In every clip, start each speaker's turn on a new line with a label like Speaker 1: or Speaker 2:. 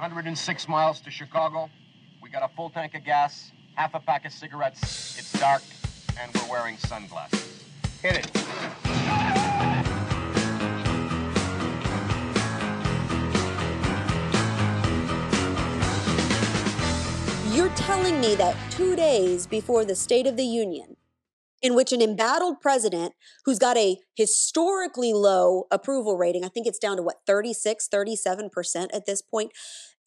Speaker 1: 106 miles to Chicago. We got a full tank of gas, half a pack of cigarettes. It's dark, and we're wearing sunglasses. Hit it.
Speaker 2: You're telling me that two days before the State of the Union, in which an embattled president who's got a historically low approval rating, I think it's down to what, 36, 37% at this point,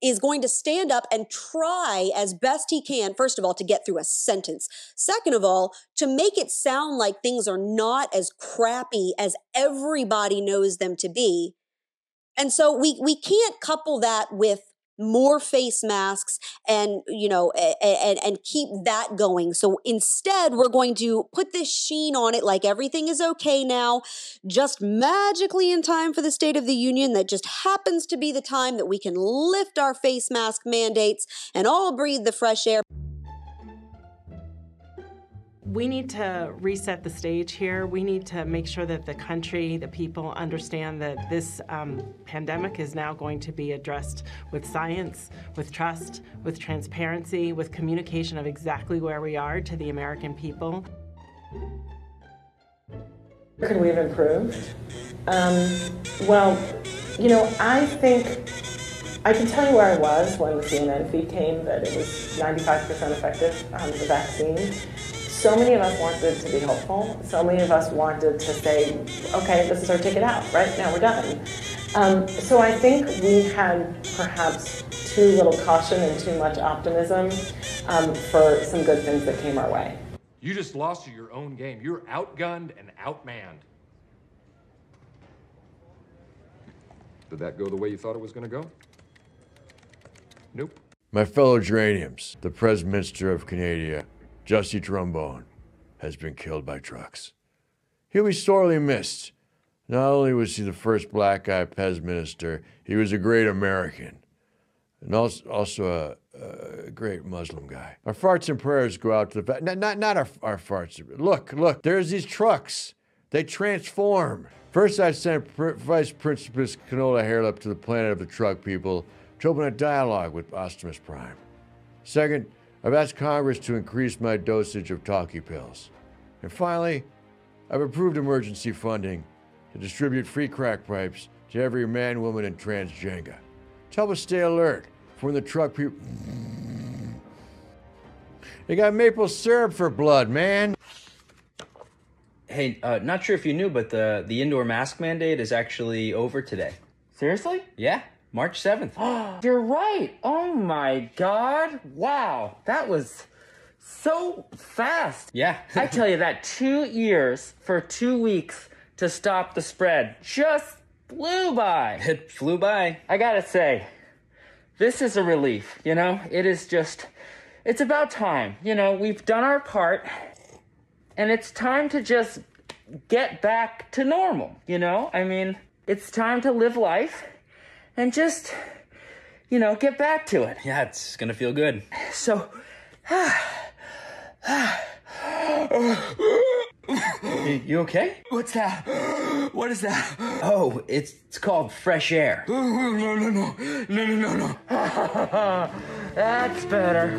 Speaker 2: is going to stand up and try as best he can, first of all, to get through a sentence. Second of all, to make it sound like things are not as crappy as everybody knows them to be. And so we, we can't couple that with more face masks and you know and and keep that going. So instead we're going to put this sheen on it like everything is okay now just magically in time for the state of the union that just happens to be the time that we can lift our face mask mandates and all breathe the fresh air
Speaker 3: we need to reset the stage here. We need to make sure that the country, the people understand that this um, pandemic is now going to be addressed with science, with trust, with transparency, with communication of exactly where we are to the American people.
Speaker 4: Could we have improved? Um, well, you know, I think I can tell you where I was when the CNN feed came that it was 95% effective on the vaccine so many of us wanted to be hopeful. So many of us wanted to say, okay, this is our ticket out, right? Now we're done. Um, so I think we had perhaps too little caution and too much optimism um, for some good things that came our way.
Speaker 5: You just lost your own game. You're outgunned and outmanned. Did that go the way you thought it was going to go? Nope.
Speaker 6: My fellow geraniums, the Presminster of Canada, Jussie Trombone, has been killed by trucks. He'll be sorely missed. Not only was he the first black guy Pez minister, he was a great American and also, also a, a, great Muslim guy. Our farts and prayers go out to the not not, not our, our farts. Look, look, there's these trucks. They transform. First, I sent Vice Principus Canola Hairlip to the planet of the truck people to open a dialogue with Optimus Prime. Second, I've asked Congress to increase my dosage of talkie pills. And finally, I've approved emergency funding to distribute free crack pipes to every man, woman, and transgender. To help us stay alert for when the truck people. They got maple syrup for blood, man.
Speaker 7: Hey, uh, not sure if you knew, but the, the indoor mask mandate is actually over today.
Speaker 8: Seriously?
Speaker 7: Yeah, March 7th.
Speaker 8: You're right. Oh my God. Wow. That was so fast.
Speaker 7: Yeah.
Speaker 8: I tell you that two years for two weeks to stop the spread just flew by.
Speaker 7: It flew by.
Speaker 8: I gotta say, this is a relief, you know? It is just, it's about time. You know, we've done our part, and it's time to just get back to normal, you know? I mean, it's time to live life and just, you know, get back to it.
Speaker 7: Yeah, it's gonna feel good.
Speaker 8: So,
Speaker 7: you, okay?
Speaker 8: what's that? What is that?
Speaker 7: Oh, it's, it's called fresh air.
Speaker 8: No, no, no, no, no, no, no. That's better.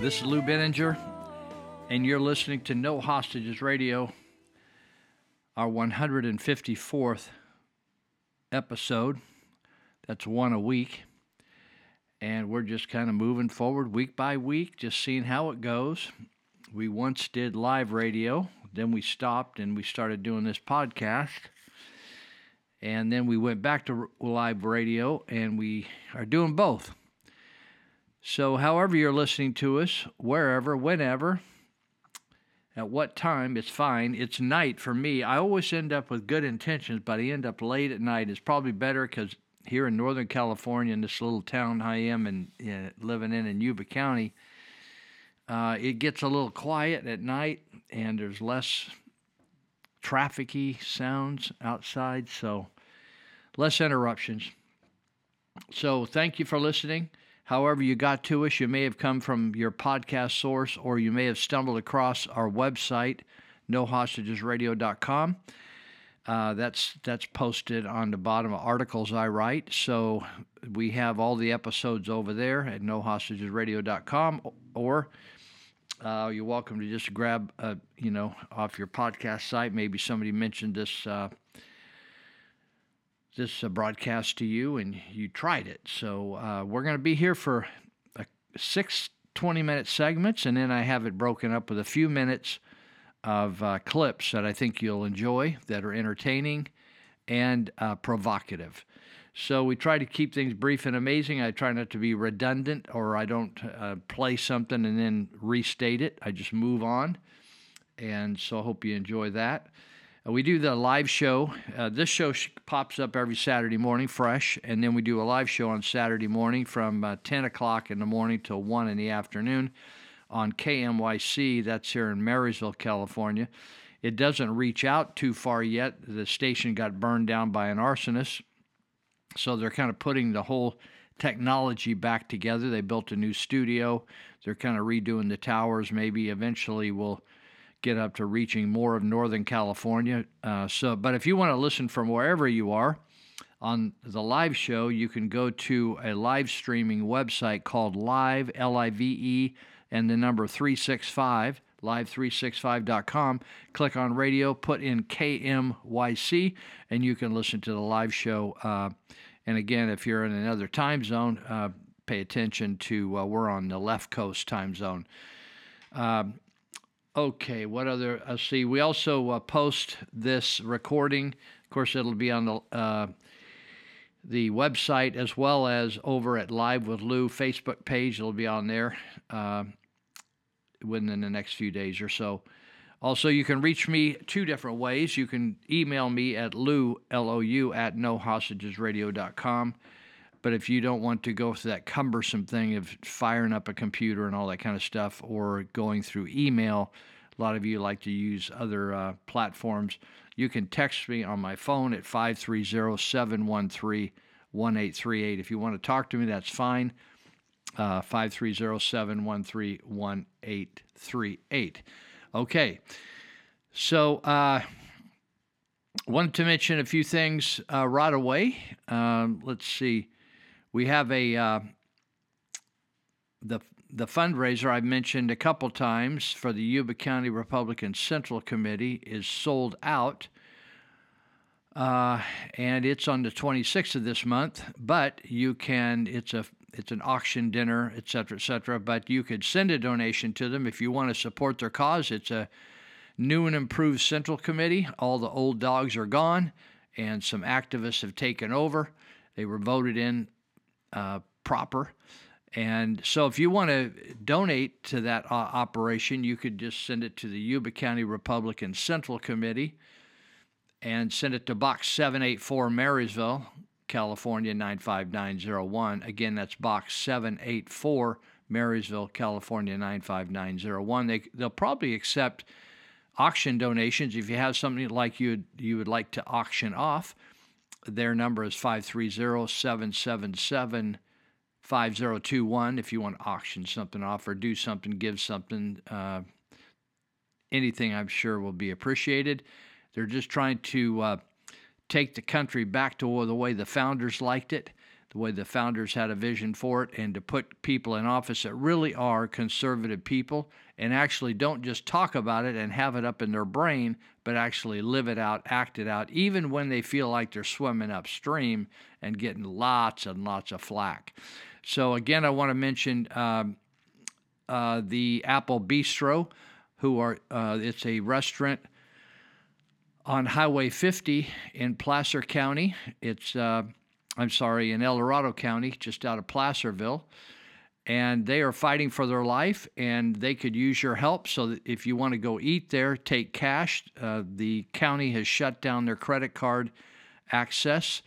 Speaker 9: This is Lou Benninger, and you're listening to No Hostages Radio, our 154th episode. That's one a week. And we're just kind of moving forward week by week, just seeing how it goes. We once did live radio, then we stopped and we started doing this podcast. And then we went back to live radio, and we are doing both. So, however you're listening to us, wherever, whenever, at what time, it's fine. It's night for me. I always end up with good intentions, but I end up late at night. It's probably better because here in Northern California, in this little town I am and living in in Yuba County, uh, it gets a little quiet at night, and there's less trafficy sounds outside, so less interruptions. So thank you for listening. However, you got to us, you may have come from your podcast source or you may have stumbled across our website, nohostagesradio.com. Uh, that's that's posted on the bottom of articles I write. So we have all the episodes over there at nohostagesradio.com, or uh, you're welcome to just grab, uh, you know, off your podcast site. Maybe somebody mentioned this uh, this uh, broadcast to you, and you tried it. So uh, we're going to be here for six 20 minute segments, and then I have it broken up with a few minutes of uh, clips that I think you'll enjoy, that are entertaining and uh, provocative. So we try to keep things brief and amazing. I try not to be redundant or I don't uh, play something and then restate it. I just move on. And so I hope you enjoy that. Uh, we do the live show. Uh, this show pops up every Saturday morning, fresh, and then we do a live show on Saturday morning from uh, 10 o'clock in the morning till 1 in the afternoon on KMYC. That's here in Marysville, California. It doesn't reach out too far yet. The station got burned down by an arsonist. So they're kind of putting the whole technology back together. They built a new studio. They're kind of redoing the towers. Maybe eventually we'll get up to reaching more of Northern California. Uh, so, but if you want to listen from wherever you are on the live show, you can go to a live streaming website called Live L I V E and the number 365 live365.com. Click on radio, put in KMYC, and you can listen to the live show. Uh, and again, if you're in another time zone, uh, pay attention to uh, we're on the left coast time zone. Um, okay, what other? Let's see. We also uh, post this recording. Of course, it'll be on the uh, the website as well as over at Live with Lou Facebook page. It'll be on there. Uh, within the next few days or so. Also, you can reach me two different ways. You can email me at lou, L-O-U, at nohostagesradio.com. But if you don't want to go through that cumbersome thing of firing up a computer and all that kind of stuff or going through email, a lot of you like to use other uh, platforms. You can text me on my phone at 530 713 1838. If you want to talk to me, that's fine uh, 530-713-1838. Okay, so uh, wanted to mention a few things uh, right away. Um, let's see, we have a uh, the the fundraiser I've mentioned a couple times for the Yuba County Republican Central Committee is sold out. Uh, and it's on the 26th of this month, but you can, it's a it's an auction dinner, et cetera, et cetera. But you could send a donation to them if you want to support their cause. It's a new and improved Central Committee. All the old dogs are gone, and some activists have taken over. They were voted in uh, proper. And so, if you want to donate to that uh, operation, you could just send it to the Yuba County Republican Central Committee and send it to Box 784 Marysville, California 95901. Again, that's box 784, Marysville, California 95901. They they'll probably accept auction donations if you have something like you you would like to auction off. Their number is 530-777-5021 if you want to auction something off or do something, give something uh, anything I'm sure will be appreciated. They're just trying to uh, take the country back to the way the founders liked it, the way the founders had a vision for it, and to put people in office that really are conservative people and actually don't just talk about it and have it up in their brain, but actually live it out, act it out, even when they feel like they're swimming upstream and getting lots and lots of flack. So, again, I want to mention um, uh, the Apple Bistro, who are, uh, it's a restaurant on Highway 50 in Placer County. It's, uh, I'm sorry, in El Dorado County, just out of Placerville. And they are fighting for their life, and they could use your help. So if you want to go eat there, take cash. Uh, the county has shut down their credit card access.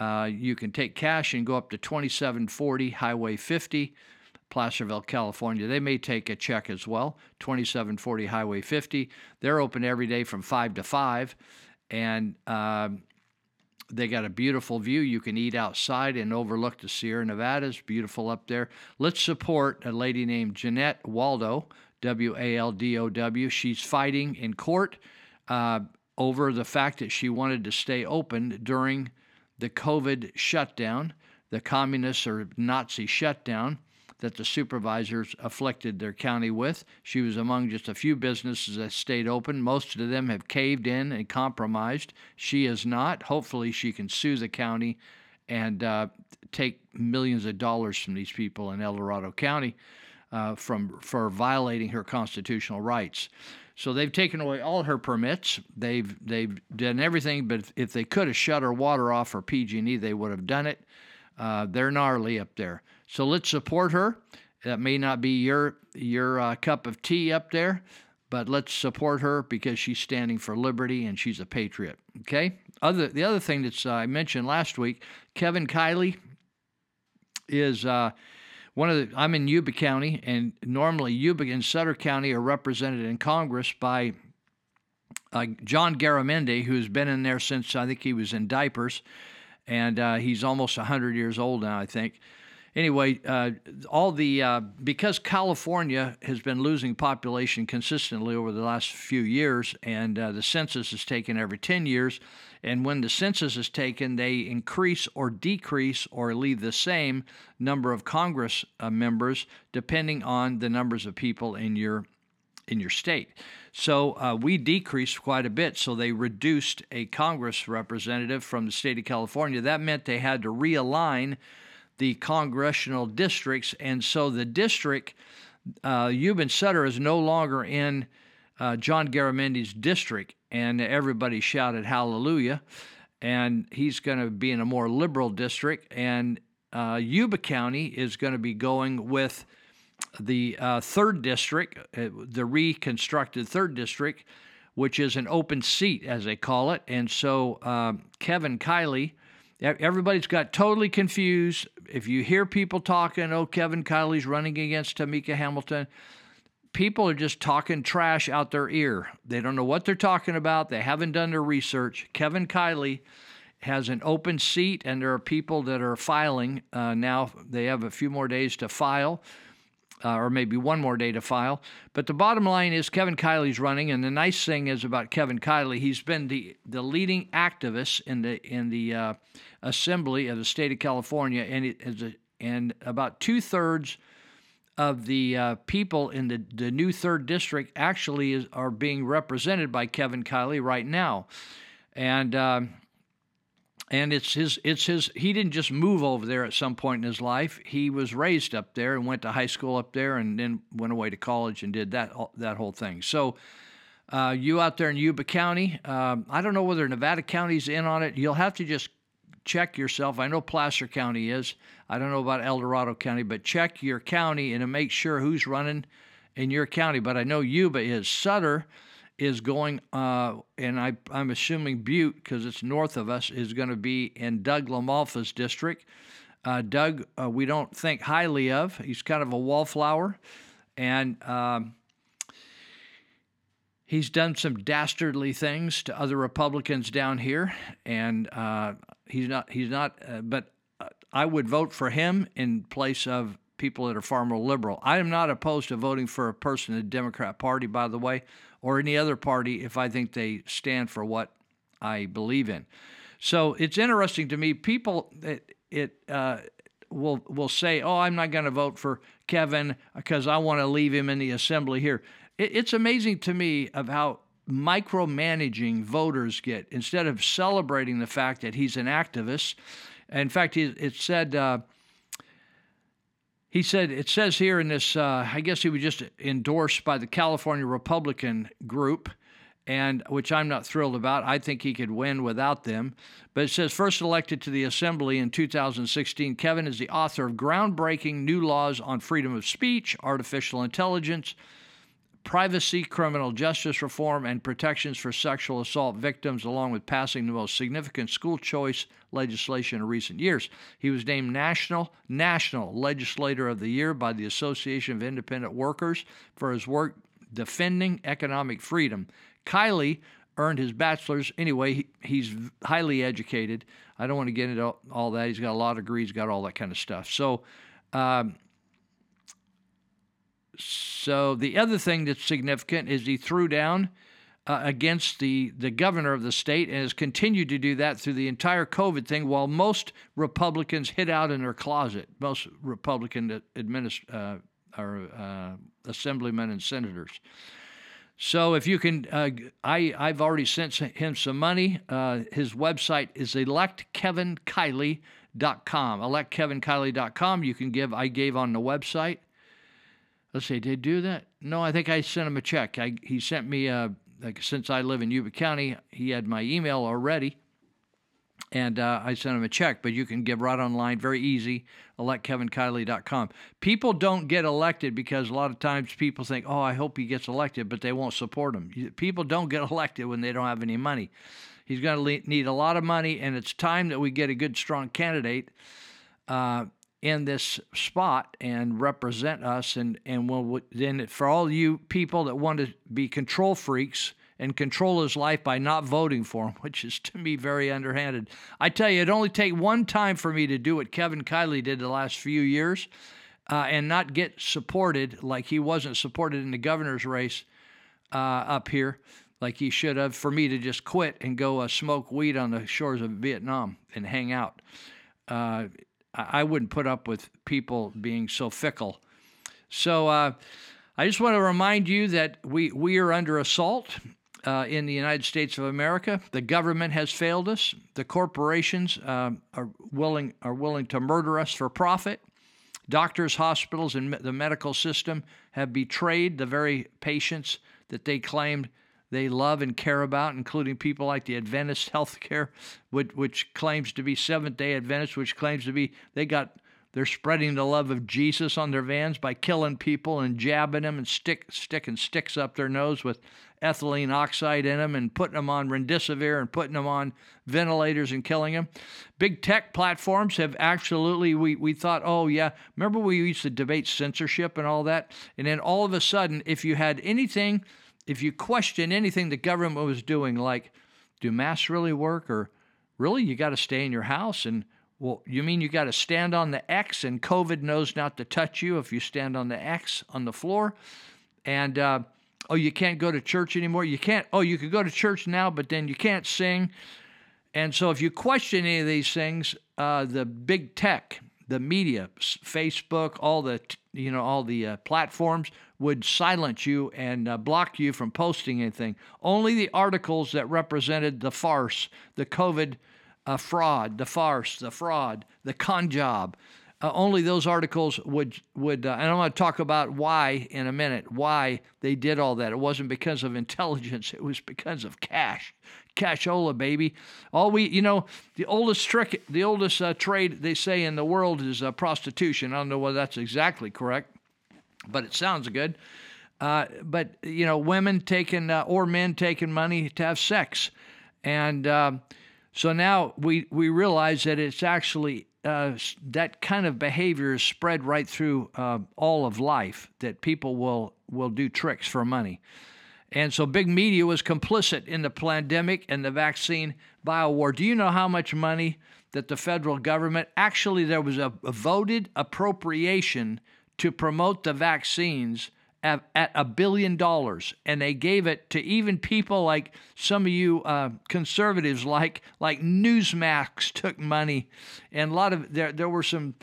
Speaker 9: Uh, you can take cash and go up to 2740 Highway 50, Placerville, California. They may take a check as well. 2740 Highway 50. They're open every day from 5 to 5. And um, they got a beautiful view. You can eat outside and overlook the Sierra Nevadas. Beautiful up there. Let's support a lady named Jeanette Waldow, W A L D O W. She's fighting in court uh, over the fact that she wanted to stay open during the COVID shutdown, the communist or Nazi shutdown that the supervisors afflicted their county with. She was among just a few businesses that stayed open. Most of them have caved in and compromised. She is not. Hopefully, she can sue the county and uh, take millions of dollars from these people in El Dorado County uh, from for violating her constitutional rights. So they've taken away all her permits. They've they've done everything, but if they could have shut her water off for PG&E, they would have done it. Uh, they're gnarly up there. So let's support her. That may not be your your uh, cup of tea up there, but let's support her because she's standing for liberty and she's a patriot. Okay. Other the other thing that uh, I mentioned last week, Kevin Kiley is uh, one of the. I'm in Yuba County, and normally Yuba and Sutter County are represented in Congress by uh, John Garamendi, who's been in there since I think he was in diapers, and uh, he's almost 100 years old now, I think anyway, uh, all the uh, because California has been losing population consistently over the last few years, and uh, the census is taken every 10 years. And when the census is taken, they increase or decrease or leave the same number of Congress uh, members depending on the numbers of people in your in your state. So uh, we decreased quite a bit. So they reduced a Congress representative from the state of California. That meant they had to realign the congressional districts, and so the district, uh, Yuba Sutter, is no longer in uh, John Garamendi's district, and everybody shouted hallelujah. And he's going to be in a more liberal district, and uh, Yuba County is going to be going with the uh, third district, uh, the reconstructed third district, which is an open seat, as they call it. And so um, Kevin Kiley Everybody's got totally confused. If you hear people talking, oh, Kevin Kiley's running against Tamika Hamilton, people are just talking trash out their ear. They don't know what they're talking about. They haven't done their research. Kevin Kiley has an open seat, and there are people that are filing uh, now. They have a few more days to file uh, or maybe one more day to file. But the bottom line is Kevin Kiley's running, and the nice thing is about Kevin Kiley, he's been the, the leading activist in the in the uh, assembly of the state of California, and it is a, and about two thirds of the uh, people in the, the new third district actually is, are being represented by Kevin Kiley right now, and. Um, and it's his it's his he didn't just move over there at some point in his life he was raised up there and went to high school up there and then went away to college and did that that whole thing so uh, you out there in Yuba County, um, I don't know whether Nevada County's in on it. You'll have to just check yourself. I know Placer County is. I don't know about El Dorado County, but check your county and make sure who's running in your county. But I know Yuba is. Sutter is going, uh, and I, am assuming Butte, because it's north of us, is going to be in Doug LaMalfa's district. Uh, Doug, uh, we don't think highly of. He's kind of a wallflower, and um, he's done some dastardly things to other Republicans down here, and uh, he's not. He's not. Uh, but uh, I would vote for him in place of people that are far more liberal. I am not opposed to voting for a person in the Democrat Party, by the way or any other party if I think they stand for what I believe in. So it's interesting to me. People it, it uh, will will say, "Oh, I'm not going to vote for Kevin because I want to leave him in the assembly here." It, it's amazing to me of how micromanaging voters get instead of celebrating the fact that he's an activist. In fact, it said. Uh, he said, it says here in this, uh, I guess he was just endorsed by the California Republican group, and which I'm not thrilled about. I think he could win without them. But it says, first elected to the Assembly in 2016, Kevin is the author of groundbreaking new laws on freedom of speech, artificial intelligence, privacy, criminal justice reform, and protections for sexual assault victims, along with passing the most significant school choice legislation in recent years. He was named National National Legislator of the Year by the Association of Independent Workers for his work defending economic freedom. Kiley earned his bachelor's. Anyway, he, he's highly educated. I don't want to get into all, that. He's got a lot of degrees, got all that kind of stuff. So, um, so the other thing that's significant is he threw down uh, against the, the governor of the state and has continued to do that through the entire COVID thing while most Republicans hid out in their closet, most Republican administ- uh, or, uh, assemblymen and senators. So if you can, uh, I, I've already sent him some money. Uh, his website is electkevinkiley.com. Electkevinkiley.com. You can give, I gave on the website. Let's see, did do that? No, I think I sent him a check. I, he sent me, uh, like, since I live in Yuba County, he had my email already, and uh, I sent him a check. But you can give right online, very easy, electkevinkiley.com. People don't get elected because a lot of times people think, oh, I hope he gets elected, but they won't support him. People don't get elected when they don't have any money. He's going to need a lot of money, and it's time that we get a good, strong candidate. Uh, in this spot and represent us and and will then for all you people that want to be control freaks and control his life by not voting for him, which is to me very underhanded. I tell you, it only take one time for me to do what Kevin Kiley did the last few years, uh, and not get supported like he wasn't supported in the governor's race uh, up here, like he should have. For me to just quit and go uh, smoke weed on the shores of Vietnam and hang out. I wouldn't put up with people being so fickle. So uh, I just want to remind you that we, we are under assault uh, in the United States of America. The government has failed us. The corporations uh, are willing are willing to murder us for profit. Doctors, hospitals, and the medical system have betrayed the very patients that they claimed they love and care about, including people like the Adventist Healthcare, which, which claims to be Seventh Day Adventist, which claims to be they got they're spreading the love of Jesus on their vans by killing people and jabbing them and stick sticking sticks up their nose with ethylene oxide in them and putting them on remdesivir and putting them on ventilators and killing them. Big tech platforms have absolutely we we thought, oh yeah, remember we used to debate censorship and all that, and then all of a sudden, if you had anything if you question anything the government was doing, like, do masks really work? Or really, you got to stay in your house? And, well, you mean you got to stand on the X and COVID knows not to touch you if you stand on the X on the floor? And, uh, oh, you can't go to church anymore? You can't, oh, you could go to church now, but then you can't sing. And so if you question any of these things, uh, the big tech, the media, Facebook, all the, you know, all the uh, platforms would silence you and uh, block you from posting anything. Only the articles that represented the farce, the COVID uh, fraud, the farce, the fraud, the con job, uh, only those articles would would. Uh, and I'm going to talk about why in a minute. Why they did all that? It wasn't because of intelligence. It was because of cash. Cashola, baby. All we, you know, the oldest trick, the oldest uh, trade they say in the world is uh, prostitution. I don't know whether that's exactly correct but it sounds good. Uh, but you know, women taking uh, or men taking money to have sex, and uh, so now we we realize that it's actually uh, that kind of behavior is spread right through uh, all of life. That people will will do tricks for money, and so big media was complicit in the pandemic and the vaccine bio war. Do you know how much money that the federal government actually there was a, a voted appropriation to promote the vaccines at, at a billion dollars, and they gave it to even people like some of you uh, conservatives, like like Newsmax took money, and a lot of there there were some.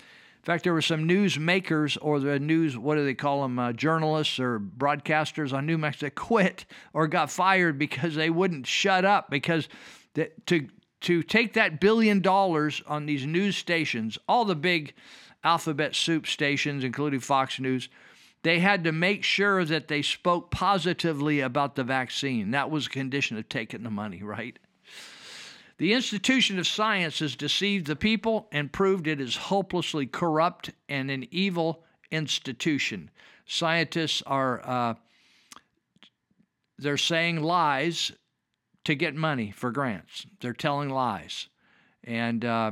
Speaker 9: In fact, there were some news makers or the news, what do they call them, uh, journalists or broadcasters on Newsmax that quit or got fired because they wouldn't shut up because the, to to take that billion dollars on these news stations, all the big alphabet soup stations, including Fox News, they had to make sure that they spoke positively about the vaccine. That was a condition of taking the money, right? The institution of science has deceived the people and proved it is hopelessly corrupt and an evil institution. Scientists are uh, they're saying lies to get money for grants. They're telling lies. And uh,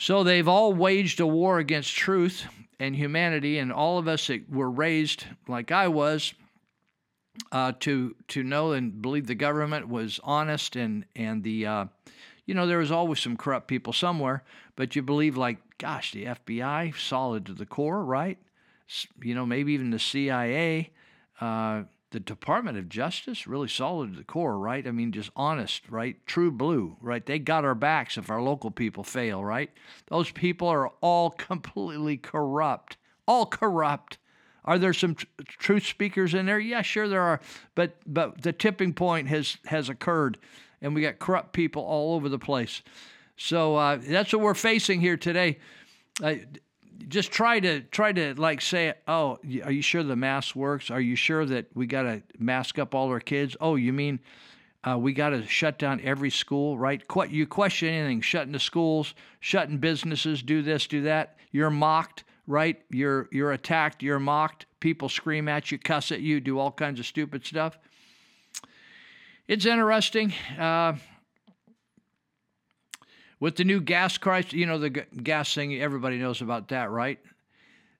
Speaker 9: so they've all waged a war against truth and humanity, and all of us that were raised like I was uh, to to know and believe the government was honest and and the uh, you know there was always some corrupt people somewhere, but you believe like gosh the FBI solid to the core, right? You know maybe even the CIA. Uh, the Department of Justice really solid to the core, right? I mean, just honest, right? True blue, right? They got our backs if our local people fail, right? Those people are all completely corrupt, all corrupt. Are there some tr- truth speakers in there? Yeah, sure there are. But but the tipping point has has occurred, and we got corrupt people all over the place. So uh, that's what we're facing here today. Uh, just try to try to like say, oh, are you sure the mask works? Are you sure that we got to mask up all our kids? Oh, you mean uh, we got to shut down every school, right? Qu- you question anything, shutting the schools, shutting businesses, do this, do that. You're mocked, right? You're you're attacked, you're mocked. People scream at you, cuss at you, do all kinds of stupid stuff. It's interesting. Uh, with the new gas crisis, you know, the g- gas thing, everybody knows about that, right?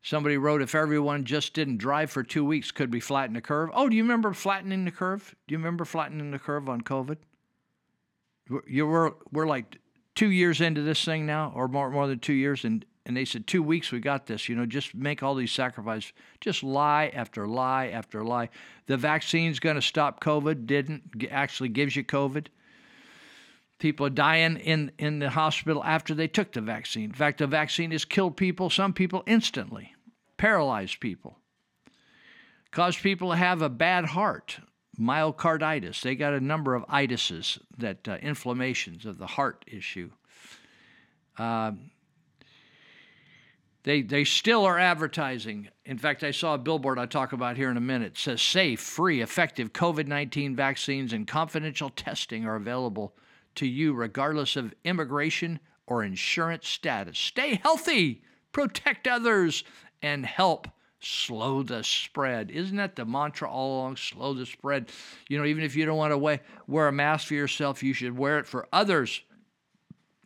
Speaker 9: Somebody wrote if everyone just didn't drive for two weeks, could we flatten the curve? Oh, do you remember flattening the curve? Do you remember flattening the curve on COVID? You were we're like two years into this thing now, or more more than two years, and and they said two weeks we got this. You know, just make all these sacrifices, just lie after lie after lie. The vaccine's going to stop COVID. Didn't actually gives you COVID people are dying in, in the hospital after they took the vaccine. In fact, the vaccine has killed people, some people instantly, paralyzed people, caused people to have a bad heart, myocarditis. They got a number of itises, that uh, inflammations of the heart issue. Uh, they, they still are advertising. In fact, I saw a billboard I'll talk about here in a minute. It says safe, free, effective COVID 19 vaccines and confidential testing are available to you regardless of immigration or insurance status. Stay healthy, protect others, and help slow the spread. Isn't that the mantra all along? Slow the spread. You know, even if you don't want to wear, a mask for yourself, you should wear it for others.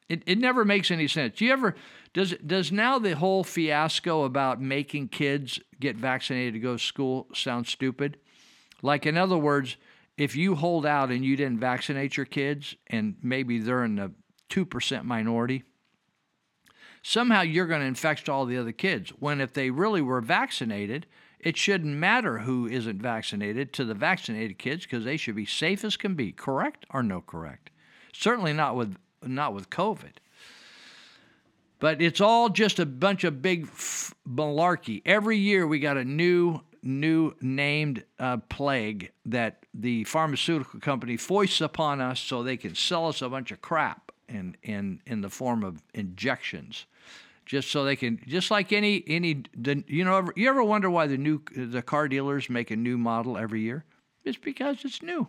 Speaker 9: It, it never makes any sense. Do you ever does does now the whole fiasco about making kids get vaccinated to go to school sound stupid? Like in other words, if you hold out and you didn't vaccinate your kids, and maybe they're in the 2% minority, somehow you're going to infect all the other kids. When if they really were vaccinated, it shouldn't matter who isn't vaccinated to the vaccinated kids because they should be safe as can be. Correct or no correct? Certainly not with not with COVID. But it's all just a bunch of big f- malarkey. Every year we got a new new named uh, plague that the pharmaceutical company foists upon us so they can sell us a bunch of crap in, in, in the form of injections. Just so they can just like any any you know you ever wonder why the new the car dealers make a new model every year? It's because it's new.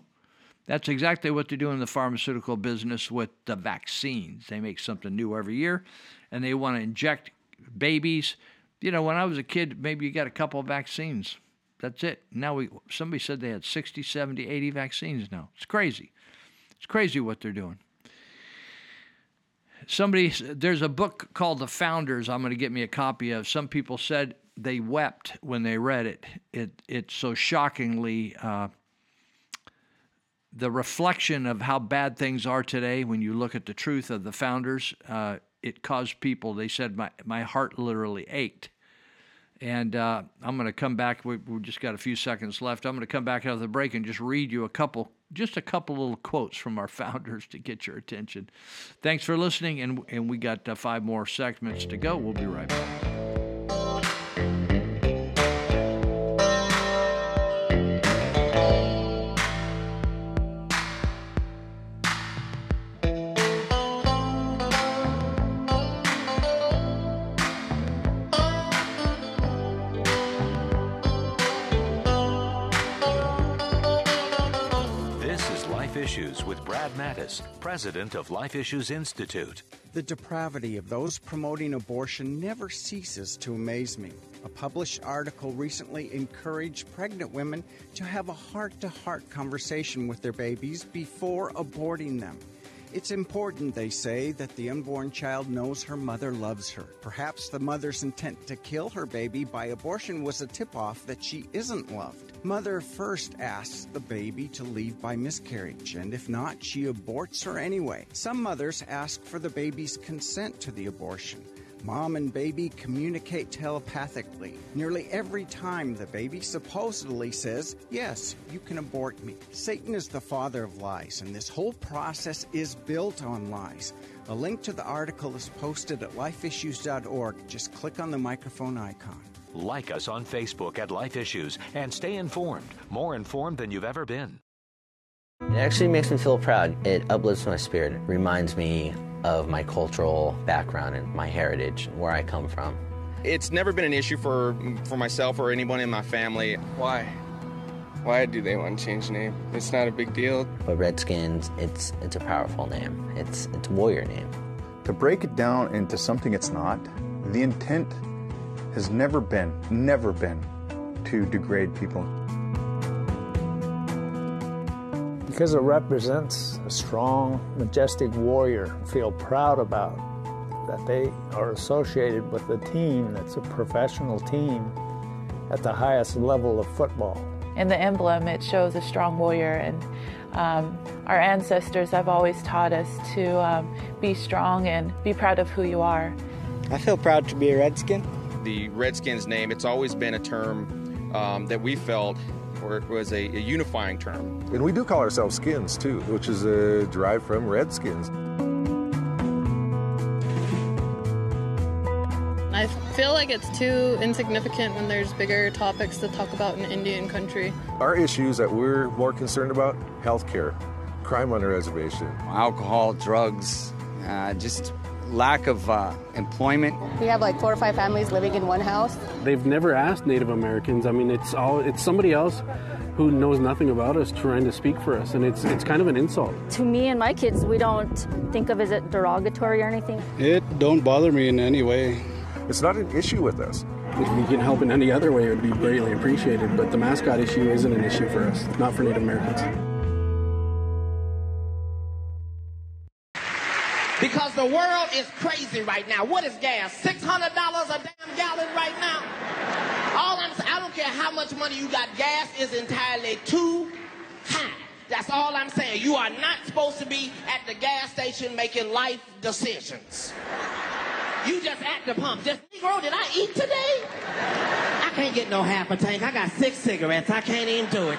Speaker 9: That's exactly what they do in the pharmaceutical business with the vaccines. They make something new every year and they want to inject babies. You know when i was a kid maybe you got a couple of vaccines that's it. Now we somebody said they had 60, 70, 80 vaccines now. It's crazy. It's crazy what they're doing. Somebody there's a book called The Founders I'm going to get me a copy of. Some people said they wept when they read it. It it's so shockingly uh, the reflection of how bad things are today when you look at the truth of the founders. Uh, it caused people, they said, my, my heart literally ached and uh, I'm going to come back. We, have just got a few seconds left. I'm going to come back out of the break and just read you a couple, just a couple little quotes from our founders to get your attention. Thanks for listening, and, and we got uh, five more segments to go. We'll be right back.
Speaker 10: Mattes, president of Life Issues Institute.
Speaker 11: The depravity of those promoting abortion never ceases to amaze me. A published article recently encouraged pregnant women to have a heart to heart conversation with their babies before aborting them. It's important, they say, that the unborn child knows her mother loves her. Perhaps the mother's intent to kill her baby by abortion was a tip off that she isn't loved. Mother first asks the baby to leave by miscarriage, and if not, she aborts her anyway. Some mothers ask for the baby's consent to the abortion. Mom and baby communicate telepathically. Nearly every time the baby supposedly says, Yes, you can abort me. Satan is the father of lies, and this whole process is built on lies. A link to the article is posted at lifeissues.org. Just click on the microphone icon.
Speaker 10: Like us on Facebook at Life Issues and stay informed, more informed than you've ever been.
Speaker 12: It actually makes me feel proud. It uplifts my spirit. Reminds me of my cultural background and my heritage and where I come from.
Speaker 13: It's never been an issue for for myself or anyone in my family.
Speaker 14: Why? Why do they want to change the name? It's not a big deal.
Speaker 12: But Redskins, it's it's a powerful name. It's it's a warrior name.
Speaker 15: To break it down into something it's not, the intent has never been, never been to degrade people.
Speaker 16: Because it represents a strong, majestic warrior, feel proud about that they are associated with a team that's a professional team at the highest level of football.
Speaker 17: In the emblem, it shows a strong warrior, and um, our ancestors have always taught us to um, be strong and be proud of who you are.
Speaker 18: I feel proud to be a Redskin.
Speaker 13: The Redskins name, it's always been a term um, that we felt or it was a, a unifying term.
Speaker 19: And we do call ourselves skins too, which is uh, derived from redskins.
Speaker 20: I feel like it's too insignificant when there's bigger topics to talk about in Indian country.
Speaker 19: Our issues that we're more concerned about healthcare, crime on the reservation,
Speaker 18: alcohol, drugs, uh, just lack of uh, employment.
Speaker 21: We have like four or five families living in one house.
Speaker 22: They've never asked Native Americans. I mean, it's all it's somebody else who knows nothing about us trying to speak for us, and it's it's kind of an insult.
Speaker 21: To me and my kids, we don't think of it as derogatory or anything.
Speaker 23: It don't bother me in any way.
Speaker 19: It's not an issue with us.
Speaker 22: If we can help in any other way, it would be greatly appreciated. But the mascot issue isn't an issue for us, not for Native Americans.
Speaker 24: Because the world is crazy right now. What is gas? $600 a damn gallon right now? All I'm saying, I don't care how much money you got, gas is entirely too high. That's all I'm saying. You are not supposed to be at the gas station making life decisions. You just at the pump. Just, Negro, did I eat today? I can't get no half a tank. I got six cigarettes. I can't even do it.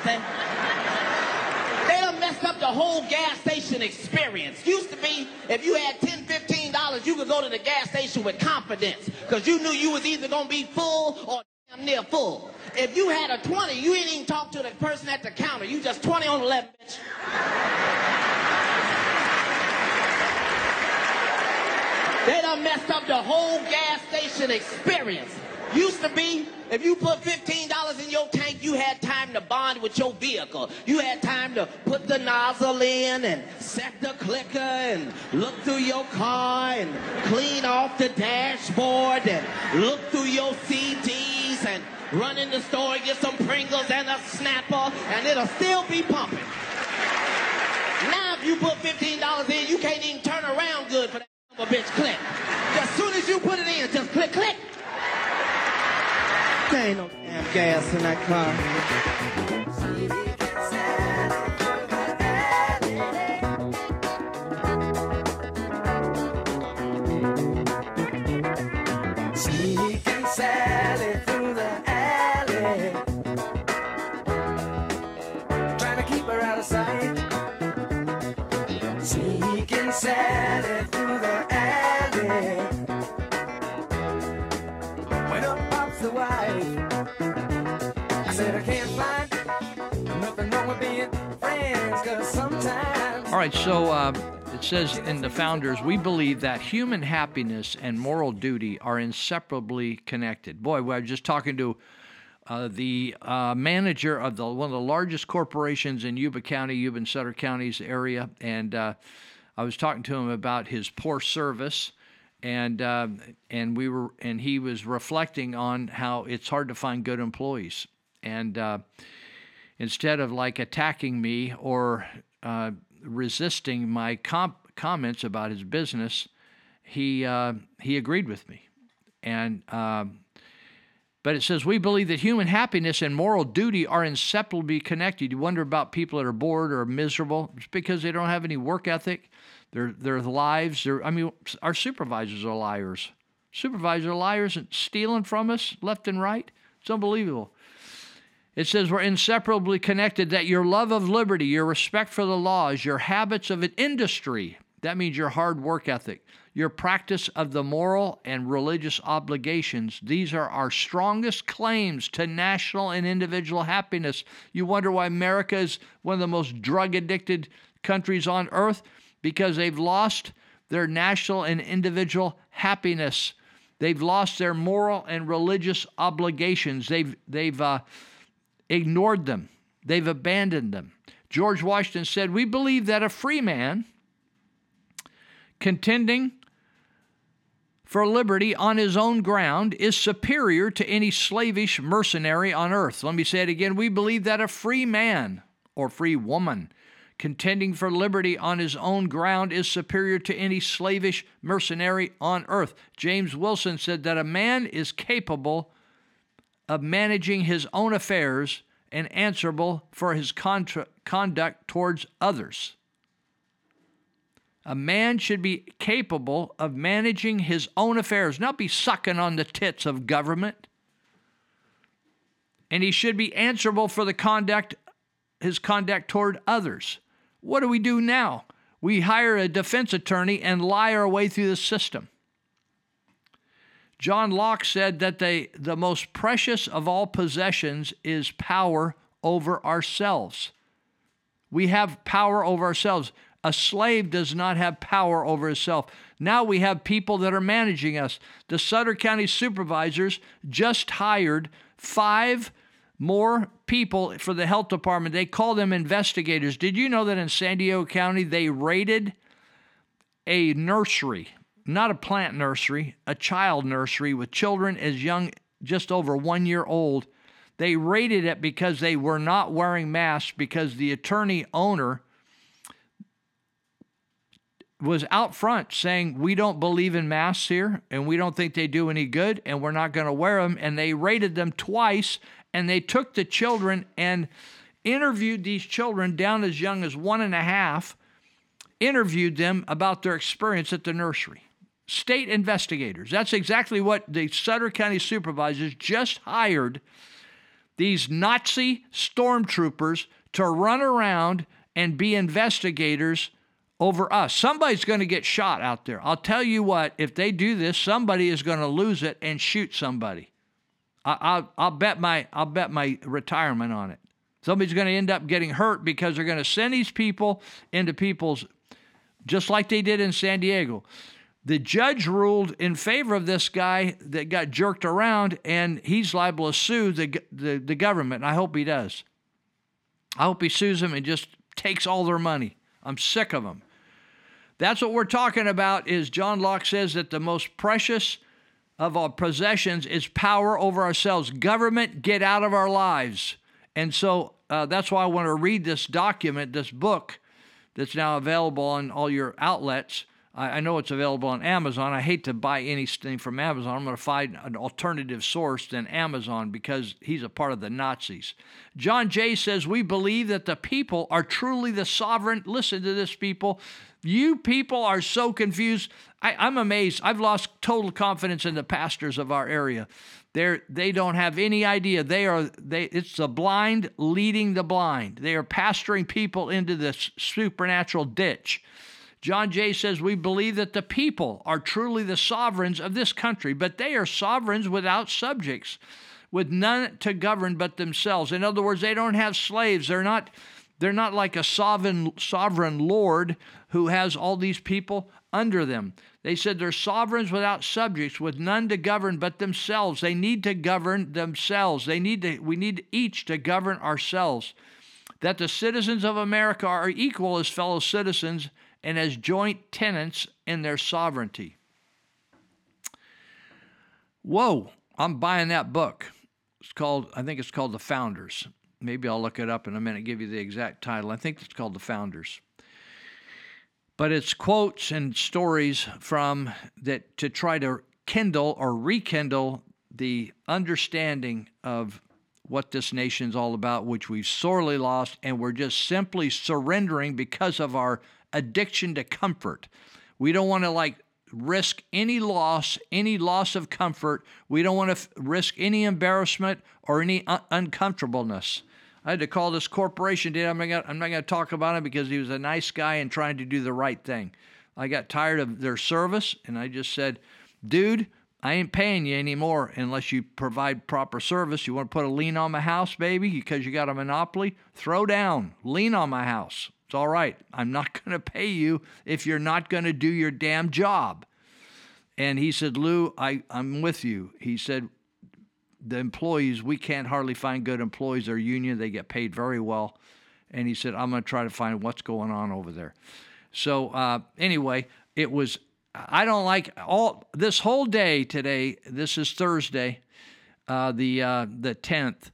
Speaker 24: Messed up the whole gas station experience. Used to be, if you had 10 $15, you could go to the gas station with confidence because you knew you was either going to be full or damn near full. If you had a 20, you ain't even talk to the person at the counter. You just 20 on 11, bitch. They done messed up the whole gas station experience. Used to be, if you put $15 in your tank, you had time to bond with your vehicle. You had time to put the nozzle in and set the clicker and look through your car and clean off the dashboard and look through your CDs and run in the store and get some Pringles and a Snapple and it'll still be pumping. Now if you put $15 in, you can't even turn around good for that bitch click. As soon as you put it in, just click, click. There ain't no damn gas in that car.
Speaker 9: Right, so uh, it says in the founders, we believe that human happiness and moral duty are inseparably connected. Boy, we were just talking to uh, the uh, manager of the one of the largest corporations in Yuba County, Yuba and Sutter counties area, and uh, I was talking to him about his poor service and uh, and we were and he was reflecting on how it's hard to find good employees, and uh, instead of like attacking me or uh, resisting my comp- comments about his business, he uh, he agreed with me, and. um, but it says, We believe that human happiness and moral duty are inseparably connected. You wonder about people that are bored or miserable. It's because they don't have any work ethic. Their, their lives, their, I mean, our supervisors are liars. Supervisors are liars and stealing from us left and right. It's unbelievable. It says we're inseparably connected, that your love of liberty, your respect for the laws, your habits of an industry, that means your hard work ethic, your practice of the moral and religious obligations. These are our strongest claims to national and individual happiness. You wonder why America is one of the most drug addicted countries on earth? Because they've lost their national and individual happiness. They've lost their moral and religious obligations. They've, they've uh, ignored them, they've abandoned them. George Washington said, We believe that a free man contending for liberty on his own ground is superior to any slavish mercenary on earth. Let me say it again. We believe that a free man or free woman contending for liberty on his own ground is superior to any slavish mercenary on earth. James Wilson said that a man is capable of managing his own affairs and answerable for his contra- conduct towards others. A man should be capable of managing his own affairs, not be sucking on the tits of government. And he should be answerable for the conduct his conduct toward others. What do we do now? We hire a defense attorney and lie our way through the system. John Locke said that the, the most precious of all possessions is power over ourselves. We have power over ourselves. A slave does not have power over himself. Now we have people that are managing us. The Sutter County supervisors just hired five more people for the health department. They call them investigators. Did you know that in San Diego County they raided a nursery, not a plant nursery, a child nursery with children as young, just over one year old? They raided it because they were not wearing masks because the attorney owner was out front saying, We don't believe in masks here and we don't think they do any good and we're not going to wear them. And they raided them twice and they took the children and interviewed these children down as young as one and a half, interviewed them about their experience at the nursery. State investigators. That's exactly what the Sutter County supervisors just hired these Nazi stormtroopers to run around and be investigators over us. Somebody's going to get shot out there. I'll tell you what, if they do this, somebody is going to lose it and shoot somebody. I, will I'll bet my I'll bet my retirement on it. Somebody's going to end up getting hurt because they're going to send these people into people's, just like they did in San Diego. The judge ruled in favor of this guy that got jerked around, and he's liable to sue the, the, the government. And I hope he does. I hope he sues them and just takes all their money. I'm sick of them. That's what we're talking about is John Locke says that the most precious of our possessions is power over ourselves. Government, get out of our lives. And so uh, that's why I want to read this document, this book that's now available on all your outlets. I, know it's available on Amazon. I hate to buy anything from Amazon. I'm going to find an alternative source than Amazon because he's a part of the Nazis. John Jay says, We believe that the people are truly the sovereign. Listen to this, people. You people are so confused. I, am amazed. I've lost total confidence in the pastors of our area. They're, they don't have any idea. They are they. It's the blind leading the blind. They are pastoring people into this supernatural ditch. John Jay says, We believe that the people are truly the sovereigns of this country, but they are sovereigns without subjects, with none to govern but themselves. In other words, they don't have slaves. They're not they're not like a sovereign, sovereign lord who has all these people under them. They said they're sovereigns without subjects, with none to govern but themselves. They need to govern themselves. They need to, we need each to govern ourselves. That the citizens of America are equal as fellow citizens and as joint tenants in their sovereignty. Whoa, I'm buying that book. It's called, I think it's called The Founders. Maybe I'll look it up in a minute, give you the exact title. I think it's called The Founders. But it's quotes and stories from that to try to kindle or rekindle the understanding of what this nation's all about, which we've sorely lost, and we're just simply surrendering because of our addiction to comfort. We don't want to like risk any loss, any loss of comfort. We don't want to f- risk any embarrassment or any un- uncomfortableness. I had to call this corporation. Did I'm not gonna, I'm not going to talk about him because he was a nice guy and trying to do the right thing. I got tired of their service, and I just said, "Dude, I ain't paying you anymore unless you provide proper service. You want to put a lien on my house, baby, because you got a monopoly? Throw down, lien on my house. It's all right. I'm not going to pay you if you're not going to do your damn job. And he said, Lou, I, I'm with you. He said, the employees, we can't hardly find good employees. They're union, they get paid very well. And he said, I'm going to try to find what's going on over there. So, uh, anyway, it was I don't like all this whole day today. This is Thursday, uh, the uh, the tenth,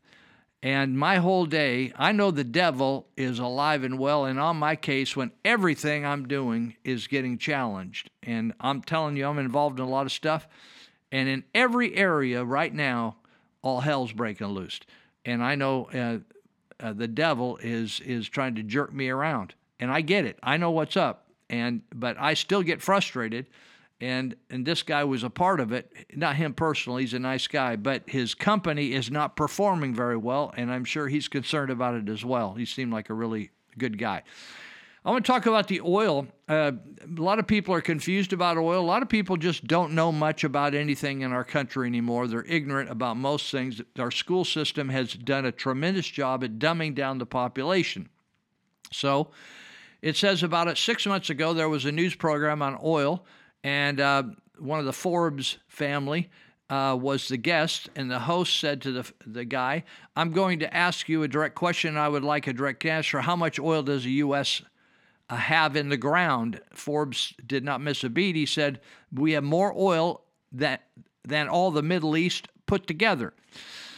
Speaker 9: and my whole day. I know the devil is alive and well, and on my case when everything I'm doing is getting challenged, and I'm telling you, I'm involved in a lot of stuff, and in every area right now, all hell's breaking loose, and I know uh, uh the devil is is trying to jerk me around, and I get it. I know what's up and but I still get frustrated. And and this guy was a part of it. Not him personally; he's a nice guy, but his company is not performing very well, and I'm sure he's concerned about it as well. He seemed like a really good guy. I want to talk about the oil. Uh, a lot of people are confused about oil. A lot of people just don't know much about anything in our country anymore. They're ignorant about most things. Our school system has done a tremendous job at dumbing down the population. So, it says about it six months ago, there was a news program on oil, and uh, one of the Forbes family uh, was the guest, and the host said to the, the guy, I'm going to ask you a direct question. I would like a direct answer. How much oil does the U.S. Uh, have in the ground? Forbes did not miss a beat. He said, We have more oil that, than all the Middle East put together.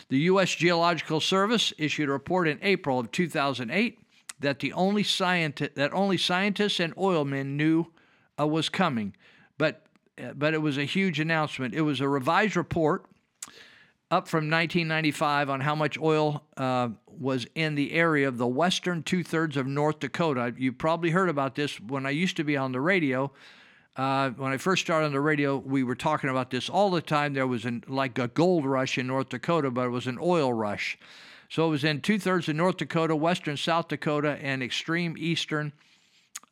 Speaker 9: The U.S. Geological Service issued a report in April of 2008 that the only scientist that only scientists and oilmen knew uh, was coming, but uh, but it was a huge announcement. It was a revised report up from 1995 on how much oil uh, was in the area of the western two thirds of North Dakota. You probably heard about this when I used to be on the radio. Uh, when I first started on the radio, we were talking about this all the time. There was an, like a gold rush in North Dakota, but it was an oil rush. So it was in two thirds of North Dakota, western South Dakota, and extreme eastern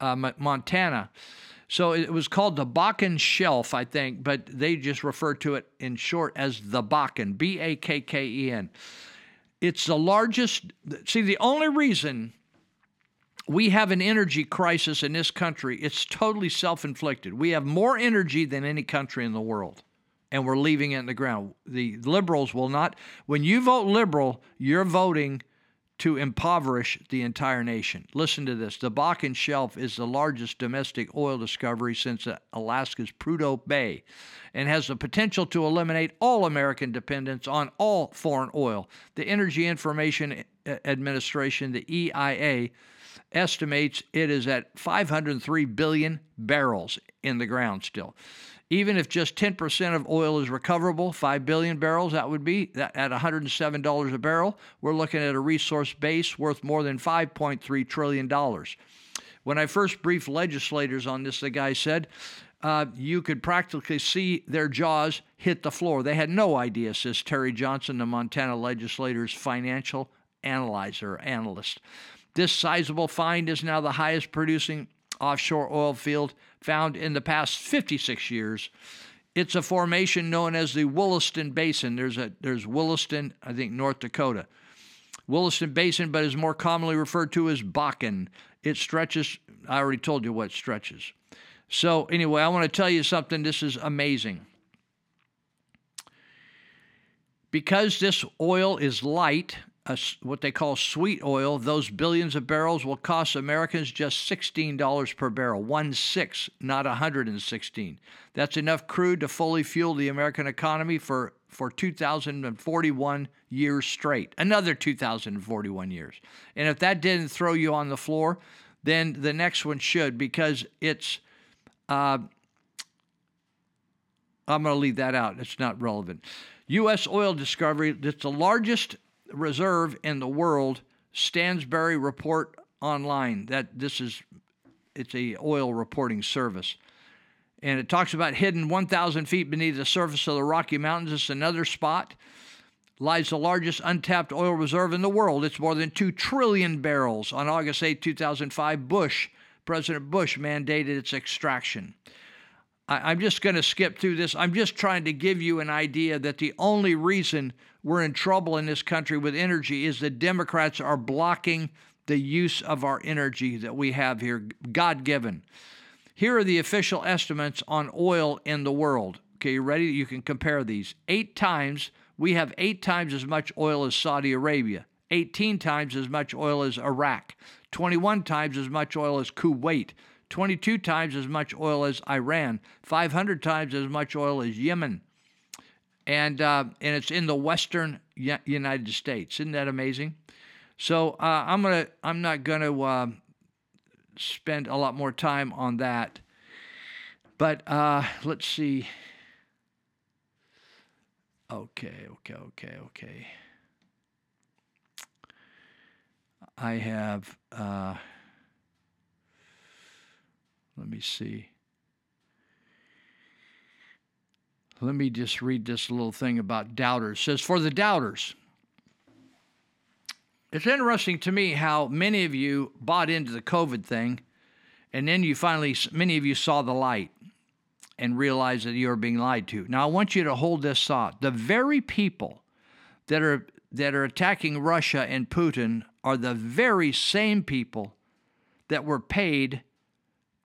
Speaker 9: uh, Montana. So it was called the Bakken Shelf, I think, but they just refer to it in short as the Bakken, B A K K E N. It's the largest. See, the only reason we have an energy crisis in this country, it's totally self inflicted. We have more energy than any country in the world and we're leaving it in the ground. The liberals will not. When you vote liberal, you're voting to impoverish the entire nation. Listen to this. The Bakken Shelf is the largest domestic oil discovery since Alaska's Prudhoe Bay and has the potential to eliminate all American dependence on all foreign oil. The Energy Information Administration, the EIA, estimates it is at 503 billion barrels in the ground still. Even if just 10% of oil is recoverable, 5 billion barrels, that would be at $107 a barrel. We're looking at a resource base worth more than $5.3 trillion. When I first briefed legislators on this, the guy said, uh, you could practically see their jaws hit the floor. They had no idea, says Terry Johnson, the Montana legislator's financial analyzer, analyst. This sizable find is now the highest producing offshore oil field found in the past 56 years. It's a formation known as the Williston Basin. There's a there's Williston, I think North Dakota. Williston Basin, but is more commonly referred to as Bakken. It stretches, I already told you what stretches. So, anyway, I want to tell you something. This is amazing. Because this oil is light a what they call sweet oil, those billions of barrels will cost Americans just $16 per barrel, one six, not 116. That's enough crude to fully fuel the American economy for, for 2,041 years straight, another 2,041 years. And if that didn't throw you on the floor, then the next one should because it's. Uh, I'm going to leave that out. It's not relevant. U.S. oil discovery, it's the largest reserve in the world. Stansberry report online. That this is, it's a oil reporting service, and it talks about hidden 1,000 feet beneath the surface of the Rocky Mountains. It's another spot. Lies the largest untapped oil reserve in the world. It's more than two trillion barrels. On August 8, 2005, Bush, President Bush, mandated its extraction. I, am just going to skip through this. I'm just trying to give you an idea that the only reason we're in trouble in this country with energy is that Democrats are blocking the use of our energy that we have here, God given. Here are the official estimates on oil in the world. Okay, you ready? You can compare these. Eight times, we have eight times as much oil as Saudi Arabia, 18 times as much oil as Iraq, 21 times as much oil as Kuwait, 22 times as much oil as Iran, 500 times as much oil as Yemen. And, uh, and it's in the western United States. Isn't that amazing? So uh, I'm gonna I'm not gonna uh, spend a lot more time on that. But uh, let's see. Okay, okay, okay, okay. I have. Let me see. Let me just read this little thing about doubters. It says, For the doubters, it's interesting to me how many of you bought into the COVID thing, and then you finally, many of you saw the light and realized that you were being lied to. Now, I want you to hold this thought. The very people that are that are attacking Russia and Putin are the very same people that were paid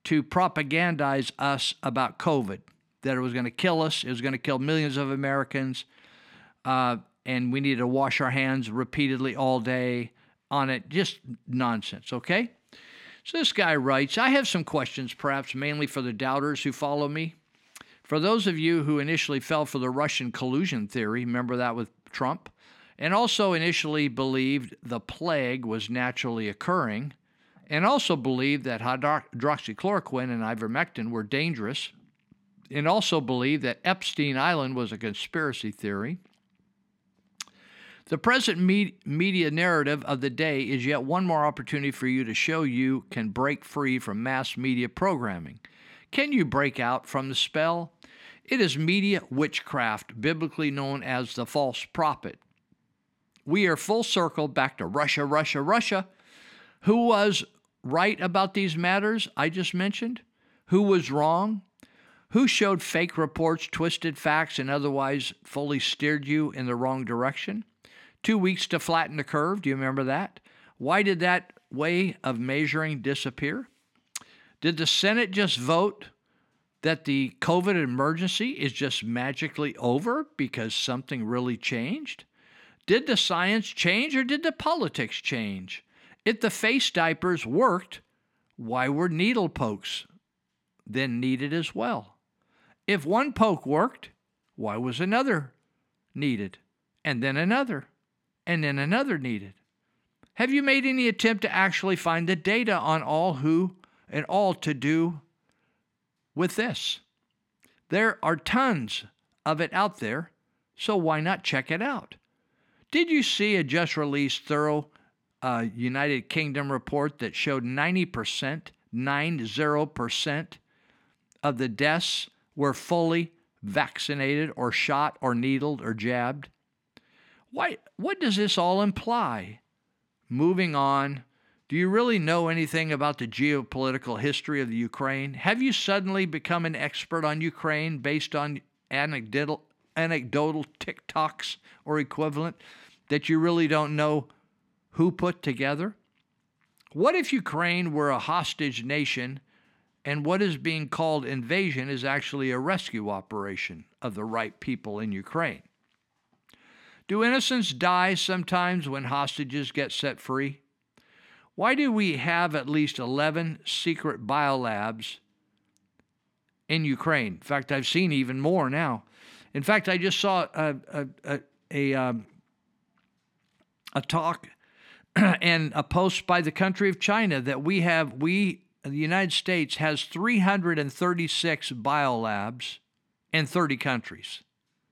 Speaker 9: to propagandize us about COVID, that it was going to kill us, it was going to kill millions of Americans, uh, and we needed to wash our hands repeatedly all day on it. Just nonsense, okay? So this guy writes I have some questions, perhaps mainly for the doubters who follow me. For those of you who initially fell for the Russian collusion theory, remember that with Trump, and also initially believed the plague was naturally occurring and also believed that hydroxychloroquine and ivermectin were dangerous, and also believed that Epstein Island was a conspiracy theory. The present me- media narrative of the day is yet one more opportunity for you to show you can break free from mass media programming. Can you break out from the spell? It is media witchcraft, biblically known as the false prophet. We are full circle back to Russia, Russia, Russia, who was right about these matters I just mentioned? Who was wrong? Who showed fake reports, twisted facts, and otherwise fully steered you in the wrong direction? Two weeks to flatten the curve. Do you remember that? Why did that way of measuring disappear? Did the Senate just vote that the COVID emergency is just magically over because something really changed? Did the science change or did the politics change? If the face diapers worked, why were needle pokes then needed as well? If one poke worked, why was another needed? And then another, and then another needed? Have you made any attempt to actually find the data on all who and all to do with this? There are tons of it out there, so why not check it out? Did you see a just released thorough a United Kingdom report that showed 90%, 90% of the deaths were fully vaccinated or shot or needled or jabbed. Why, what does this all imply? Moving on, do you really know anything about the geopolitical history of the Ukraine? Have you suddenly become an expert on Ukraine based on anecdotal, anecdotal TikToks or equivalent that you really don't know who put together? What if Ukraine were a hostage nation and what is being called invasion is actually a rescue operation of the right people in Ukraine? Do innocents die sometimes when hostages get set free? Why do we have at least 11 secret biolabs in Ukraine? In fact, I've seen even more now. In fact, I just saw a, a, a, a, um, a talk and a post by the country of China that we have, we, the United States, has 336 biolabs in 30 countries.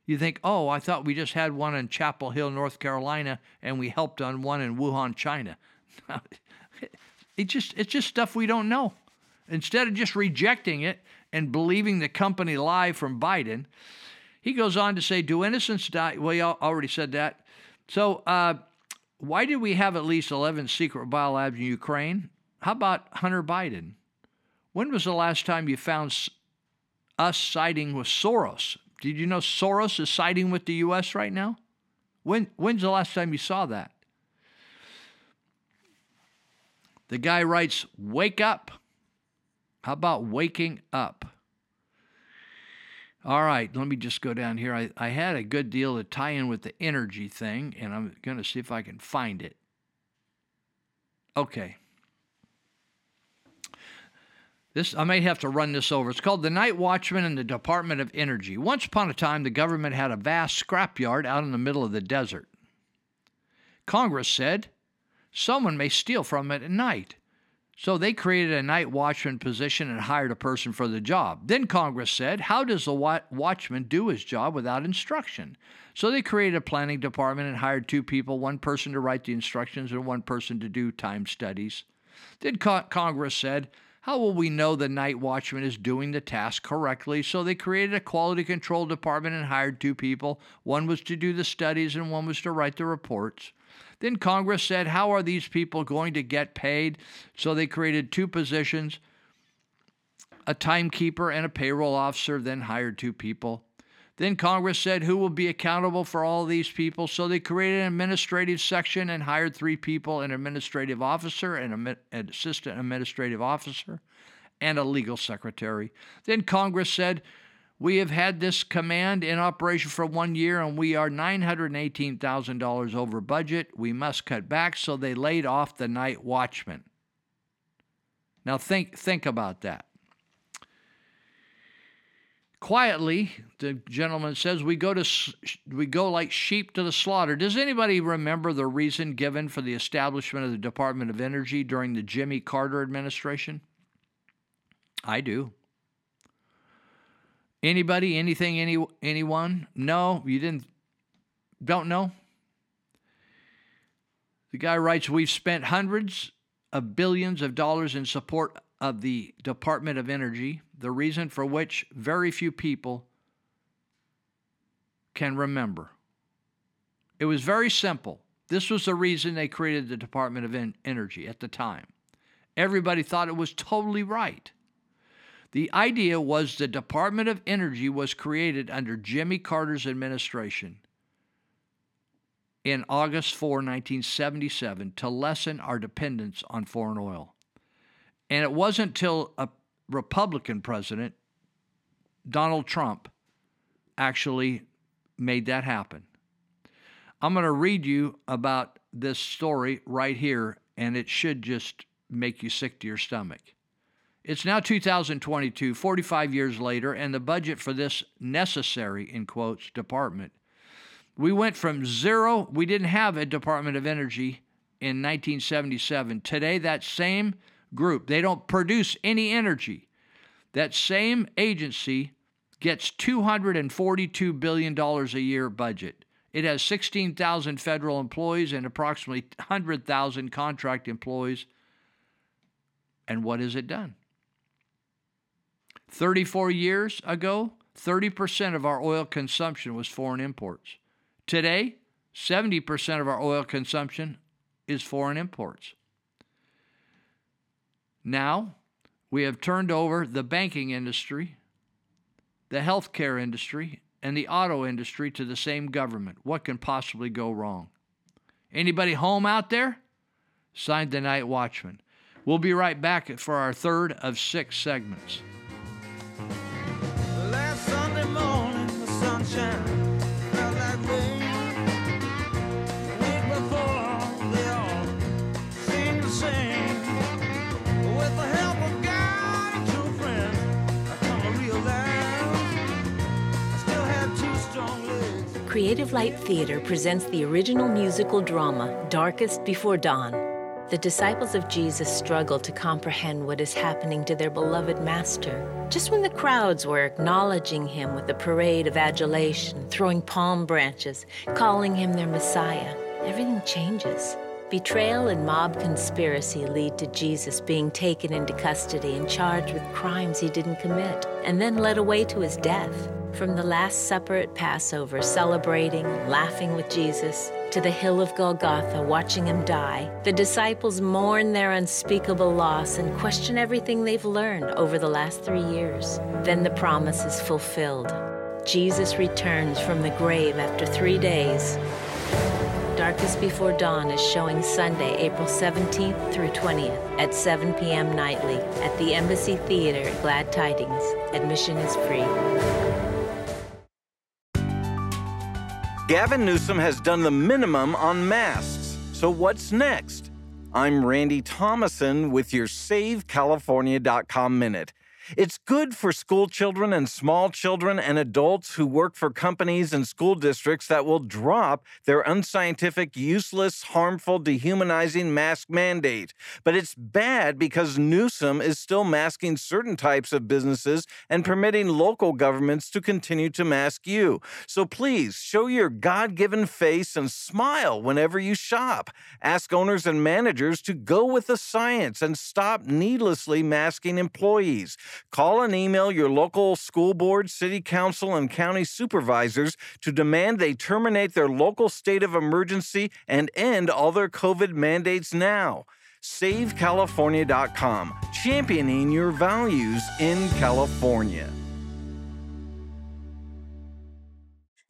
Speaker 9: You think, oh, I thought we just had one in Chapel Hill, North Carolina, and we helped on one in Wuhan, China. it just it's just stuff we don't know. Instead of just rejecting it and believing the company lie from Biden, he goes on to say, "Do innocents die?" Well, you already said that. So, uh, why did we have at least 11 secret biolabs in Ukraine? How about Hunter Biden? When was the last time you found us siding with Soros? Did you know Soros is siding with the U.S. right now? When, when's the last time you saw that? The guy writes, Wake up. How about waking up? All right, let me just go down here. I, I had a good deal to tie in with the energy thing, and I'm going to see if I can find it. Okay. This I may have to run this over. It's called the Night Watchman and the Department of Energy. Once upon a time, the government had a vast scrapyard out in the middle of the desert. Congress said someone may steal from it at night. So they created a night watchman position and hired a person for the job. Then Congress said, How does the watchman do his job without instruction? So they created a planning department and hired two people one person to write the instructions and one person to do time studies. Then Congress said, how will we know the night watchman is doing the task correctly? So they created a quality control department and hired two people. One was to do the studies and one was to write the reports. Then Congress said, How are these people going to get paid? So they created two positions a timekeeper and a payroll officer, then hired two people. Then Congress said, Who will be accountable for all these people? So they created an administrative section and hired three people an administrative officer, an assistant administrative officer, and a legal secretary. Then Congress said, we have had this command in operation for one year and we are $918,000 over budget. We must cut back, so they laid off the night watchman. Now think think about that. Quietly, the gentleman says, we go to we go like sheep to the slaughter. Does anybody remember the reason given for the establishment of the Department of Energy during the Jimmy Carter administration? I do. Anybody, anything, any anyone? No, you didn't don't know? The guy writes, We've spent hundreds of billions of dollars in support of the Department of Energy, the reason for which very few people can remember. It was very simple. This was the reason they created the Department of Energy at the time. Everybody thought it was totally right. The idea was the Department of Energy was created under Jimmy Carter's administration in August 4, 1977, to lessen our dependence on foreign oil. And it wasn't until a Republican president, Donald Trump, actually made that happen. I'm going to read you about this story right here, and it should just make you sick to your stomach. It's now 2022, 45 years later, and the budget for this necessary, in quotes, department. We went from zero, we didn't have a Department of Energy in 1977. Today, that same group. They don't produce any energy. That same agency gets $242 billion a year budget. It has 16,000 federal employees and approximately 100,000 contract employees. And what has it done? 34 years ago, 30% of our oil consumption was foreign imports. Today, 70% of our oil consumption is foreign imports. Now, we have turned over the banking industry, the healthcare industry, and the auto industry to the same government. What can possibly go wrong? Anybody home out there? Signed the Night Watchman. We'll be right back for our third of six segments.
Speaker 25: Creative Light Theater presents the original musical drama, Darkest Before Dawn. The disciples of Jesus struggle to comprehend what is happening to their beloved Master. Just when the crowds were acknowledging him with a parade of adulation, throwing palm branches, calling him their Messiah, everything changes. Betrayal and mob conspiracy lead to Jesus being taken into custody and charged with crimes he didn't commit, and then led away to his death. From the Last Supper at Passover, celebrating, laughing with Jesus, to the hill of Golgotha, watching him die, the disciples mourn their unspeakable loss and question everything they've learned over the last three years. Then the promise is fulfilled. Jesus returns from the grave after three days. Darkest Before Dawn is showing Sunday, April 17th through 20th at 7 p.m. nightly at the Embassy Theater at Glad Tidings. Admission is free.
Speaker 26: Gavin Newsom has done the minimum on masks. So what's next? I'm Randy Thomasson with your SaveCalifornia.com minute. It's good for school children and small children and adults who work for companies and school districts that will drop their unscientific, useless, harmful, dehumanizing mask mandate. But it's bad because Newsom is still masking certain types of businesses and permitting local governments to continue to mask you. So please show your God given face and smile whenever you shop. Ask owners and managers to go with the science and stop needlessly masking employees. Call and email your local school board, city council, and county supervisors to demand they terminate their local state of emergency and end all their COVID mandates now. SaveCalifornia.com, championing your values in California.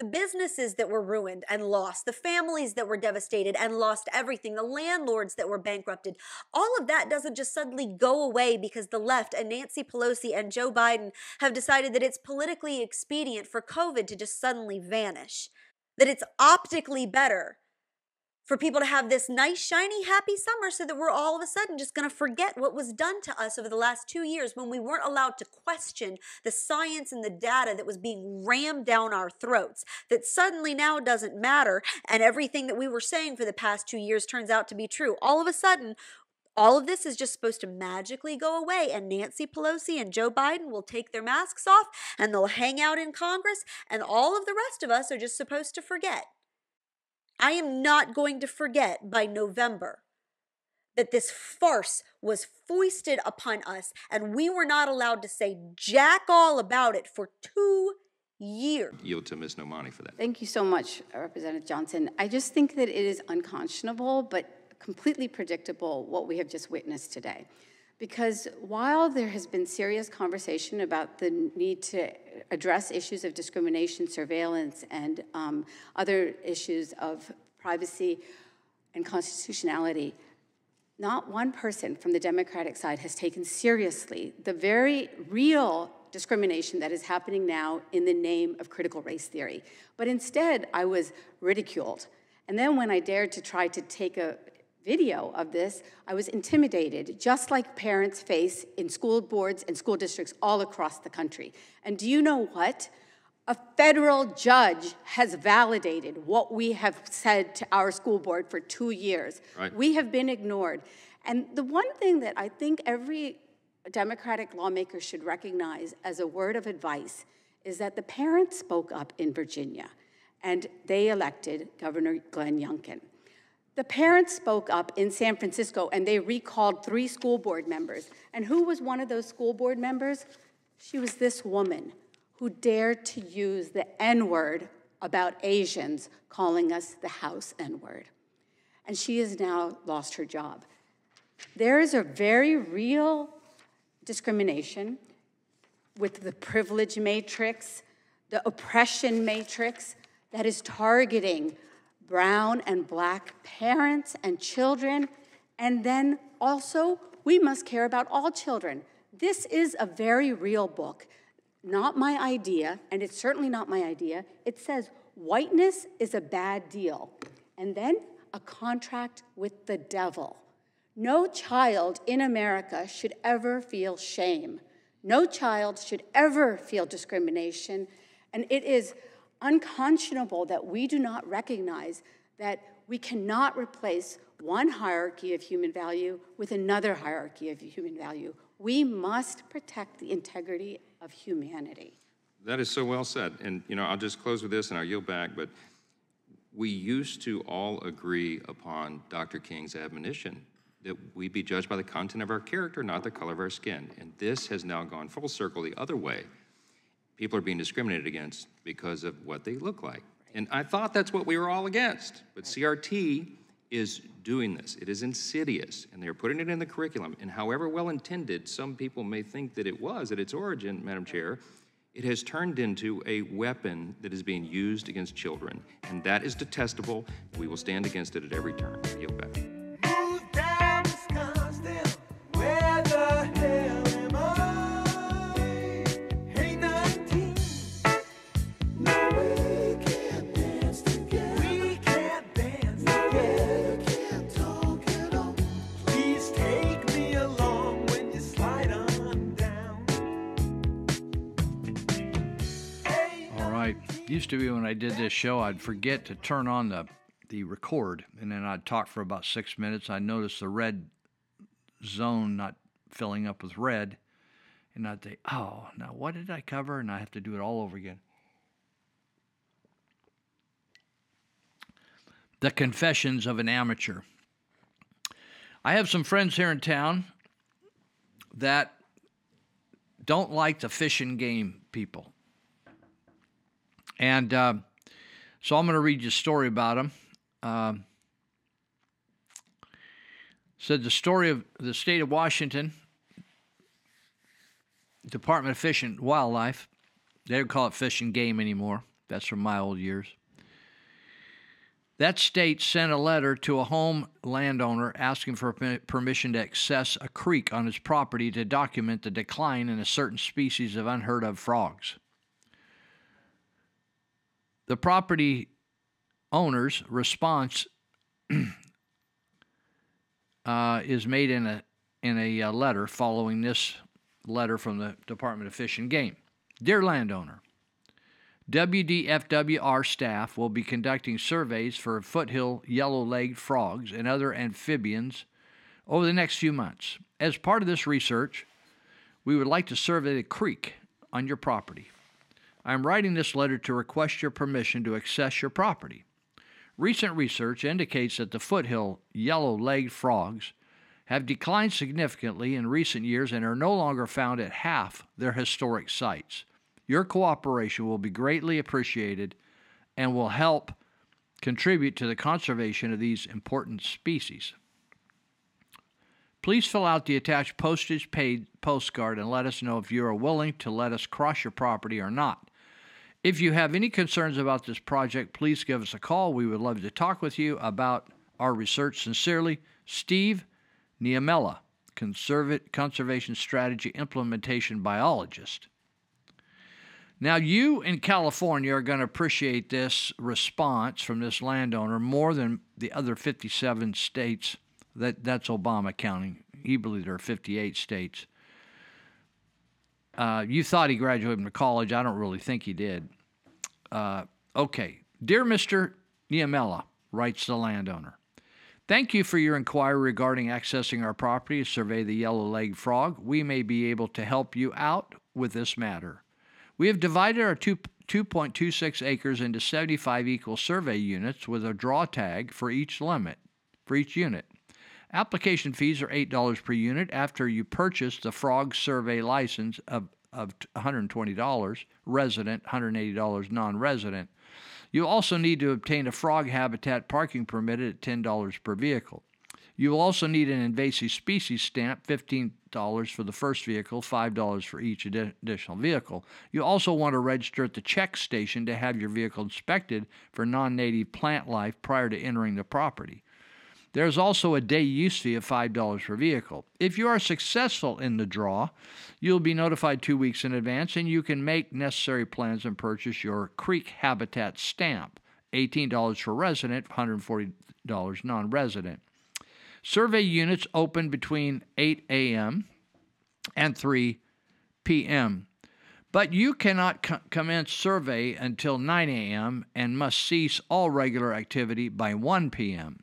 Speaker 2: The businesses that were ruined and lost, the families that were devastated and lost everything, the landlords that were bankrupted, all of that doesn't just suddenly go away because the left and Nancy Pelosi and Joe Biden have decided that it's politically expedient for COVID to just suddenly vanish. That it's optically better for people to have this nice, shiny, happy summer so that we're all of a sudden just going to forget what was done to us over the last two years when we weren't allowed to question the science and the data that was being rammed down our throats. That suddenly now doesn't matter, and everything that we were saying for the past two years turns out to be true. All of a sudden, all of this is just supposed to magically go away, and Nancy Pelosi and Joe Biden will take their masks off and they'll hang out in Congress, and all of the rest of us are just supposed to forget. I am not going to forget by November that this farce was foisted upon us and we were not allowed to say jack all about it for two years.
Speaker 27: Yield to Ms. Nomani for that.
Speaker 28: Thank you so much, uh, Representative Johnson. I just think that it is unconscionable but completely predictable what we have just witnessed today. Because while there has been serious conversation about the need to address issues of discrimination, surveillance, and um, other issues of privacy and constitutionality, not one person from the Democratic side has taken seriously the very real discrimination that is happening now in the name of critical race theory. But instead, I was ridiculed. And then when I dared to try to take a video of this, I was intimidated, just like parents face in school boards and school districts all across the country. And do you know what? A federal judge has validated what we have said to our school board for two years.
Speaker 27: Right.
Speaker 28: We have been ignored. And the one thing that I think every Democratic lawmaker should recognize as a word of advice is that the parents spoke up in Virginia and they elected Governor Glenn Youngkin. The parents spoke up in San Francisco and they recalled three school board members. And who was one of those school board members? She was this woman who dared to use the N word about Asians, calling us the House N word. And she has now lost her job. There is a very real discrimination with the privilege matrix, the oppression matrix that is targeting brown and black parents and children. And then also, we must care about all children. This is a very real book, not my idea, and it's certainly not my idea. It says whiteness is a bad deal, and then a contract with the devil. No child in America should ever feel shame. No child should ever feel discrimination. And it is unconscionable that we do not recognize that we cannot replace one hierarchy of human value with another hierarchy of human value. We must protect the integrity of humanity.
Speaker 27: That is so well said. And, you know, I'll just close with this and I'll yield back. But we used to all agree upon Dr. King's admonition that we be judged by the content of our character, not the color of our skin. And this has now gone full circle the other way. People are being discriminated against because of what they look like. And I thought that's what we were all against. But CRT is doing this. It is insidious, and they're putting it in the curriculum. And however well intended some people may think that it was at its origin, Madam Chair, it has turned into a weapon that is being used against children. And that is detestable. We will stand against it at every turn. Yield back.
Speaker 9: Used to be when I did this show, I'd forget to turn on the the record, and then I'd talk for about six minutes. I noticed the red zone not filling up with red, and I'd think, "Oh, now what did I cover?" And I have to do it all over again. The Confessions of an Amateur. I have some friends here in town that don't like the fish and game people. And uh, so I'm going to read you a story about them. Um said the story of the state of Washington, Department of Fish and Wildlife. They don't call it fish and game anymore. That's from my old years. That state sent a letter to a home landowner asking for permission to access a creek on his property to document the decline in a certain species of unheard of frogs. The property owner's response uh, is made in a in a uh, letter following this letter from the Department of Fish and Game. Dear landowner, WDFWR staff will be conducting surveys for foothill yellow-legged frogs and other amphibians over the next few months. As part of this research, we would like to survey the creek on your property. I am writing this letter to request your permission to access your property. Recent research indicates that the foothill yellow legged frogs have declined significantly in recent years and are no longer found at half their historic sites. Your cooperation will be greatly appreciated and will help contribute to the conservation of these important species. Please fill out the attached postage paid postcard and let us know if you are willing to let us cross your property or not. If you have any concerns about this project, please give us a call. We would love to talk with you about our research. Sincerely, Steve Niemela, Conserva- Conservation Strategy Implementation Biologist. Now, you in California are going to appreciate this response from this landowner more than the other 57 states. That, that's Obama counting. He believes there are 58 states. Uh, you thought he graduated from college. I don't really think he did. Uh, okay. Dear Mr. Niemela, writes the landowner, thank you for your inquiry regarding accessing our property to survey the yellow legged frog. We may be able to help you out with this matter. We have divided our two, 2.26 acres into 75 equal survey units with a draw tag for each limit, for each unit. Application fees are $8 per unit after you purchase the frog survey license of, of $120, resident, $180 non resident. You also need to obtain a frog habitat parking permit at $10 per vehicle. You will also need an invasive species stamp, $15 for the first vehicle, $5 for each addi- additional vehicle. You also want to register at the check station to have your vehicle inspected for non native plant life prior to entering the property. There's also a day use fee of $5 per vehicle. If you are successful in the draw, you'll be notified two weeks in advance and you can make necessary plans and purchase your creek habitat stamp $18 for resident, $140 non resident. Survey units open between 8 a.m. and 3 p.m. But you cannot co- commence survey until 9 a.m. and must cease all regular activity by 1 p.m.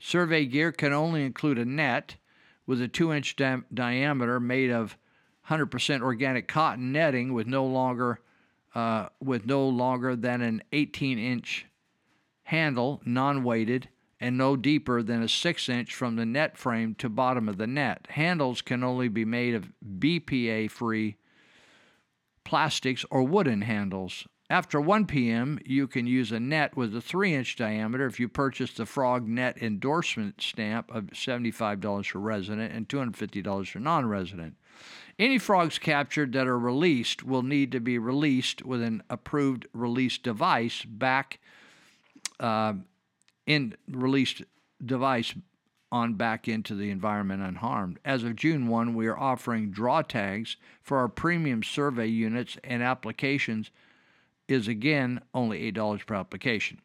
Speaker 9: Survey gear can only include a net with a 2 inch di- diameter made of 100% organic cotton netting with no longer uh, with no longer than an 18 inch handle, non weighted, and no deeper than a 6 inch from the net frame to bottom of the net. Handles can only be made of BPA free plastics or wooden handles. After 1 p.m., you can use a net with a 3 inch diameter if you purchase the Frog Net endorsement stamp of $75 for resident and $250 for non resident. Any frogs captured that are released will need to be released with an approved release device back uh, in released device on back into the environment unharmed. As of June 1, we are offering draw tags for our premium survey units and applications is again only $8 per application.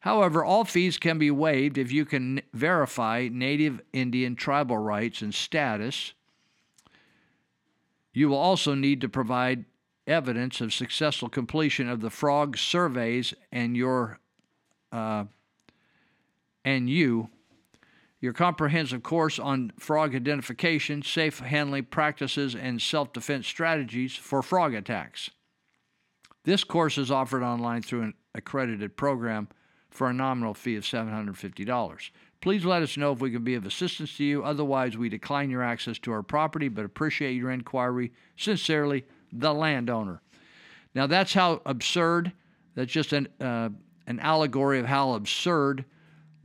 Speaker 9: However, all fees can be waived if you can verify Native Indian tribal rights and status. You will also need to provide evidence of successful completion of the frog surveys and your uh, and you your comprehensive course on frog identification, safe handling practices, and self defense strategies for frog attacks. This course is offered online through an accredited program for a nominal fee of $750. Please let us know if we can be of assistance to you. Otherwise, we decline your access to our property, but appreciate your inquiry. Sincerely, the landowner. Now, that's how absurd, that's just an, uh, an allegory of how absurd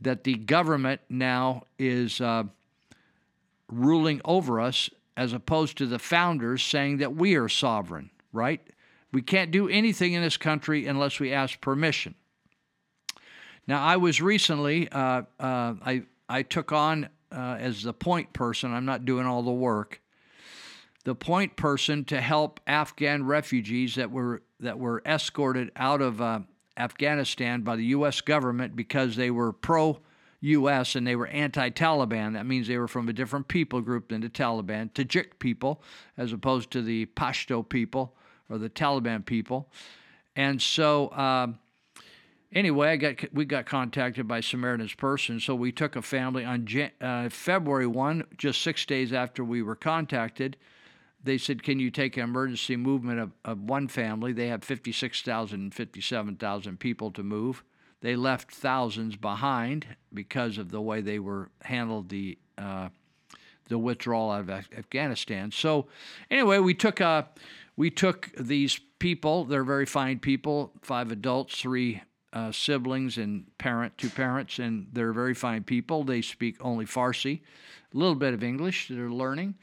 Speaker 9: that the government now is uh, ruling over us as opposed to the founders saying that we are sovereign, right? We can't do anything in this country unless we ask permission. Now, I was recently, uh, uh, I, I took on uh, as the point person, I'm not doing all the work, the point person to help Afghan refugees that were, that were escorted out of uh, Afghanistan by the U.S. government because they were pro U.S. and they were anti Taliban. That means they were from a different people group than the Taliban, Tajik people, as opposed to the Pashto people or the Taliban people. And so, um, anyway, I got we got contacted by Samaritan's Purse, so we took a family on Jan- uh, February one, just six days after we were contacted. They said, "Can you take an emergency movement of, of one family? They have 56,000, 57,000 people to move. They left thousands behind because of the way they were handled the." Uh, the withdrawal out of Afghanistan. So, anyway, we took uh, we took these people. They're very fine people. Five adults, three uh, siblings, and parent, two parents, and they're very fine people. They speak only Farsi, a little bit of English. They're learning,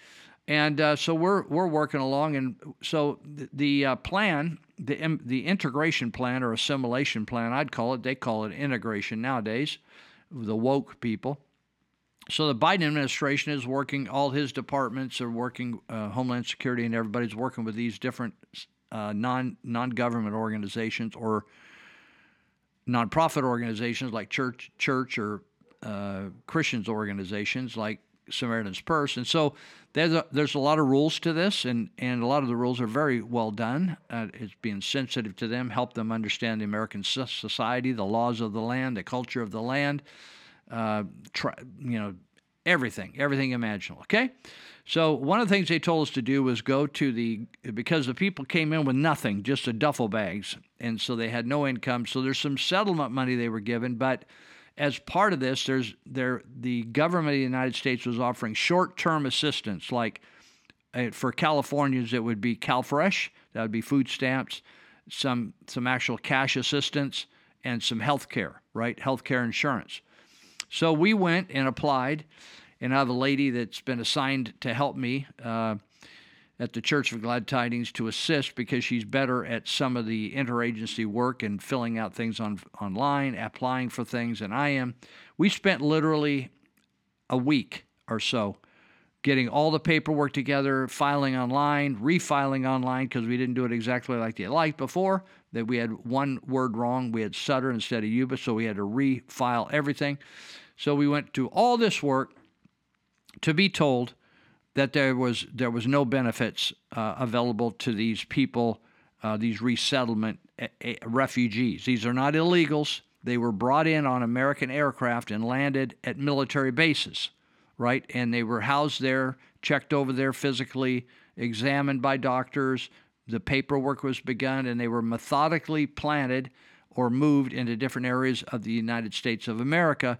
Speaker 9: and uh, so we're we're working along. And so the, the uh, plan, the the integration plan or assimilation plan, I'd call it. They call it integration nowadays. The woke people so the Biden administration is working. All his departments are working. Uh, Homeland Security and everybody's working with these different uh, non non government organizations or nonprofit organizations like church church or uh, Christians organizations like Samaritan's Purse. And so there's a, there's a lot of rules to this, and, and a lot of the rules are very well done. Uh, it's being sensitive to them, help them understand the American society, the laws of the land, the culture of the land uh, try, you know, everything, everything imaginable. Okay? So, one of the things they told us to do was go to the, because the people came in with nothing, just a duffel bags, and so they had no income. So, there's some settlement money they were given, but as part of this, there's there the government of the United States was offering short-term assistance, like uh, for Californians, it would be CalFresh, that would be food stamps, some some actual cash assistance, and some health care, right? Health care insurance. So we went and applied, and I have a lady that's been assigned to help me uh, at the Church of Glad Tidings to assist because she's better at some of the interagency work and filling out things on online, applying for things than I am. We spent literally a week or so getting all the paperwork together, filing online, refiling online because we didn't do it exactly like they liked before. That we had one word wrong. We had Sutter instead of Yuba, so we had to refile everything. So we went to all this work to be told that there was there was no benefits uh, available to these people uh, these resettlement uh, uh, refugees. These are not illegals. They were brought in on American aircraft and landed at military bases, right? And they were housed there, checked over there physically, examined by doctors. The paperwork was begun, and they were methodically planted or moved into different areas of the United States of America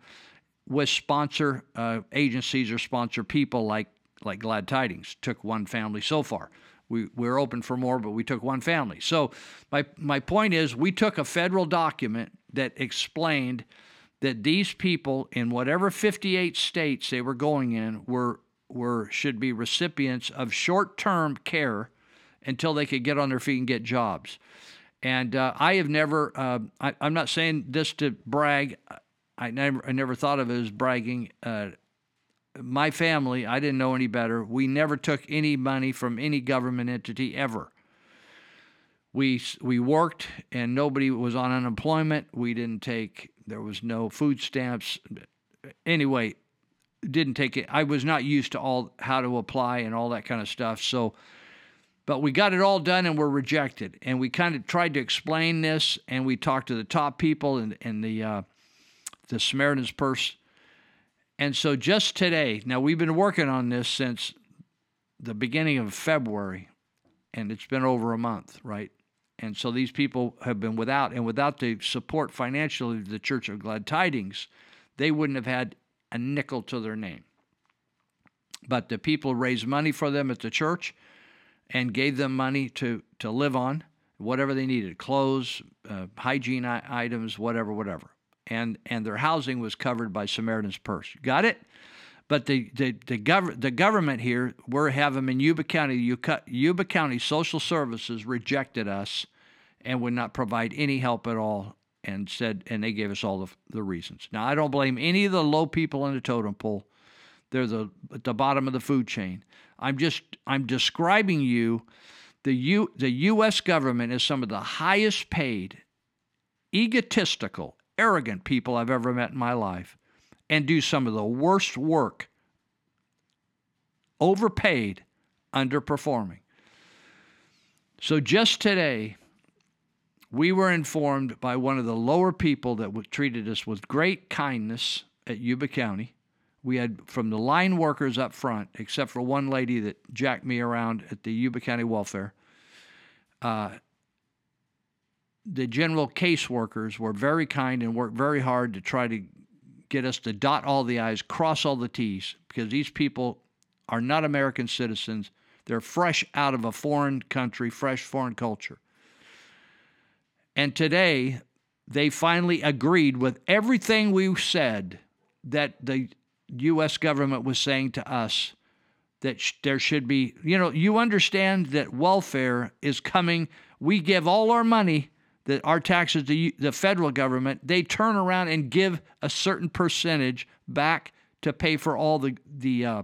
Speaker 9: with sponsor uh, agencies or sponsor people like like Glad Tidings. Took one family so far. We we're open for more, but we took one family. So my my point is, we took a federal document that explained that these people in whatever 58 states they were going in were were should be recipients of short-term care until they could get on their feet and get jobs. And uh, I have never, uh, I, am not saying this to brag. I never, I never thought of it as bragging. Uh, my family, I didn't know any better. We never took any money from any government entity ever. We we worked and nobody was on unemployment. We didn't take. There was no food stamps. Anyway, didn't take it. I was not used to all how to apply and all that kind of stuff. So but we got it all done and we're rejected. And we kind of tried to explain this, and we talked to the top people and, and the uh, the Samaritan's Purse. And so just today, now we've been working on this since the beginning of February, and it's been over a month, right? And so these people have been without, and without the support financially of the Church of Glad Tidings, they wouldn't have had a nickel to their name. But the people raised money for them at the church and gave them money to, to live on, whatever they needed clothes, uh, hygiene items, whatever, whatever. And, and their housing was covered by Samaritan's Purse. Got it? But the, the, the, gov- the government here, we have them in Yuba County. Yuba, Yuba County Social Services rejected us and would not provide any help at all and said, and they gave us all the, the reasons. Now, I don't blame any of the low people in the totem pole. They're the, at the bottom of the food chain. I'm just I'm describing you the U, the US government is some of the highest paid egotistical, arrogant people I've ever met in my life and do some of the worst work overpaid, underperforming. So just today, we were informed by one of the lower people that treated us with great kindness at Yuba County we had from the line workers up front, except for one lady that jacked me around at the Yuba County Welfare. Uh, the general caseworkers were very kind and worked very hard to try to get us to dot all the I's, cross all the T's, because these people are not American citizens. They're fresh out of a foreign country, fresh foreign culture. And today, they finally agreed with everything we said that the U.S. government was saying to us that sh- there should be, you know, you understand that welfare is coming. We give all our money, that our taxes to the federal government. They turn around and give a certain percentage back to pay for all the the uh,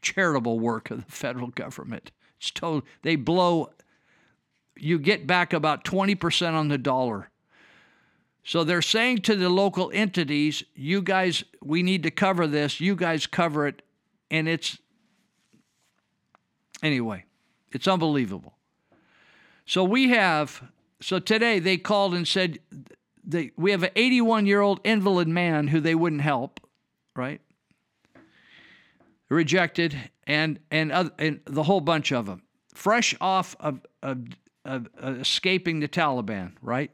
Speaker 9: charitable work of the federal government. It's total. They blow. You get back about twenty percent on the dollar so they're saying to the local entities, you guys, we need to cover this, you guys cover it. And it's, anyway, it's unbelievable. So we have, so today they called and said, they, we have an 81 year old invalid man who they wouldn't help, right? Rejected, and and, other, and the whole bunch of them, fresh off of, of, of, escaping the Taliban, right?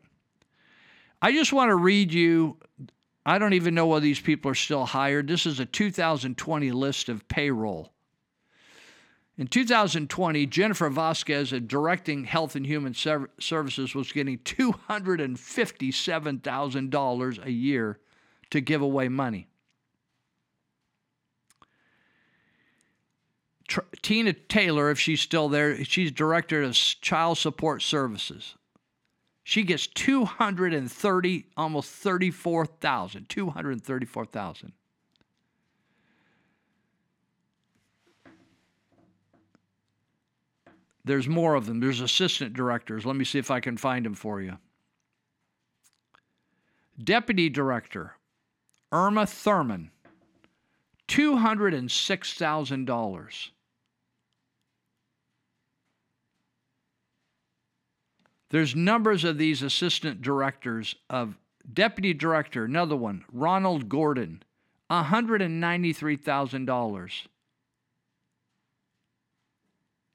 Speaker 9: I just want to read you. I don't even know whether these people are still hired. This is a 2020 list of payroll. In 2020, Jennifer Vasquez, a directing Health and Human Services, was getting $257,000 a year to give away money. Tr- Tina Taylor, if she's still there, she's director of Child Support Services. She gets 230, almost 34,000, 234,000. There's more of them. There's assistant directors. Let me see if I can find them for you. Deputy Director Irma Thurman, $206,000. There's numbers of these assistant directors of deputy director, another one, Ronald Gordon, $193,000.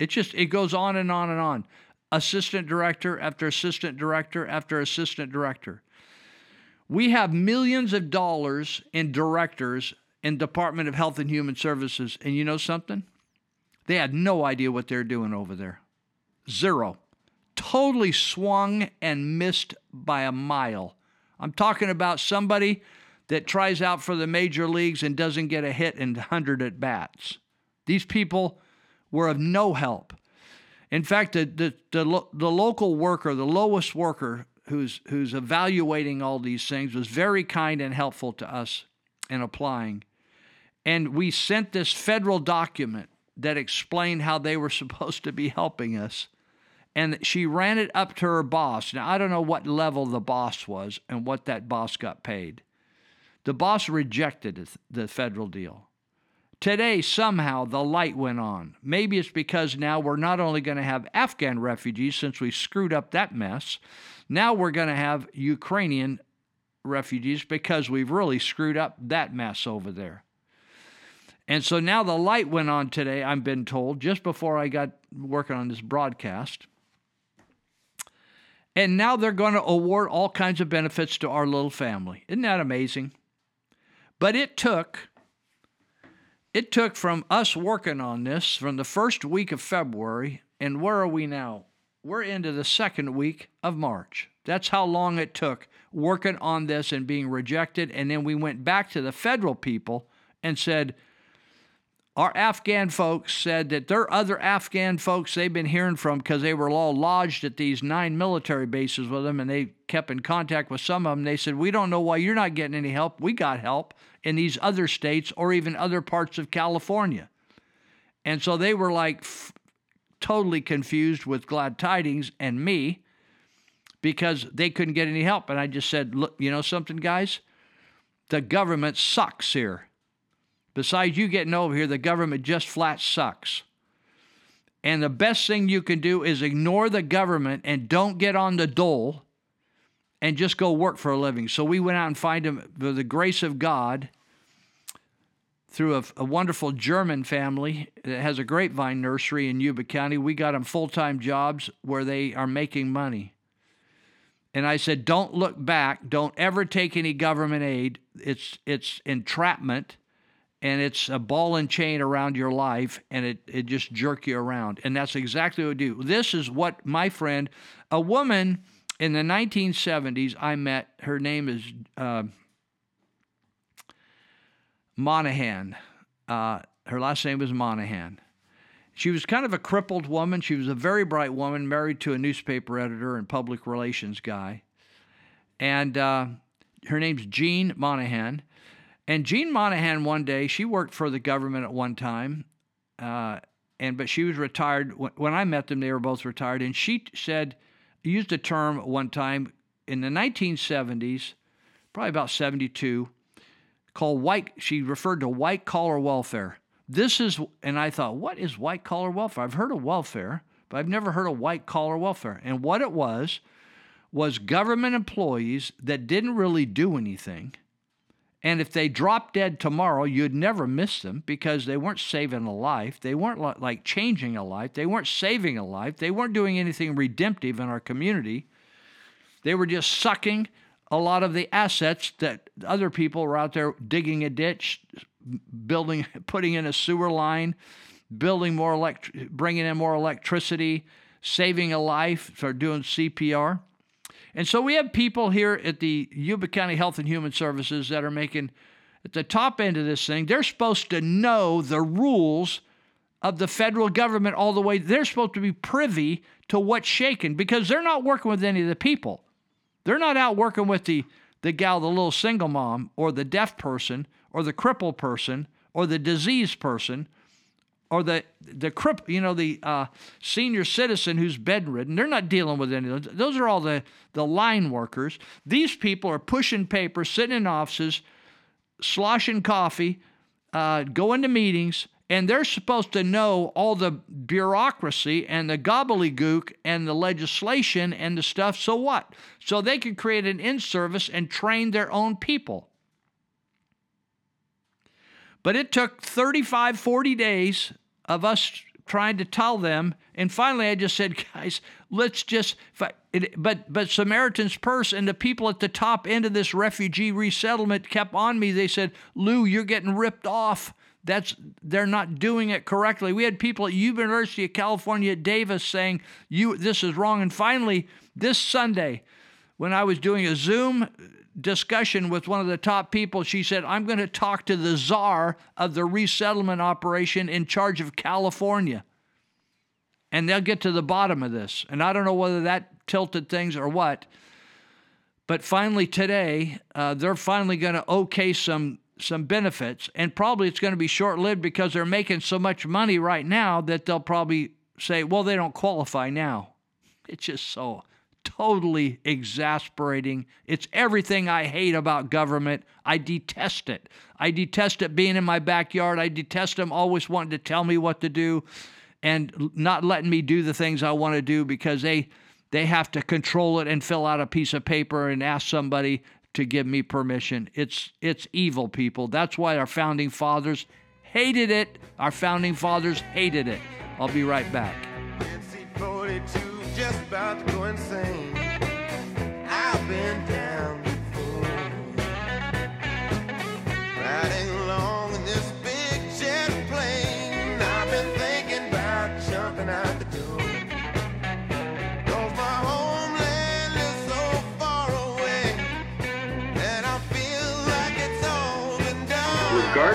Speaker 9: It just it goes on and on and on. Assistant director after assistant director after assistant director. We have millions of dollars in directors in Department of Health and Human Services, and you know something? They had no idea what they're doing over there. Zero. Totally swung and missed by a mile. I'm talking about somebody that tries out for the major leagues and doesn't get a hit in 100 at bats. These people were of no help. In fact, the, the, the, the, local worker, the lowest worker who's, who's evaluating all these things, was very kind and helpful to us in applying. And we sent this federal document that explained how they were supposed to be helping us. And she ran it up to her boss. Now, I don't know what level the boss was and what that boss got paid. The boss rejected the federal deal. Today, somehow, the light went on. Maybe it's because now we're not only going to have Afghan refugees since we screwed up that mess, now we're going to have Ukrainian refugees because we've really screwed up that mess over there. And so now the light went on today, I've been told, just before I got working on this broadcast. And now they're going to award all kinds of benefits to our little family. Isn't that amazing? But it took it took from us working on this from the first week of February, and where are we now? We're into the second week of March. That's how long it took working on this and being rejected. And then we went back to the federal people and said, our Afghan folks said that there are other Afghan folks they've been hearing from because they were all lodged at these nine military bases with them and they kept in contact with some of them. They said, We don't know why you're not getting any help. We got help in these other states or even other parts of California. And so they were like f- totally confused with glad tidings and me because they couldn't get any help. And I just said, Look, you know something, guys? The government sucks here. Besides you getting over here, the government just flat sucks. And the best thing you can do is ignore the government and don't get on the dole and just go work for a living. So we went out and find him with the grace of God through a, a, wonderful German family that has a grapevine nursery in Yuba County. We got them full time jobs where they are making money. And I said, don't look back. Don't ever take any government aid. It's, it's entrapment and it's a ball and chain around your life and it, it just jerk you around. And that's exactly what we do. This is what my friend, a woman in the 1970s, I met. Her name is uh, Monahan. Uh, her last name was Monahan. She was kind of a crippled woman. She was a very bright woman, married to a newspaper editor and public relations guy. And uh, her name's Jean Monahan. And Jean Monahan, one day, she worked for the government at one time, uh, and but she was retired. When I met them, they were both retired. And she said, used a term one time in the 1970s, probably about 72, called white, she referred to white collar welfare. This is, and I thought, what is white collar welfare? I've heard of welfare, but I've never heard of white collar welfare. And what it was, was government employees that didn't really do anything. And if they dropped dead tomorrow, you'd never miss them because they weren't saving a life. They weren't like changing a life. They weren't saving a life. They weren't doing anything redemptive in our community. They were just sucking a lot of the assets that other people were out there digging a ditch, building, putting in a sewer line, building more elect, bringing in more electricity, saving a life, for doing CPR. And so we have people here at the Yuba County Health and Human Services that are making at the top end of this thing. They're supposed to know the rules of the federal government all the way. They're supposed to be privy to what's shaking because they're not working with any of the people. They're not out working with the, the gal, the little single mom, or the deaf person, or the crippled person, or the diseased person, or the the you know, the uh, senior citizen who's bedridden. They're not dealing with any of those. Those are all the the line workers. These people are pushing paper, sitting in offices, sloshing coffee, uh, going to meetings, and they're supposed to know all the bureaucracy and the gobbledygook and the legislation and the stuff. So what? So they can create an in service and train their own people. But it took 35, 40 days of us trying to tell them. And finally, I just said, guys, let's just. But but Samaritan's Purse and the people at the top end of this refugee resettlement kept on me. They said, Lou, you're getting ripped off. That's they're not doing it correctly. We had people at University of California at Davis saying, "You this is wrong." And finally, this Sunday, when I was doing a Zoom discussion with one of the top people, she said, I'm going to talk to the czar of the resettlement operation in charge of California. And they'll get to the bottom of this. And I don't know whether that tilted things or what. But finally, today, uh, they're finally going to okay some some benefits, and probably it's going to be short lived because they're making so much money right now that they'll probably say, well, they don't qualify now. It's just so totally exasperating. It's everything I hate about government. I detest it. I detest it being in my backyard. I detest them always wanting to tell me what to do and not letting me do the things I want to do because they they have to control it and fill out a piece of paper and ask somebody to give me permission. It's it's evil people. That's why our founding fathers hated it. Our founding fathers hated it. I'll be right back just about to go insane.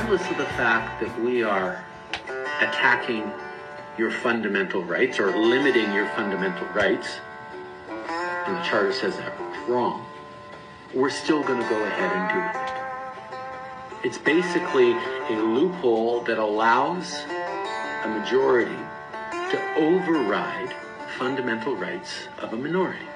Speaker 29: Regardless of the fact that we are attacking your fundamental rights or limiting your fundamental rights, and the Charter says that wrong, we're still going to go ahead and do it. It's basically a loophole that allows a majority to override fundamental rights of a minority.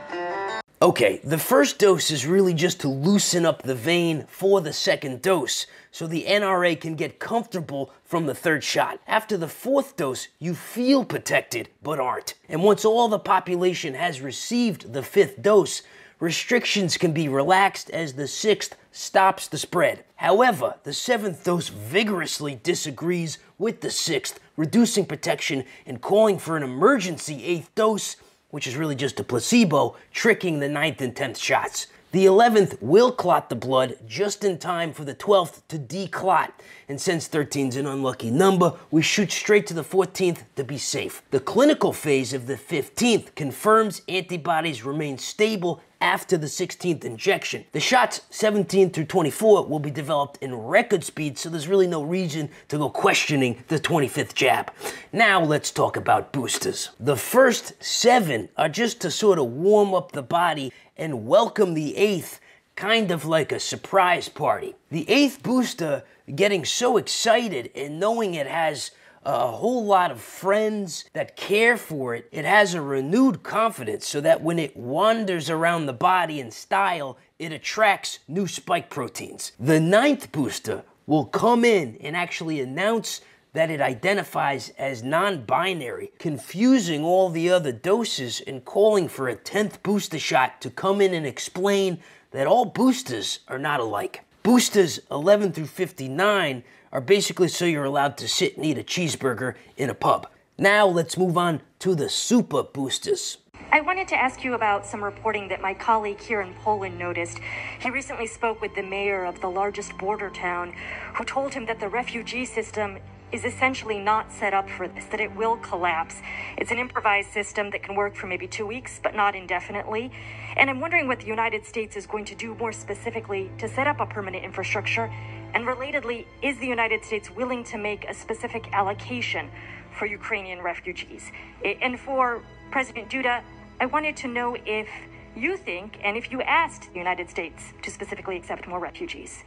Speaker 30: Okay, the first dose is really just to loosen up the vein for the second dose so the mRNA can get comfortable from the third shot. After the fourth dose, you feel protected but aren't. And once all the population has received the fifth dose, restrictions can be relaxed as the sixth stops the spread. However, the seventh dose vigorously disagrees with the sixth, reducing protection and calling for an emergency eighth dose which is really just a placebo, tricking the ninth and tenth shots. The 11th will clot the blood just in time for the 12th to declot. And since 13 is an unlucky number, we shoot straight to the 14th to be safe. The clinical phase of the 15th confirms antibodies remain stable after the 16th injection. The shots 17 through 24 will be developed in record speed, so there's really no reason to go questioning the 25th jab. Now let's talk about boosters. The first seven are just to sort of warm up the body and welcome the eighth kind of like a surprise party. The eighth booster getting so excited and knowing it has a whole lot of friends that care for it. It has a renewed confidence so that when it wanders around the body in style, it attracts new spike proteins. The ninth booster will come in and actually announce that it identifies as non binary, confusing all the other doses and calling for a 10th booster shot to come in and explain that all boosters are not alike. Boosters 11 through 59 are basically so you're allowed to sit and eat a cheeseburger in a pub. Now let's move on to the super boosters.
Speaker 31: I wanted to ask you about some reporting that my colleague here in Poland noticed. He recently spoke with the mayor of the largest border town, who told him that the refugee system is essentially not set up for this, that it will collapse. It's an improvised system that can work for maybe two weeks, but not indefinitely. And I'm wondering what the United States is going to do more specifically to set up a permanent infrastructure and relatedly, is the United States willing to make a specific allocation for Ukrainian refugees? And for President Duda, I wanted to know if you think and if you asked the United States to specifically accept more refugees.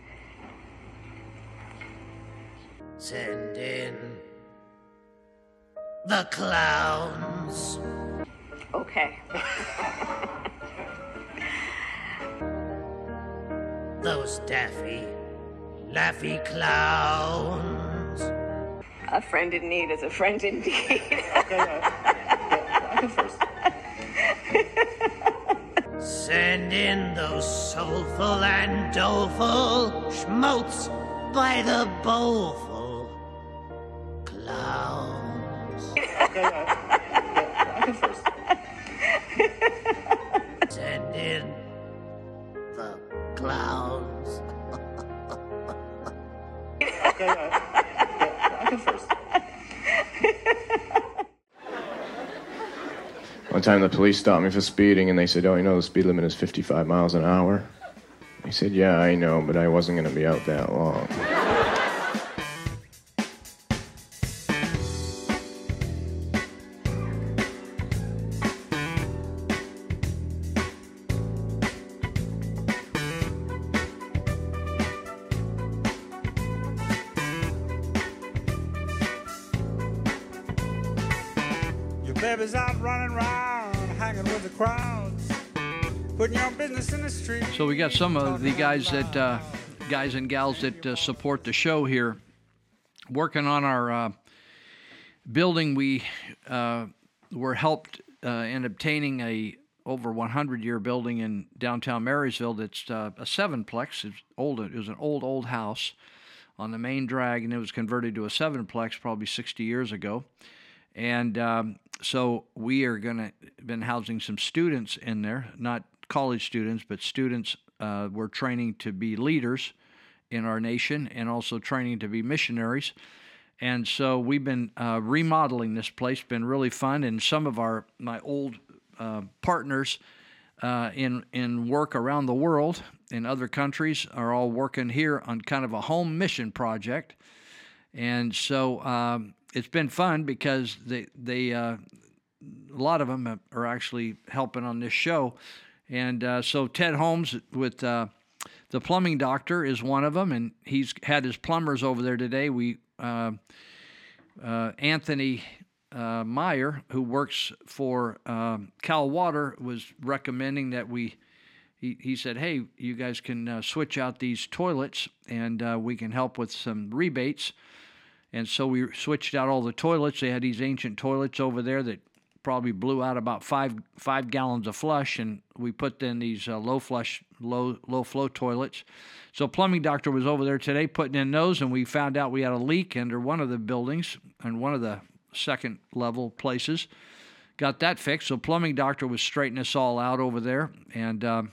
Speaker 32: Send in the clowns.
Speaker 31: Okay.
Speaker 32: Those daffy Laffy clowns.
Speaker 33: A friend in need is a friend indeed.
Speaker 34: I go first.
Speaker 32: Send in those soulful and doleful schmaltz by the bowlful clowns.
Speaker 34: I go first.
Speaker 32: Send in the clowns.
Speaker 34: I go first.
Speaker 35: One time the police stopped me for speeding and they said, Oh, you know the speed limit is 55 miles an hour? I said, Yeah, I know, but I wasn't going to be out that long.
Speaker 9: So we got some of the guys that uh, guys and gals that uh, support the show here working on our uh, building. We uh, were helped uh, in obtaining a over 100 year building in downtown Marysville. That's uh, a sevenplex. It's old. It was an old old house on the main drag, and it was converted to a sevenplex probably 60 years ago. And um, so we are going to been housing some students in there, not college students, but students. Uh, we're training to be leaders in our nation and also training to be missionaries. And so we've been uh, remodeling this place. Been really fun, and some of our my old uh, partners uh, in in work around the world in other countries are all working here on kind of a home mission project. And so um, it's been fun because they they uh, a lot of them are actually helping on this show. And uh, so Ted Holmes with uh, the plumbing doctor is one of them, and he's had his plumbers over there today. We uh, uh, Anthony uh, Meyer, who works for um, Cal Water, was recommending that we. He, he said, "Hey, you guys can switch out these toilets, and we can help with some rebates." And so we switched out all the toilets. They had these ancient toilets over there that probably blew out about five five gallons of flush, and we put in these uh, low flush, low low flow toilets. So plumbing doctor was over there today putting in those, and we found out we had a leak under one of the buildings and one of the second level places. Got that fixed. So plumbing doctor was straightening us all out over there, and. Uh,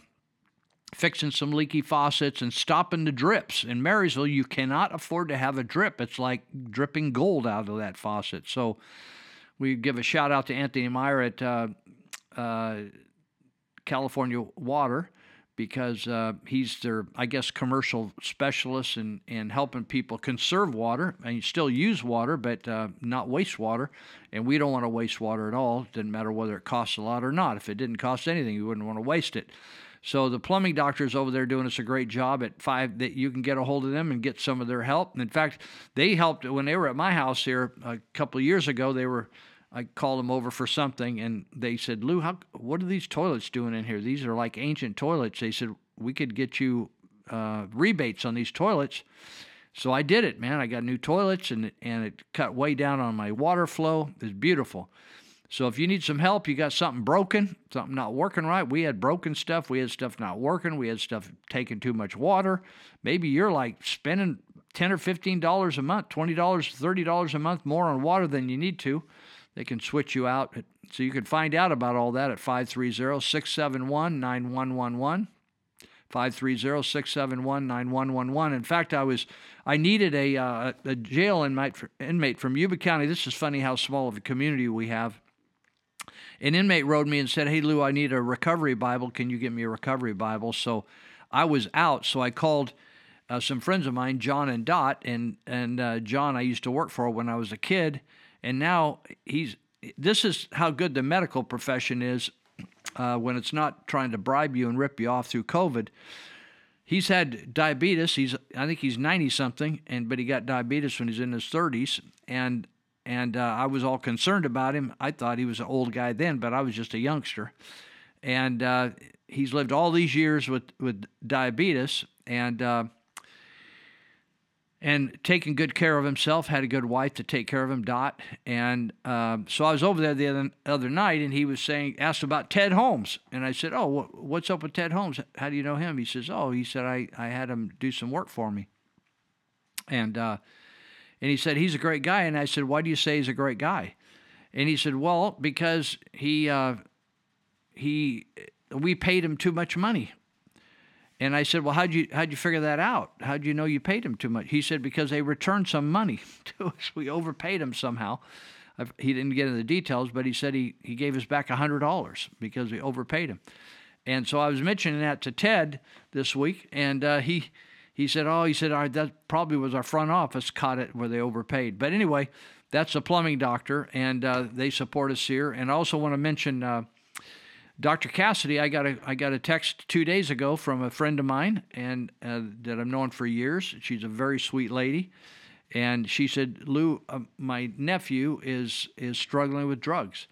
Speaker 9: fixing some leaky faucets and stopping the drips. In Marysville, you cannot afford to have a drip. It's like dripping gold out of that faucet. So we give a shout out to Anthony Meyer at uh, uh, California Water because uh, he's their, I guess, commercial specialist in, in helping people conserve water and still use water, but uh, not waste water. And we don't want to waste water at all. It doesn't matter whether it costs a lot or not. If it didn't cost anything, you wouldn't want to waste it. So the plumbing doctors over there doing us a great job at five that you can get a hold of them and get some of their help. And in fact, they helped when they were at my house here a couple of years ago. They were I called them over for something and they said, Lou, how what are these toilets doing in here? These are like ancient toilets. They said we could get you uh, rebates on these toilets. So I did it, man. I got new toilets and and it cut way down on my water flow. It's beautiful. So if you need some help, you got something broken, something not working right. We had broken stuff. We had stuff not working. We had stuff taking too much water. Maybe you're like spending ten or fifteen dollars a month, twenty dollars, thirty dollars a month more on water than you need to. They can switch you out. So you can find out about all that at 530-671-9111. 530-671-9111. In fact, I was I needed a uh, a jail inmate inmate from Yuba County. This is funny how small of a community we have an inmate wrote me and said, Hey, Lou, I need a recovery Bible. Can you get me a recovery Bible? So I was out. So I called uh, some friends of mine, John and Dot. And, and uh, John, I used to work for when I was a kid. And now he's, this is how good the medical profession is uh, when it's not trying to bribe you and rip you off through COVID. He's had diabetes. He's, I think he's 90 something, and but he got diabetes when he's in his 30s. And and uh, I was all concerned about him. I thought he was an old guy then, but I was just a youngster. And uh, he's lived all these years with with diabetes, and uh, and taking good care of himself. Had a good wife to take care of him, Dot. And um, so I was over there the other, other night, and he was saying, asked about Ted Holmes, and I said, "Oh, wh- what's up with Ted Holmes? How do you know him?" He says, "Oh, he said I I had him do some work for me." And uh, and he said he's a great guy, and I said, "Why do you say he's a great guy?" And he said, "Well, because he uh, he we paid him too much money." And I said, "Well, how'd you how'd you figure that out? How'd you know you paid him too much?" He said, "Because they returned some money to us. We overpaid him somehow." I've- He didn't get into the details, but he said he, he gave us back hundred dollars because we overpaid him. And so I was mentioning that to Ted this week, and uh, he he said, "Oh, he said "All right, that probably was our front office caught it where they overpaid." But anyway, that's a plumbing doctor, and uh, they support us here. And I also want to mention uh, Dr. Cassidy. I got a I got a text two days ago from a friend of mine, and uh, that I've known for years. She's a very sweet lady, and she said, "Lou, uh, my nephew is is struggling with drugs."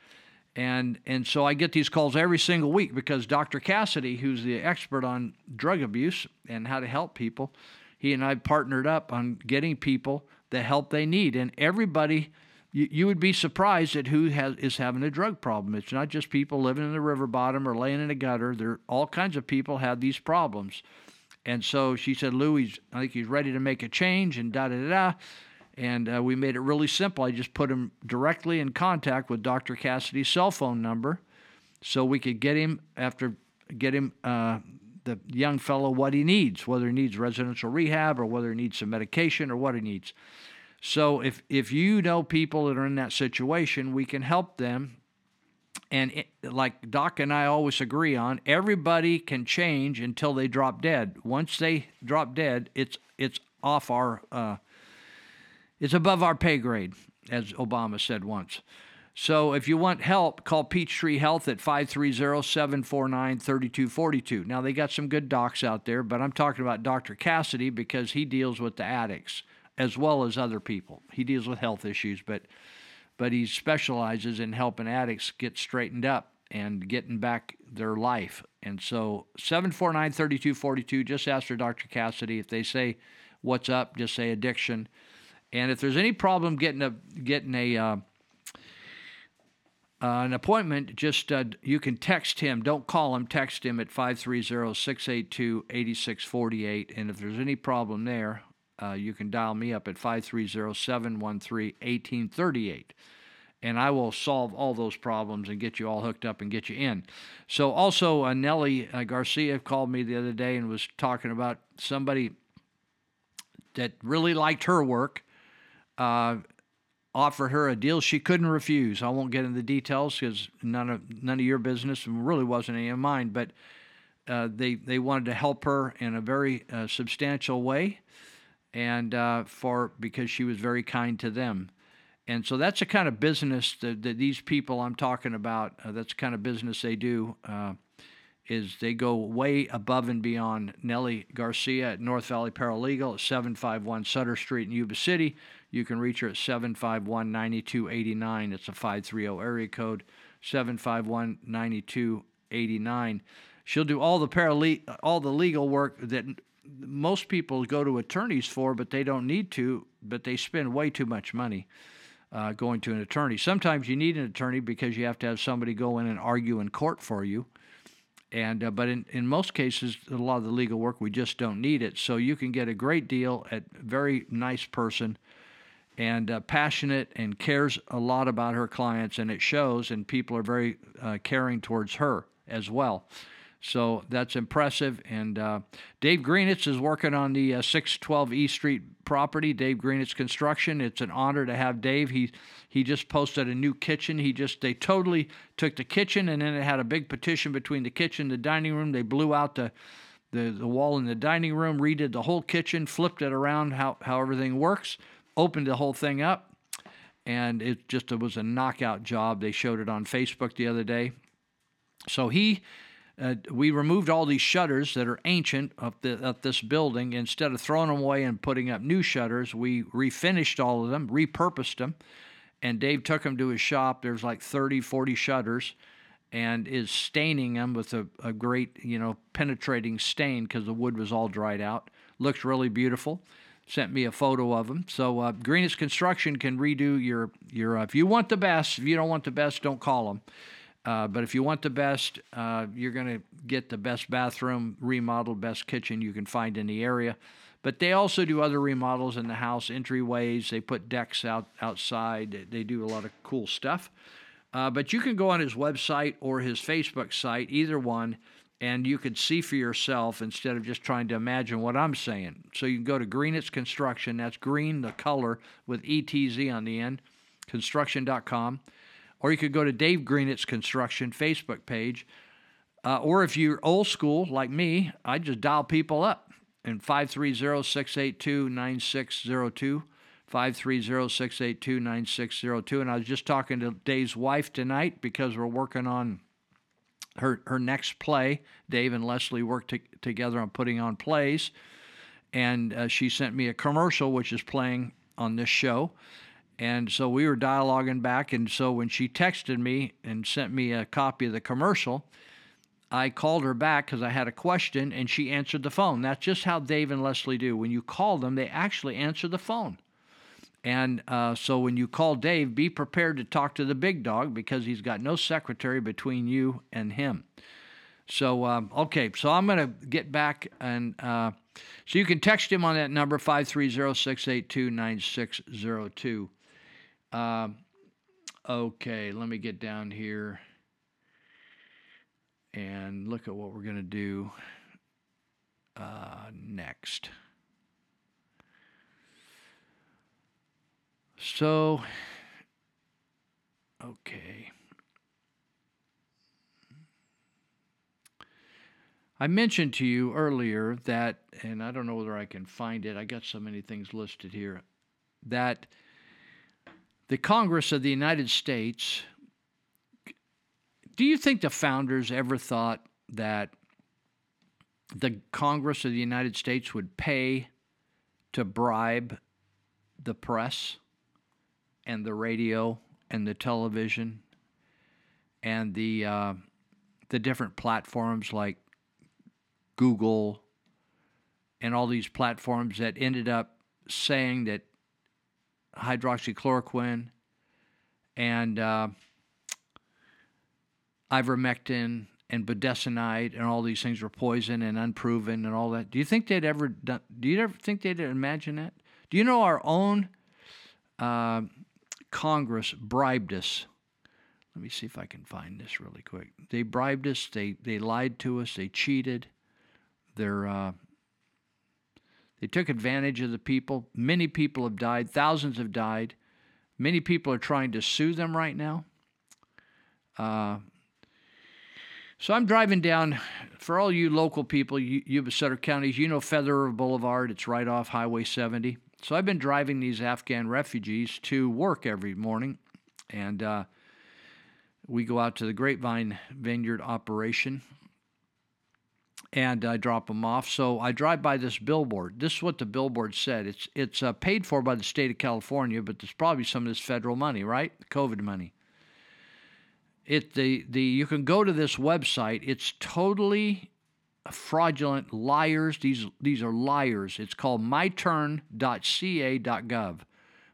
Speaker 9: And and so I get these calls every single week because Dr. Cassidy, who's the expert on drug abuse and how to help people, he and I partnered up on getting people the help they need. And everybody, you, you would be surprised at who has is having a drug problem. It's not just people living in the river bottom or laying in a gutter. There, all kinds of people have these problems. And so she said, Lou, he's, I think he's ready to make a change and da da. da. And uh, we made it really simple. I just put him directly in contact with Dr. Cassidy's cell phone number so we could get him after get him uh, the young fellow what he needs, whether he needs residential rehab or whether he needs some medication or what he needs. So if if you know people that are in that situation, we can help them. And it, like Doc and I always agree on, everybody can change until they drop dead. Once they drop dead, it's it's off our uh, it's above our pay grade, as Obama said once. So if you want help, call Peachtree Health at 530-749-3242. Now they got some good docs out there, but I'm talking about Dr. Cassidy because he deals with the addicts as well as other people. He deals with health issues, but but he specializes in helping addicts get straightened up and getting back their life. And so 749-3242, just ask for Dr. Cassidy. If they say what's up, just say addiction. And if there's any problem getting a getting a uh, uh, an appointment, just uh, you can text him. Don't call him. Text him at 530-682-8648. And if there's any problem there, uh, you can dial me up at 530-713-1838. And I will solve all those problems and get you all hooked up and get you in. So also, uh, Nellie uh, Garcia called me the other day and was talking about somebody that really liked her work uh, offered her a deal she couldn't refuse. I won't get into the details because none of none of your business and really wasn't any of mine. But uh, they they wanted to help her in a very uh, substantial way, and uh, for because she was very kind to them. And so that's the kind of business that, that these people I'm talking about. Uh, that's the kind of business they do. Uh, is they go way above and beyond. Nellie Garcia at North Valley Paralegal at 751 Sutter Street in Yuba City. You can reach her at 751 9289. It's a 530 area code, 751 9289. She'll do all the parale- all the legal work that most people go to attorneys for, but they don't need to, but they spend way too much money uh, going to an attorney. Sometimes you need an attorney because you have to have somebody go in and argue in court for you. And uh, but in, in most cases a lot of the legal work we just don't need it. So you can get a great deal at very nice person and uh, passionate and cares a lot about her clients and it shows and people are very uh, caring towards her as well so that's impressive. And uh, dave greenitz is working on the uh, 612 east street property dave greenitz construction. It's an honor to have dave. He he just posted a new kitchen. He just they totally took the kitchen and then it had a big petition between the kitchen and the dining room. They blew out the the, the wall in the dining room redid the whole kitchen flipped it around how, how everything works opened the whole thing up. And it just it was a knockout job. They showed it on facebook the other day. So he uh, we removed all these shutters that are ancient of, the, of this building. Instead of throwing them away and putting up new shutters, we refinished all of them, repurposed them, and Dave took them to his shop. There's like 30, 40 shutters, and is staining them with a, a great, you know, penetrating stain because the wood was all dried out. Looks really beautiful. sent me a photo of them. So uh, Greenitz Construction can redo your your. Uh, if you want the best, if you don't want the best, don't call them. Uh, but if you want the best, uh, you're going to get the best bathroom remodeled, best kitchen you can find in the area. But they also do other remodels in the house, entryways. They put decks out outside. They do a lot of cool stuff. Uh, but you can go on his website or his Facebook site, either one, and you could see for yourself instead of just trying to imagine what I'm saying. So you can go to Greenitz Construction. That's green, the color, with ETZ on the end, construction.com. Or you could go to Dave Greenitz Construction Facebook page. Uh, or if you're old school like me, I just dial people up and 530 682 9602. 530 682 9602. And I was just talking to Dave's wife tonight because we're working on her, her next play. Dave and Leslie worked to, together on putting on plays. And uh, she sent me a commercial, which is playing on this show. And so we were dialoguing back. And so when she texted me and sent me a copy of the commercial, I called her back because I had a question and she answered the phone. That's just how Dave and Leslie do. When you call them, they actually answer the phone. And uh, so when you call Dave, be prepared to talk to the big dog because he's got no secretary between you and him. So, um, okay, so I'm going to get back and uh, so you can text him on that number, 530 682 9602. Um, okay, let me get down here and look at what we're going to do uh, next. So, okay. I mentioned to you earlier that, and I don't know whether I can find it, I got so many things listed here, that the Congress of the United States. Do you think the founders ever thought that the Congress of the United States would pay to bribe the press? and the radio and the television and the uh, the different platforms like Google and all these platforms that ended up saying that hydroxychloroquine and uh, ivermectin and budesonide and all these things were poison and unproven and all that. Do you think they'd ever done, do you ever think they'd imagine that? Do you know our own uh, Congress bribed us. Let me see if I can find this really quick. They bribed us. They they lied to us. They cheated. They're uh, they took advantage of the people. Many people have died. Thousands have died. Many people are trying to sue them right now. Uh, so I'm driving down. For all you local people, you, Yuba Sutter counties, you know Feather Boulevard. It's right off Highway 70. So I've been driving these Afghan refugees to work every morning, and uh, we go out to the Grapevine Vineyard operation and I drop them off. So I drive by this billboard. This is what the billboard said. It's it's uh, paid for by the state of California, but there's probably some of this federal money, right? COVID money. It the the you can go to this website. It's totally fraudulent liars. These these are liars. It's called myturn.ca.gov.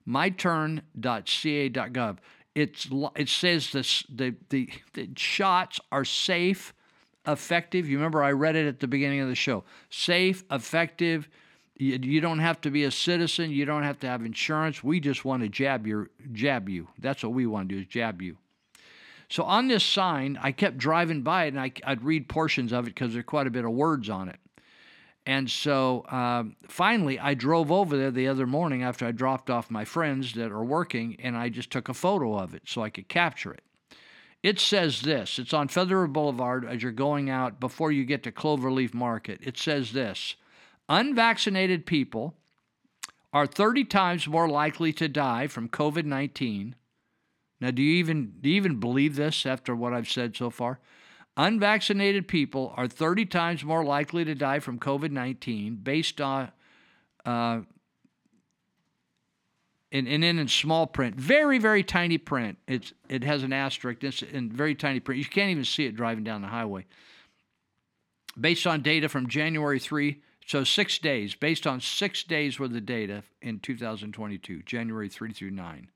Speaker 9: myturn.ca.gov. It's it says this the, the the shots are safe, effective. You remember I read it at the beginning of the show. Safe, effective. You, you don't have to be a citizen. You don't have to have insurance. We just want to jab your jab you. That's what we want to do is jab you. So on this sign, I kept driving by it and I, would read portions of it because there's quite a bit of words on it. And so um, finally, I drove over there the other morning after I dropped off my friends that are working, and I just took a photo of it so I could capture it. It says this it's on Feather Boulevard as you're going out before you get to Cloverleaf Market. It says this Unvaccinated people are 30 times more likely to die from COVID 19 now, do you even do you even believe this after what I've said so far? Unvaccinated people are 30 times more likely to die from COVID 19 based on, uh, and, and then in small print, very, very tiny print. It's, it has an asterisk, it's in very tiny print. You can't even see it driving down the highway. Based on data from January 3 So six days, based on six days worth of data in 2022, January 3 through 9.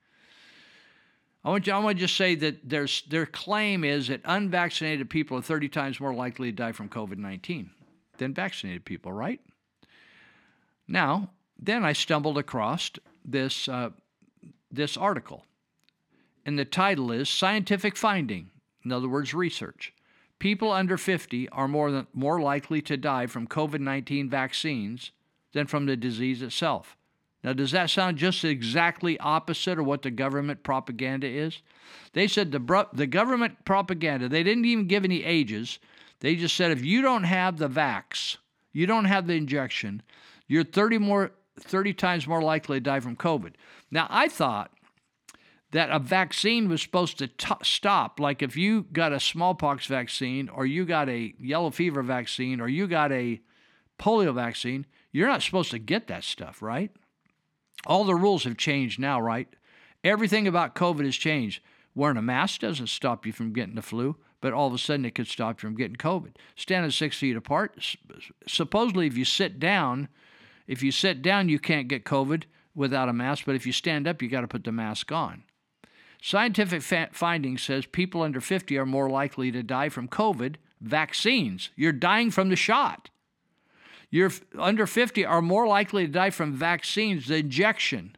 Speaker 9: I want, you, I want to just say that there's, their claim is that unvaccinated people are 30 times more likely to die from COVID 19 than vaccinated people, right? Now, then I stumbled across this, uh, this article, and the title is Scientific Finding, in other words, research. People under 50 are more, than, more likely to die from COVID 19 vaccines than from the disease itself. Now, does that sound just exactly opposite of what the government propaganda is? They said the, the government propaganda, they didn't even give any ages. They just said if you don't have the vax, you don't have the injection, you're 30 more 30 times more likely to die from COVID. Now, I thought that a vaccine was supposed to t- stop. Like if you got a smallpox vaccine, or you got a yellow fever vaccine, or you got a polio vaccine, you're not supposed to get that stuff, right? All the rules have changed now, right? Everything about COVID has changed. Wearing a mask doesn't stop you from getting the flu, but all of a sudden it could stop you from getting COVID. Standing six feet apart, supposedly if you sit down, if you sit down, you can't get COVID without a mask, but if you stand up, you got to put the mask on. Scientific fa- findings says people under 50 are more likely to die from COVID vaccines. You're dying from the shot. You're under 50 are more likely to die from vaccines, the injection,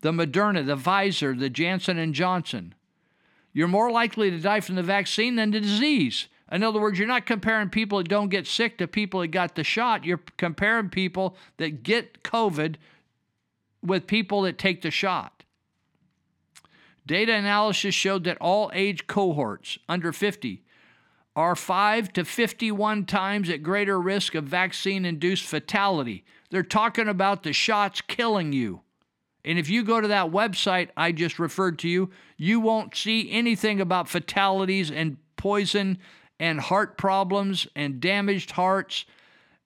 Speaker 9: the Moderna, the Pfizer, the Janssen and Johnson. You're more likely to die from the vaccine than the disease. In other words, you're not comparing people that don't get sick to people that got the shot. You're comparing people that get COVID with people that take the shot. Data analysis showed that all age cohorts under 50 are 5 to 51 times at greater risk of vaccine induced fatality. They're talking about the shots killing you. And if you go to that website I just referred to you, you won't see anything about fatalities and poison and heart problems and damaged hearts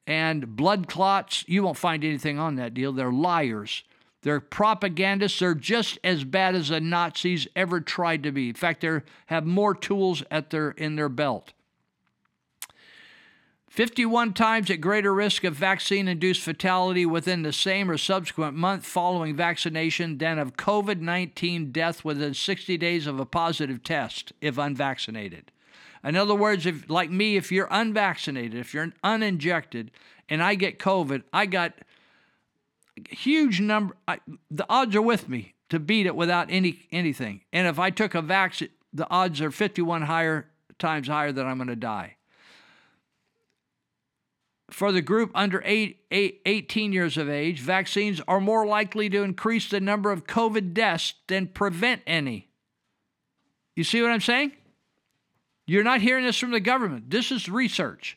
Speaker 9: and blood clots. You won't find anything on that deal. They're liars. They're propagandists. They're just as bad as the Nazis ever tried to be. In fact, they have more tools at their in their belt. 51 times at greater risk of vaccine induced fatality within the same or subsequent month following vaccination than of COVID 19 death within 60 days of a positive test if unvaccinated. In other words, if like me, if you're unvaccinated, if you're uninjected, and I get COVID, I got huge number. I, the odds are with me to beat it without any anything. And if I took a vaccine, the odds are 51 higher times higher that I'm going to die for the group under eight, eight, 18 years of age, vaccines are more likely to increase the number of COVID deaths than prevent any. You see what I'm saying? You're not hearing this from the government. This is research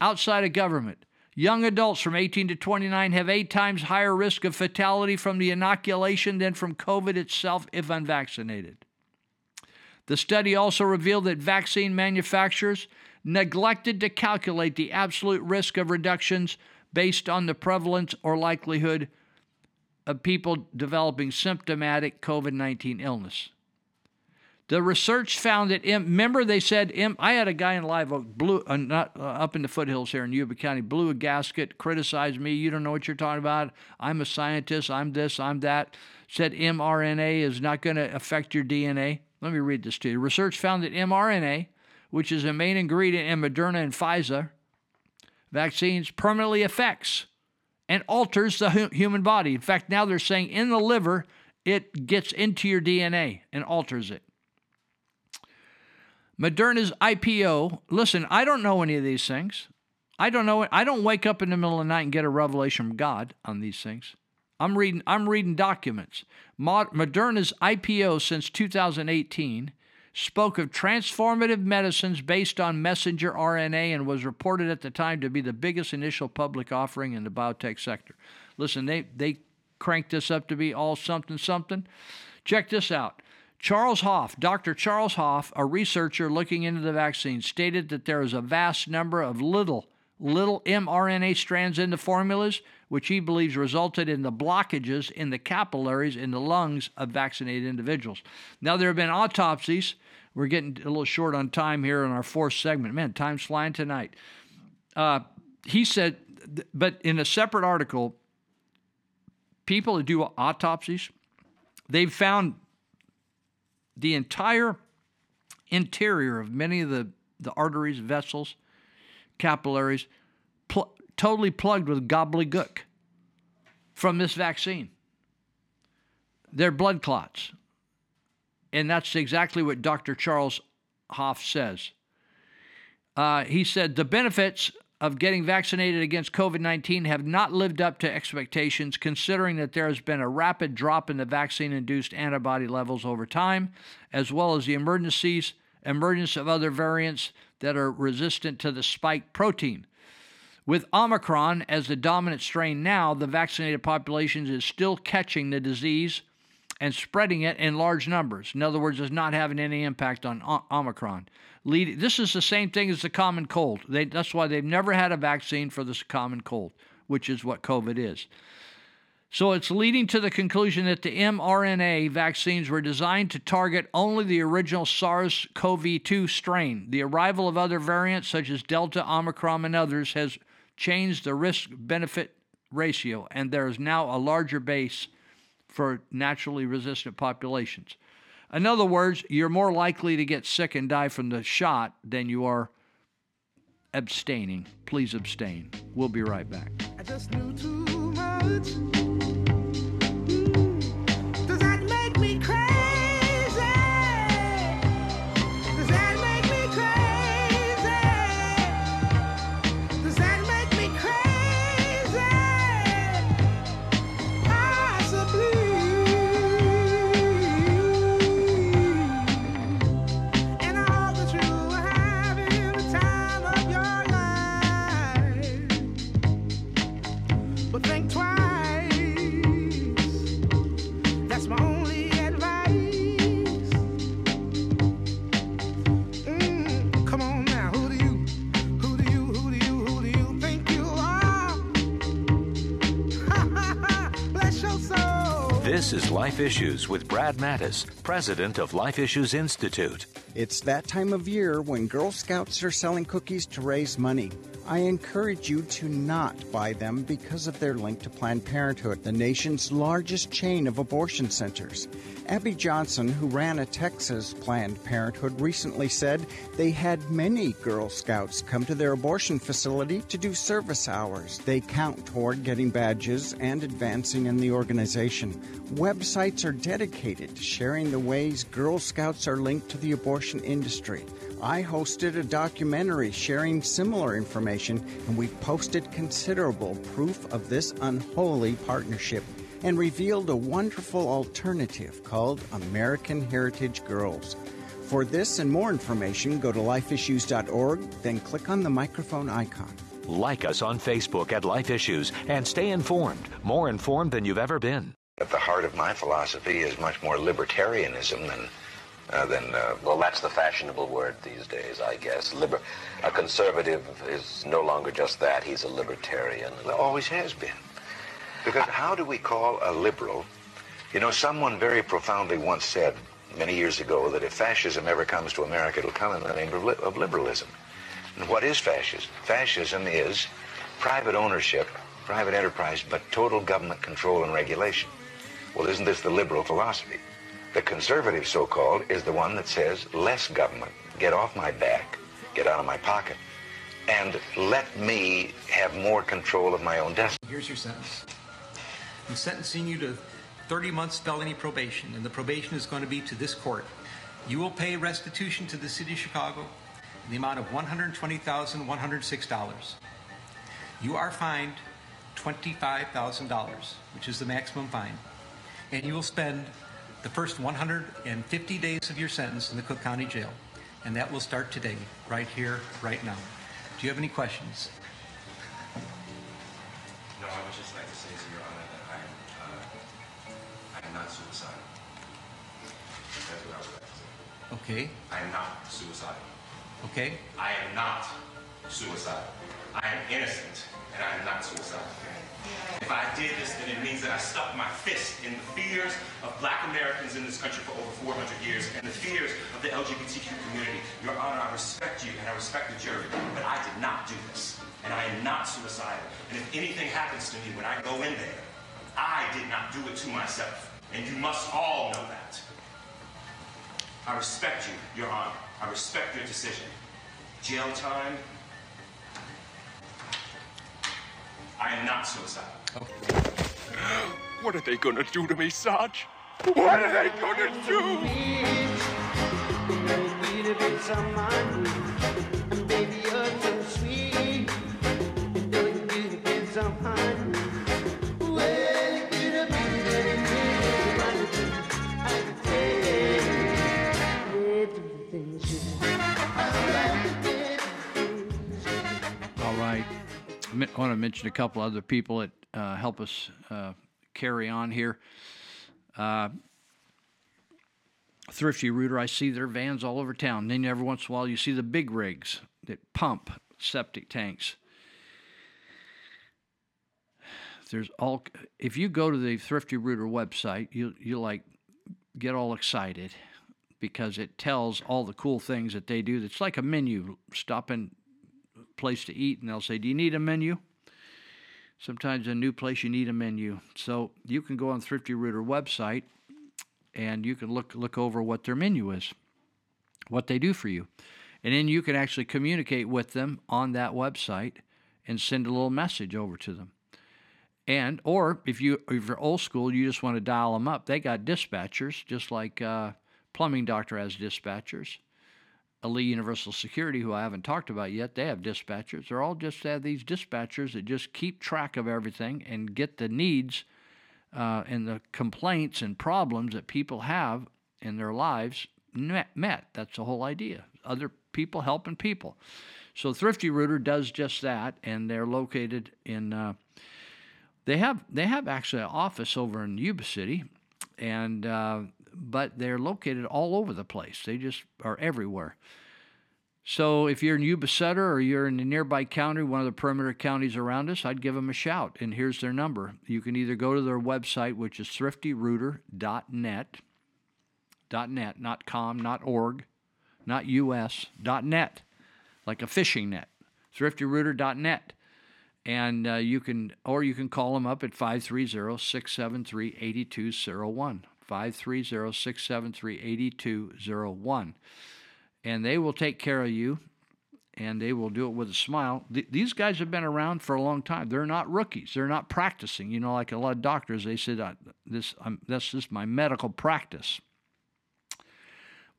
Speaker 9: outside of government. Young adults from 18 to 29 have eight times higher risk of fatality from the inoculation than from COVID itself if unvaccinated. The study also revealed that vaccine manufacturers neglected to calculate the absolute risk of reductions based on the prevalence or likelihood of people developing symptomatic COVID 19 illness. The research found that, remember, they said, I had a guy in Live Oak, blew, uh, not, uh, up in the foothills here in Yuba County, blew a gasket, criticized me. You don't know what you're talking about. I'm a scientist. I'm this, I'm that. Said mRNA is not going to affect your DNA. Let me read this to you. Research found that mRNA which is a main ingredient in Moderna and Pfizer vaccines, permanently affects and alters the hu- human body. In fact, now they're saying in the liver, it gets into your DNA and alters it. Moderna's IPO, listen, I don't know any of these things. I don't know I don't wake up in the middle of the night and get a revelation from God on these things. I'm reading I'm reading documents. Moderna's IPO since 2018 spoke of transformative medicines based on messenger RNA and was reported at the time to be the biggest initial public offering in the biotech sector. Listen, they, they cranked this up to be all something something. Check this out. Charles Hoffe, Dr. Charles Hoff, a researcher looking into the vaccine, stated that there is a vast number of little, little mRNA strands in the formulas, which he believes resulted in the blockages in the capillaries in the lungs of vaccinated individuals. Now, there have been autopsies we're getting a little short on time here in our fourth segment. Man, time's flying tonight. Uh, he said but in a separate article, people who do autopsies, they've found the entire interior of many of the, the arteries, vessels, capillaries, pl- totally plugged with gobbledygook from this vaccine. They're blood clots. And that's exactly what Dr. Charles Hoff says. Uh, he said the benefits of getting vaccinated against COVID 19 have not lived up to expectations, considering that there has been a rapid drop in the vaccine induced antibody levels over time, as well as the emergencies, emergence of other variants that are resistant to the spike protein. With Omicron as the dominant strain now, the vaccinated population is still catching the disease and spreading it in large numbers. In other words, it's not having any impact on Omicron. Lead, this is the same thing as the common cold. They, that's why they've never had a vaccine for this common cold, which is what COVID is. So it's leading to the conclusion that the mRNA vaccines were designed to target only the original SARS CoV 2 strain. The arrival of other variants, such as Delta, Omicron, and others, has changed the risk benefit ratio, and there is now a larger base for naturally resistant populations. In other words, you're more likely to get sick and die from the shot than you are abstaining. Please abstain. We'll be right back.
Speaker 36: This is Life Issues with Brad Mattes, president of Life Issues Institute.
Speaker 11: It's that time of year when Girl Scouts are selling cookies to raise money. I encourage you to not buy them because of their link to Planned Parenthood, the nation's largest chain of abortion centers. Abby Johnson, who ran a Texas Planned Parenthood, recently said they had many Girl Scouts come to their abortion facility to do service hours. They count toward getting badges and advancing in the organization. Websites are dedicated to sharing the ways Girl Scouts are linked to the abortion industry. I hosted a documentary sharing similar information, and we posted considerable proof of this unholy partnership and revealed a wonderful alternative called American Heritage Girls. For this and more information, go to lifeissues.org, then click on the microphone icon.
Speaker 36: Like us on Facebook at Life Issues and stay informed, more informed than you've ever been.
Speaker 37: At the heart of my philosophy is much more libertarianism than uh, than uh,
Speaker 38: Well, that's the fashionable word these days, I guess. Liber- a conservative is no longer just that. He's a libertarian.
Speaker 37: Well, always has been. Because how do we call a liberal? You know, someone very profoundly once said many years ago that if fascism ever comes to America, it'll come in the name of, li- of liberalism. And what is fascism? Fascism is private ownership, private enterprise, but total government control and regulation. Well, isn't this the liberal philosophy? The conservative, so-called, is the one that says less government. Get off my back, get out of my pocket, and let me have more control of my own destiny.
Speaker 39: Here's your sentence. I'm sentencing you to 30 months felony probation, and the probation is going to be to this court. You will pay restitution to the city of Chicago in the amount of $120,106. You are fined $25,000, which is the maximum fine, and you will spend the first 150 days of your sentence in the Cook County Jail, and that will start today, right here, right now. Do you have any questions?
Speaker 40: No, I would just like to say to Your Honor that I am, uh, I am not suicidal. That's what I would like to say.
Speaker 39: Okay.
Speaker 40: I am not suicidal.
Speaker 39: Okay?
Speaker 40: I am not suicidal. I am innocent, and I am not suicidal. If I did this, then it means that I stuck my fist in the fears of black Americans in this country for over 400 years and the fears of the LGBTQ community. Your Honor, I respect you and I respect the jury, but I did not do this. And I am not suicidal. And if anything happens to me when I go in there, I did not do it to myself. And you must all know that. I respect you, Your Honor. I respect your decision. Jail time. I am not suicidal.
Speaker 41: What are they gonna do to me, Sarge? What are they gonna do?
Speaker 9: I want to mention a couple other people that uh, help us uh, carry on here. Uh, Thrifty Rooter, I see their vans all over town. And Then every once in a while, you see the big rigs that pump septic tanks. There's all. If you go to the Thrifty Rooter website, you you like get all excited because it tells all the cool things that they do. It's like a menu. Stop in place to eat, and they'll say, "Do you need a menu?" Sometimes a new place you need a menu, so you can go on Thrifty Rooter website, and you can look look over what their menu is, what they do for you, and then you can actually communicate with them on that website and send a little message over to them. And or if you if you're old school, you just want to dial them up. They got dispatchers, just like uh, Plumbing Doctor has dispatchers. Allied Universal Security, who I haven't talked about yet, they have dispatchers. They're all just have these dispatchers that just keep track of everything and get the needs uh, and the complaints and problems that people have in their lives met. met. That's the whole idea. Other people helping people. So Thrifty Rooter does just that, and they're located in. Uh, they have they have actually an office over in Yuba City, and uh, but they're located all over the place. They just are everywhere. So if you're in Yuba Sutter or you're in the nearby county, one of the perimeter counties around us, I'd give them a shout. And here's their number. You can either go to their website, which is thriftyrooter.net, .net, not com, not org, not us, .net, like a fishing net, thriftyrooter.net. And uh, you can, or you can call them up at 530 673 8201. 530 673 8201. And they will take care of you and they will do it with a smile. Th- these guys have been around for a long time. They're not rookies. They're not practicing. You know, like a lot of doctors, they said, "This, I'm, that's just my medical practice."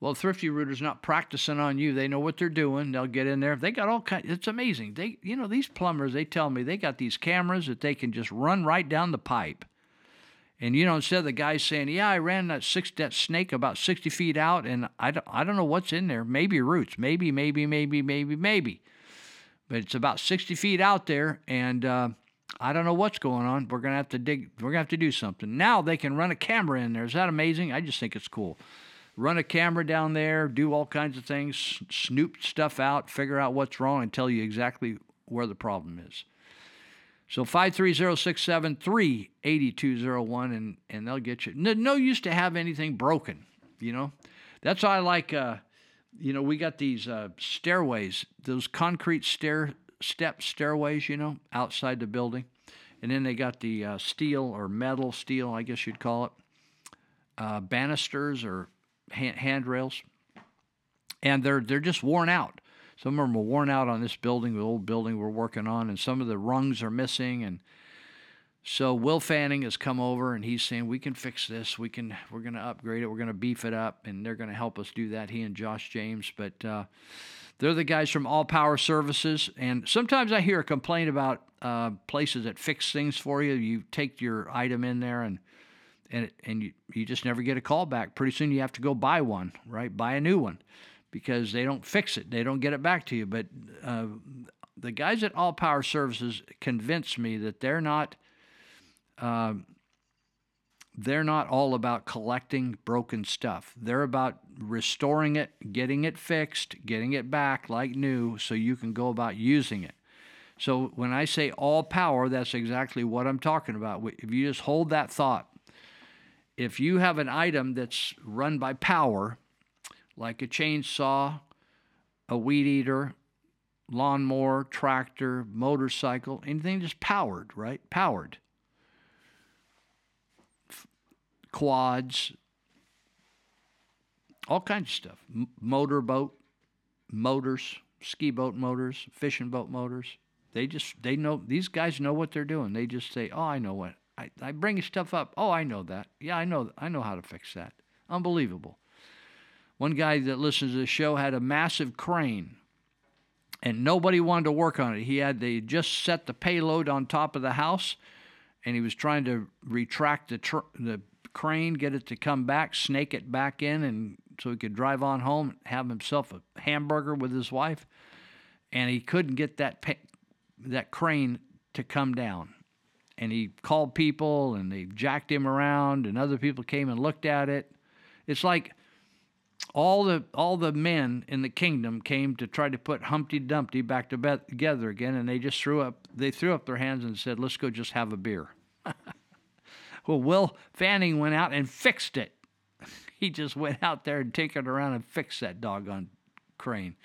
Speaker 9: Well, Thrifty Rooter's not practicing on you. They know what they're doing. They'll get in there. They got all kinds. It's amazing. They, you know, these plumbers. They tell me they got these cameras that they can just run right down the pipe. And you know, instead of the guy saying, "Yeah, I ran that six that snake about sixty feet out, and I don't, I don't know what's in there. Maybe roots. Maybe, maybe, maybe, maybe, maybe. But it's about sixty feet out there, and uh, I don't know what's going on. We're gonna have to dig. We're gonna have to do something. Now they can run a camera in there. Is that amazing? I just think it's cool. Run a camera down there, do all kinds of things, snoop stuff out, figure out what's wrong, and tell you exactly where the problem is. So 530-673-8201 and and they'll get you. No, no use to have anything broken, you know. That's why I like uh you know, we got these uh, stairways, those concrete stair step stairways, you know, outside the building. And then they got the uh, steel or metal steel, I guess you'd call it, uh, banisters or hand, handrails. And they're they're just worn out. Some of them are worn out on this building, the old building we're working on, and some of the rungs are missing. And so Will Fanning has come over and he's saying we can fix this. We can. We're going to upgrade it. We're going to beef it up, and they're going to help us do that. He and Josh James, but uh, they're the guys from All Power Services. And sometimes I hear a complaint about uh, places that fix things for you. You take your item in there and and and you, you just never get a call back. Pretty soon you have to go buy one, right? Buy a new one because they don't fix it. They don't get it back to you. But uh, the guys at All Power Services convinced me that they're not. Uh, they're not all about collecting broken stuff. They're about restoring it, getting it fixed, getting it back like new so you can go about using it. So when I say all power, that's exactly what I'm talking about. If you just hold that thought, if you have an item that's run by power, like a chainsaw, a weed eater, lawnmower, tractor, motorcycle, anything that's powered, right? Powered. Quads, all kinds of stuff. M- motorboat, motors, ski boat motors, fishing boat motors. They just they know these guys know what they're doing. They just say, "Oh, I know what." I, I bring stuff up. Oh, I know that. Yeah, I know. I know how to fix that. Unbelievable. One guy that listens to the show had a massive crane, and nobody wanted to work on it. He had they just set the payload on top of the house, and he was trying to retract the tr- the crane, get it to come back, snake it back in, and so he could drive on home, have himself a hamburger with his wife, and he couldn't get that pa- that crane to come down. And he called people and they jacked him around and other people came and looked at it. It's like all the all the men in the kingdom came to try to put Humpty Dumpty back to together again and they just threw up they threw up their hands and said, "Let's go just have a beer." well, Will Fanning went out and fixed it. He just went out there and tinkered around and fixed that doggone crane.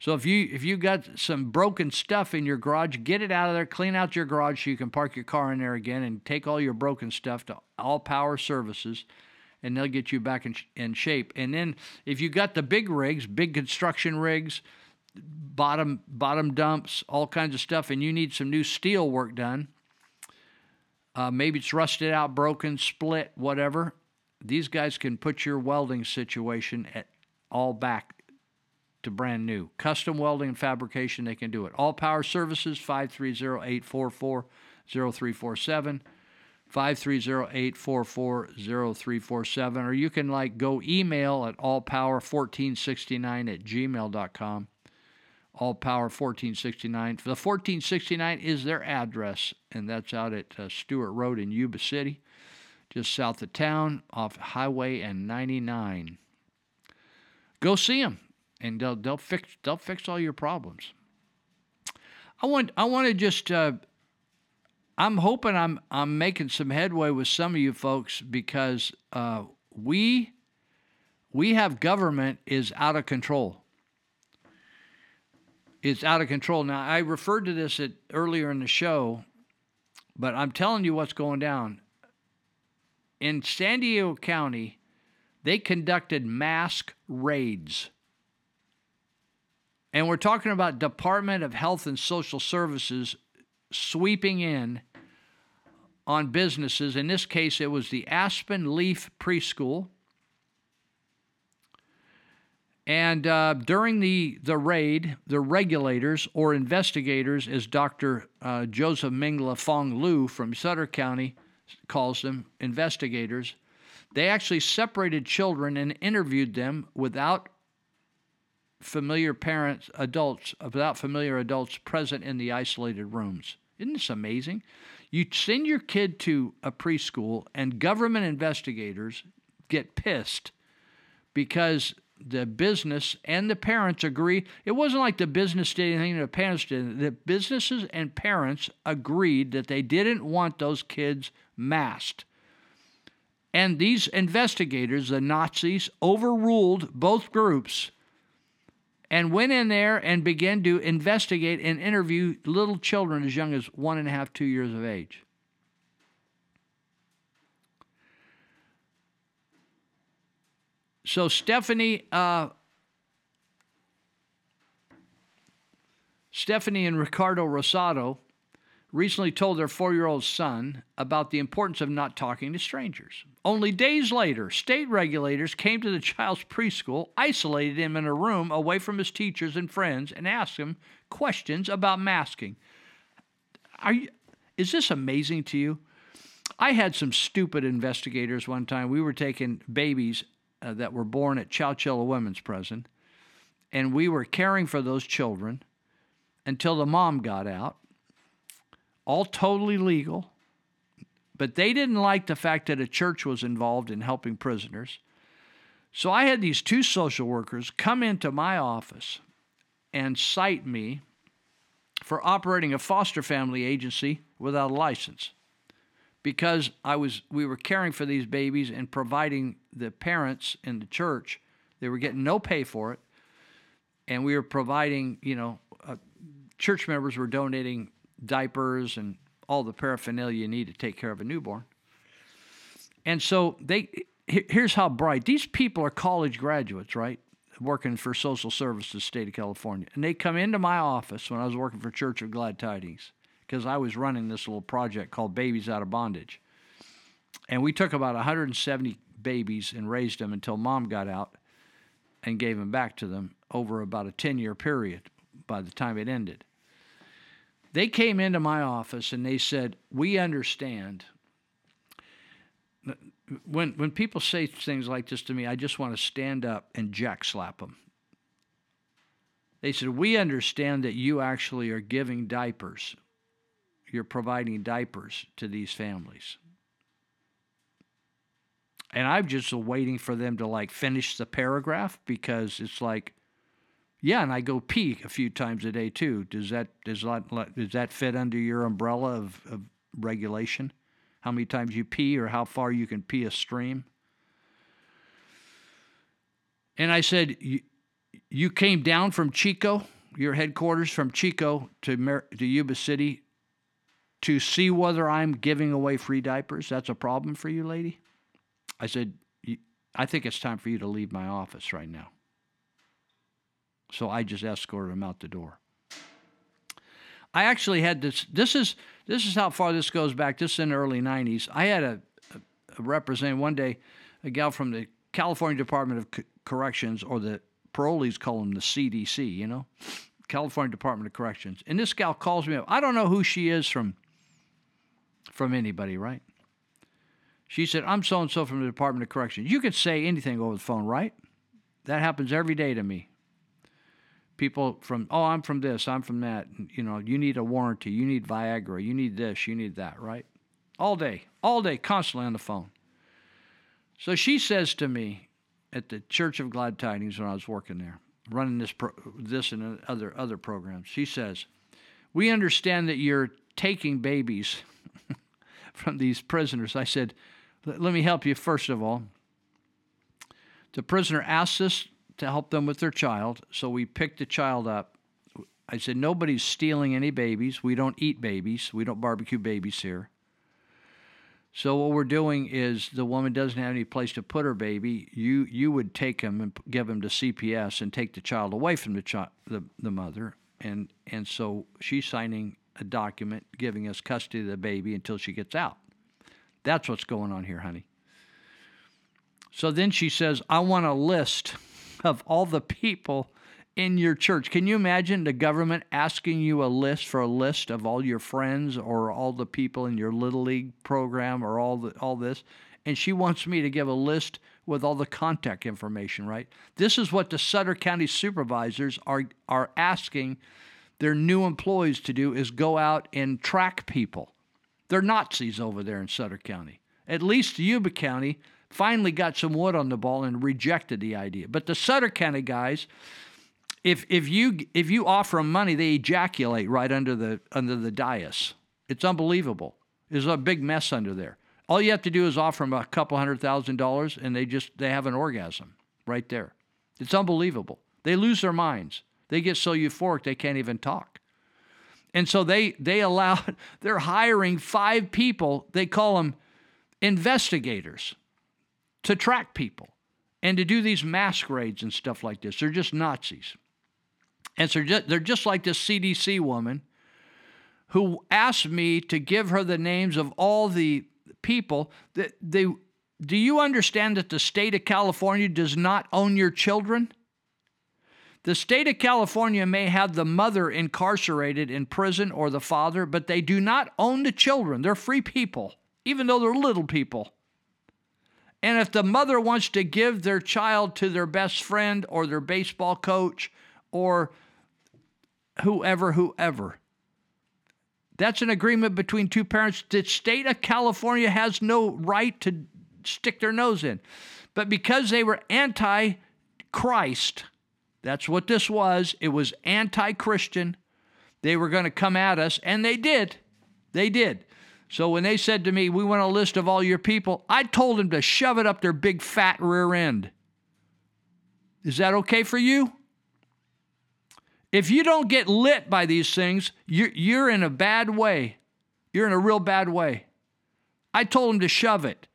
Speaker 9: So if you if you got some broken stuff in your garage, get it out of there, clean out your garage so you can park your car in there again, and take all your broken stuff to All Power Services, and they'll get you back in, in shape. And then if you got the big rigs, big construction rigs, bottom bottom dumps, all kinds of stuff, and you need some new steel work done, uh, maybe it's rusted out, broken, split, whatever. These guys can put your welding situation at all back to brand new. Custom welding and fabrication, they can do it. All Power Services, 530-844-0347, 530-844-0347, or you can like go email at allpower1469 at gmail.com. Allpower1469. The 1469 is their address, and that's out at uh, Stewart Road in Yuba City, just south of town, off Highway and 99. Go see them and they'll they'll fix they'll fix all your problems. I want I want to just uh, I'm hoping I'm I'm making some headway with some of you folks because uh, we we have government is out of control. It's out of control. Now I referred to this at, earlier in the show, but I'm telling you what's going down. In San Diego County, they conducted mask raids and we're talking about Department of Health and Social Services sweeping in on businesses. In this case, it was the Aspen Leaf Preschool. And uh, during the, the raid, the regulators or investigators, as Dr. Uh, Joseph Mengele Phuong Luu from Sutter County calls them, investigators, they actually separated children and interviewed them without familiar parents, adults, without familiar adults present in the isolated rooms. Isn't this amazing? You send your kid to a preschool, and government investigators get pissed because the business and the parents agree. It wasn't like the business did anything the parents did. The businesses and parents agreed that they didn't want those kids masked. And these investigators, the Nazis, overruled both groups and went in there and began to investigate and interview little children as young as one and a half, two years of age. So Stephanie, uh, Stephanie and Ricardo Rosado recently told their four-year-old son about the importance of not talking to strangers. Only days later, state regulators came to the child's preschool, isolated him in a room away from his teachers and friends, and asked him questions about masking. Are you, is this amazing to you? I had some stupid investigators one time. We were taking babies uh, that were born at Chowchilla Women's Prison, and we were caring for those children until the mom got out. All totally legal but they didn't like the fact that a church was involved in helping prisoners. So I had these two social workers come into my office and cite me for operating a foster family agency without a license because I was we were caring for these babies and providing the parents in the church they were getting no pay for it and we were providing you know uh, church members were donating diapers and all the paraphernalia you need to take care of a newborn. And so they here's how bright these people are college graduates right working for social services state of california. And they come into my office when i was working for church of glad tidings because i was running this little project called babies out of bondage. And we took about 170 babies and raised them until mom got out and gave them back to them over about a 10 year period by the time it ended they came into my office and they said we understand when when people say things like this to me, I just want to stand up and jack slap them. They said, "We understand that you actually are giving diapers. You're providing diapers to these families." And I'm just waiting for them to like finish the paragraph because it's like, yeah, and I go pee a few times a day too. Does that does that does that fit under your umbrella of, of regulation? how many times you pee or how far you can pee a stream. And I said, You came down from Chico, your headquarters from Chico to, Mer- to Yuba City to see whether I'm giving away free diapers. That's a problem for you, lady? I said, I think it's time for you to leave my office right now. So I just escorted him out the door. I actually had this. This is this is how far this goes back. This is in the early '90s. I had a, a, a representative one day, a gal from the California Department of C- Corrections, or the parolees call them the CDC. You know, California Department of Corrections. And this gal calls me up. I don't know who she is from. From anybody, right? She said, "I'm so and so from the Department of Corrections." You can say anything over the phone, right? That happens every day to me people from oh i'm from this i'm from that. You know you need a warranty you need viagra you need this you need that right? All day all day constantly on the phone. So she says to me at the church of glad tidings when i was working there running this pro, this and other other programs she says we understand that you're taking babies from these prisoners. I said let me help you first of all. The prisoner asked us to help them with their child. So we picked the child up. I said, Nobody's stealing any babies. We don't eat babies. We don't barbecue babies here. So what we're doing is the woman doesn't have any place to put her baby. You you would take him and give him to CPS and take the child away from the the, the mother and and so she's signing a document giving us custody of the baby until she gets out. That's what's going on here, honey. So then she says, I want a list of all the people in your church. Can you imagine the government asking you a list for a list of all your friends or all the people in your little league program or all the, all this? And she wants me to give a list with all the contact information, right? This is what the Sutter County supervisors are are asking their new employees to do is go out and track people. They're Nazis over there in Sutter County. At least Yuba County, finally got some wood on the ball and rejected the idea. But the Sutter County guys, if if you if you offer them money, they ejaculate right under the under the dais. It's unbelievable. There's a big mess under there. All you have to do is offer them a couple hundred thousand dollars, and they just they have an orgasm right there. It's unbelievable. They lose their minds. They get so euphoric they can't even talk. And so they they allow they're hiring five people. They call them investigators to track people and to do these masquerades and stuff like this. They're just Nazis. And so they're just like this CDC woman who asked me to give her the names of all the people that they do you understand that the state of California does not own your children? The state of California may have the mother incarcerated in prison or the father, but they do not own the children. They're free people, even though they're little people. And if the mother wants to give their child to their best friend or their baseball coach or whoever, whoever, That's an agreement between two parents. The state of California has no right to stick their nose in. But because they were anti Christ, that's what this was. It was anti Christian. They were going to come at us, and they did. They did. So when they said to me, We want a list of all your people, I told them to shove it up their big fat rear end. Is that okay for you? If you don't get lit by these things, you're, you're in a bad way. You're in a real bad way. I told them to shove it.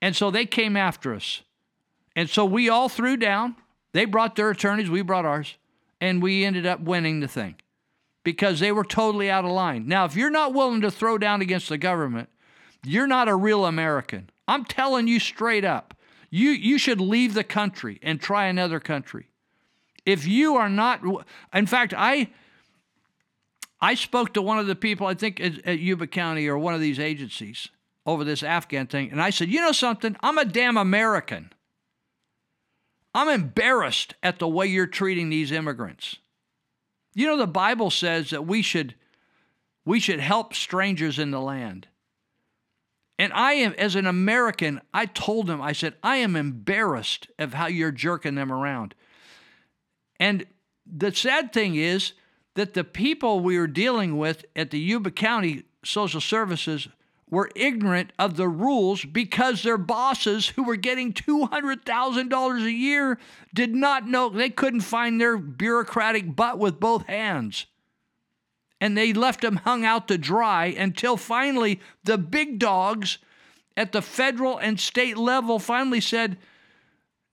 Speaker 9: And so they came after us. And so we all threw down. They brought their attorneys, we brought ours, and we ended up winning the thing because they were totally out of line. Now, if you're not willing to throw down against the government, you're not a real American. I'm telling you straight up. You, you should leave the country and try another country. If you are not, in fact, I I spoke to one of the people I think at, at Yuba County or one of these agencies over this Afghan thing, and I said, you know something? I'm a damn American. I'm embarrassed at the way you're treating these immigrants. You know the Bible says that we should we should help strangers in the land. And I am, as an American, I told them I said, I am embarrassed of how you're jerking them around. And the sad thing is that the people we were dealing with at the Yuba County Social Services were ignorant of the rules because their bosses, who were getting $200,000 a year, did not know, they couldn't find their bureaucratic butt with both hands. And they left them hung out to dry until finally the big dogs at the federal and state level finally said,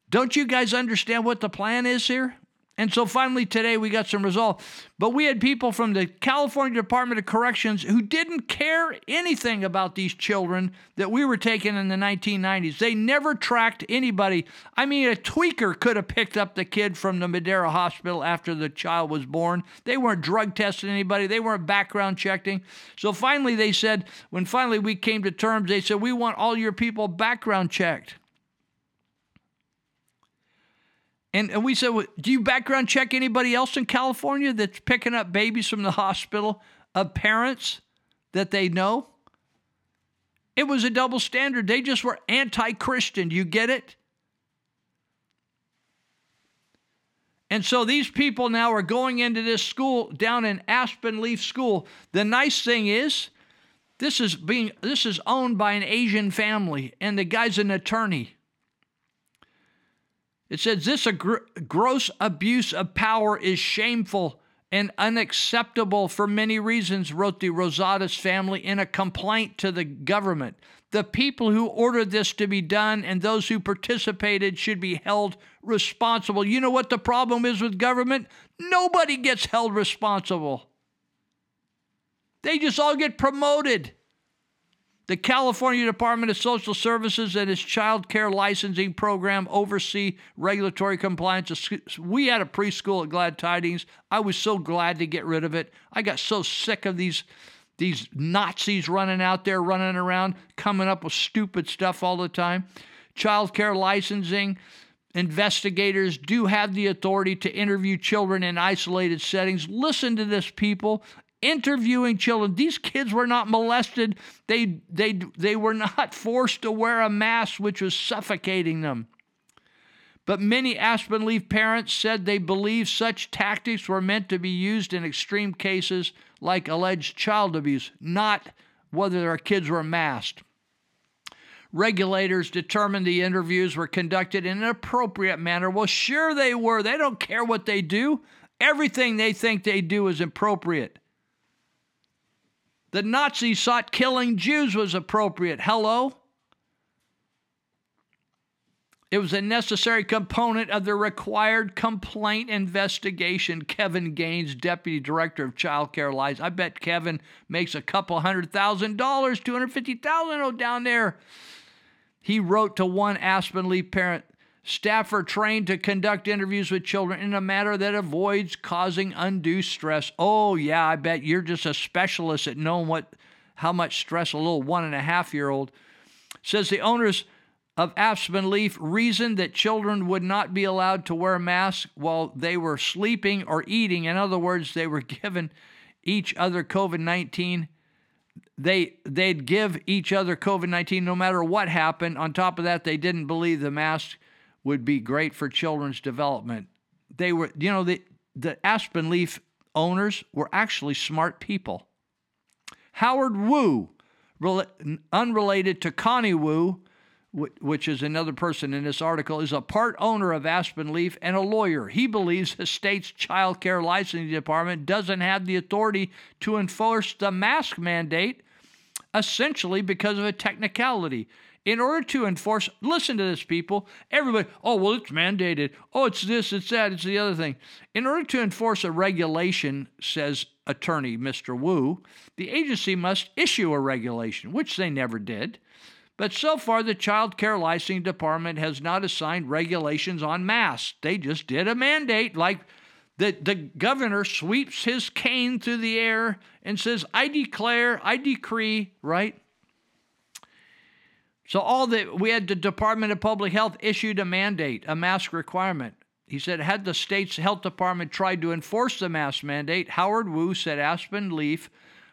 Speaker 9: Don't you guys understand what the plan is here? And so finally today we got some resolve. But we had people from the California Department of Corrections who didn't care anything about these children that we were taking in the 1990s. They never tracked anybody. I mean, a tweaker could have picked up the kid from the Madera Hospital after the child was born. They weren't drug testing anybody, they weren't background checking. So finally they said, when finally we came to terms, they said, We want all your people background checked. And, we said, well, do you background check anybody else in California that's picking up babies from the hospital of parents that they know? It was a double standard. They just were anti Christian. Do you get it? And so these people now are going into this school down in Aspen Leaf School. The nice thing is, this is being this is owned by an Asian family, and the guy's an attorney. It says this gr- gross abuse of power is shameful and unacceptable for many reasons, wrote the Rosadas family in a complaint to the government. The people who ordered this to be done and those who participated should be held responsible. You know what the problem is with government? Nobody gets held responsible. They just all get promoted. The California Department of Social Services and its child care licensing program oversee regulatory compliance. We had a preschool at Glad Tidings. I was so glad to get rid of it. I got so sick of these these Nazis running out there, running around, coming up with stupid stuff all the time. Child care licensing. Investigators do have the authority to interview children in isolated settings. Listen to this, people interviewing children. These kids were not molested. They, they, they were not forced to wear a mask, which was suffocating them. But many Aspen Leaf parents said they believe such tactics were meant to be used in extreme cases like alleged child abuse, not whether their kids were masked. Regulators determined the interviews were conducted in an appropriate manner. Well, sure they were. They don't care what they do. Everything they think they do is appropriate. The Nazis thought killing Jews was appropriate. Hello? It was a necessary component of the required complaint investigation. Kevin Gaines, Deputy Director of Child Care Lies. I bet Kevin makes a couple hundred thousand dollars, 250,000 oh, down there. He wrote to one Aspen Leaf parent Staff are trained to conduct interviews with children in a manner that avoids causing undue stress. Oh, yeah, I bet you're just a specialist at knowing what how much stress a little one and a half year old. Says the owners of Aspen Leaf reasoned that children would not be allowed to wear masks while they were sleeping or eating. In other words, they were given each other COVID 19. They they'd give each other COVID 19 no matter what happened. On top of that, they didn't believe the mask would be great for children's development. They were, you know, the the Aspen Leaf owners were actually smart people. Howard Wu, unrelated to Connie Wu, which is another person in this article, is a part owner of Aspen Leaf and a lawyer. He believes the state's child care licensing department doesn't have the authority to enforce the mask mandate, essentially because of a technicality. In order to enforce, listen to this, people. Everybody, oh, well, it's mandated. Oh, it's this, it's that, it's the other thing. In order to enforce a regulation, says attorney Mr. Wu, the agency must issue a regulation, which they never did. But so far, the Child Care Licensing Department has not assigned regulations on masks. They just did a mandate, like the, the governor sweeps his cane through the air and says, I declare, I decree, right? So all that we had the Department of Public Health issued a mandate, a mask requirement. He said, had the state's health department tried to enforce the mask mandate, Howard Wu said Aspen Leaf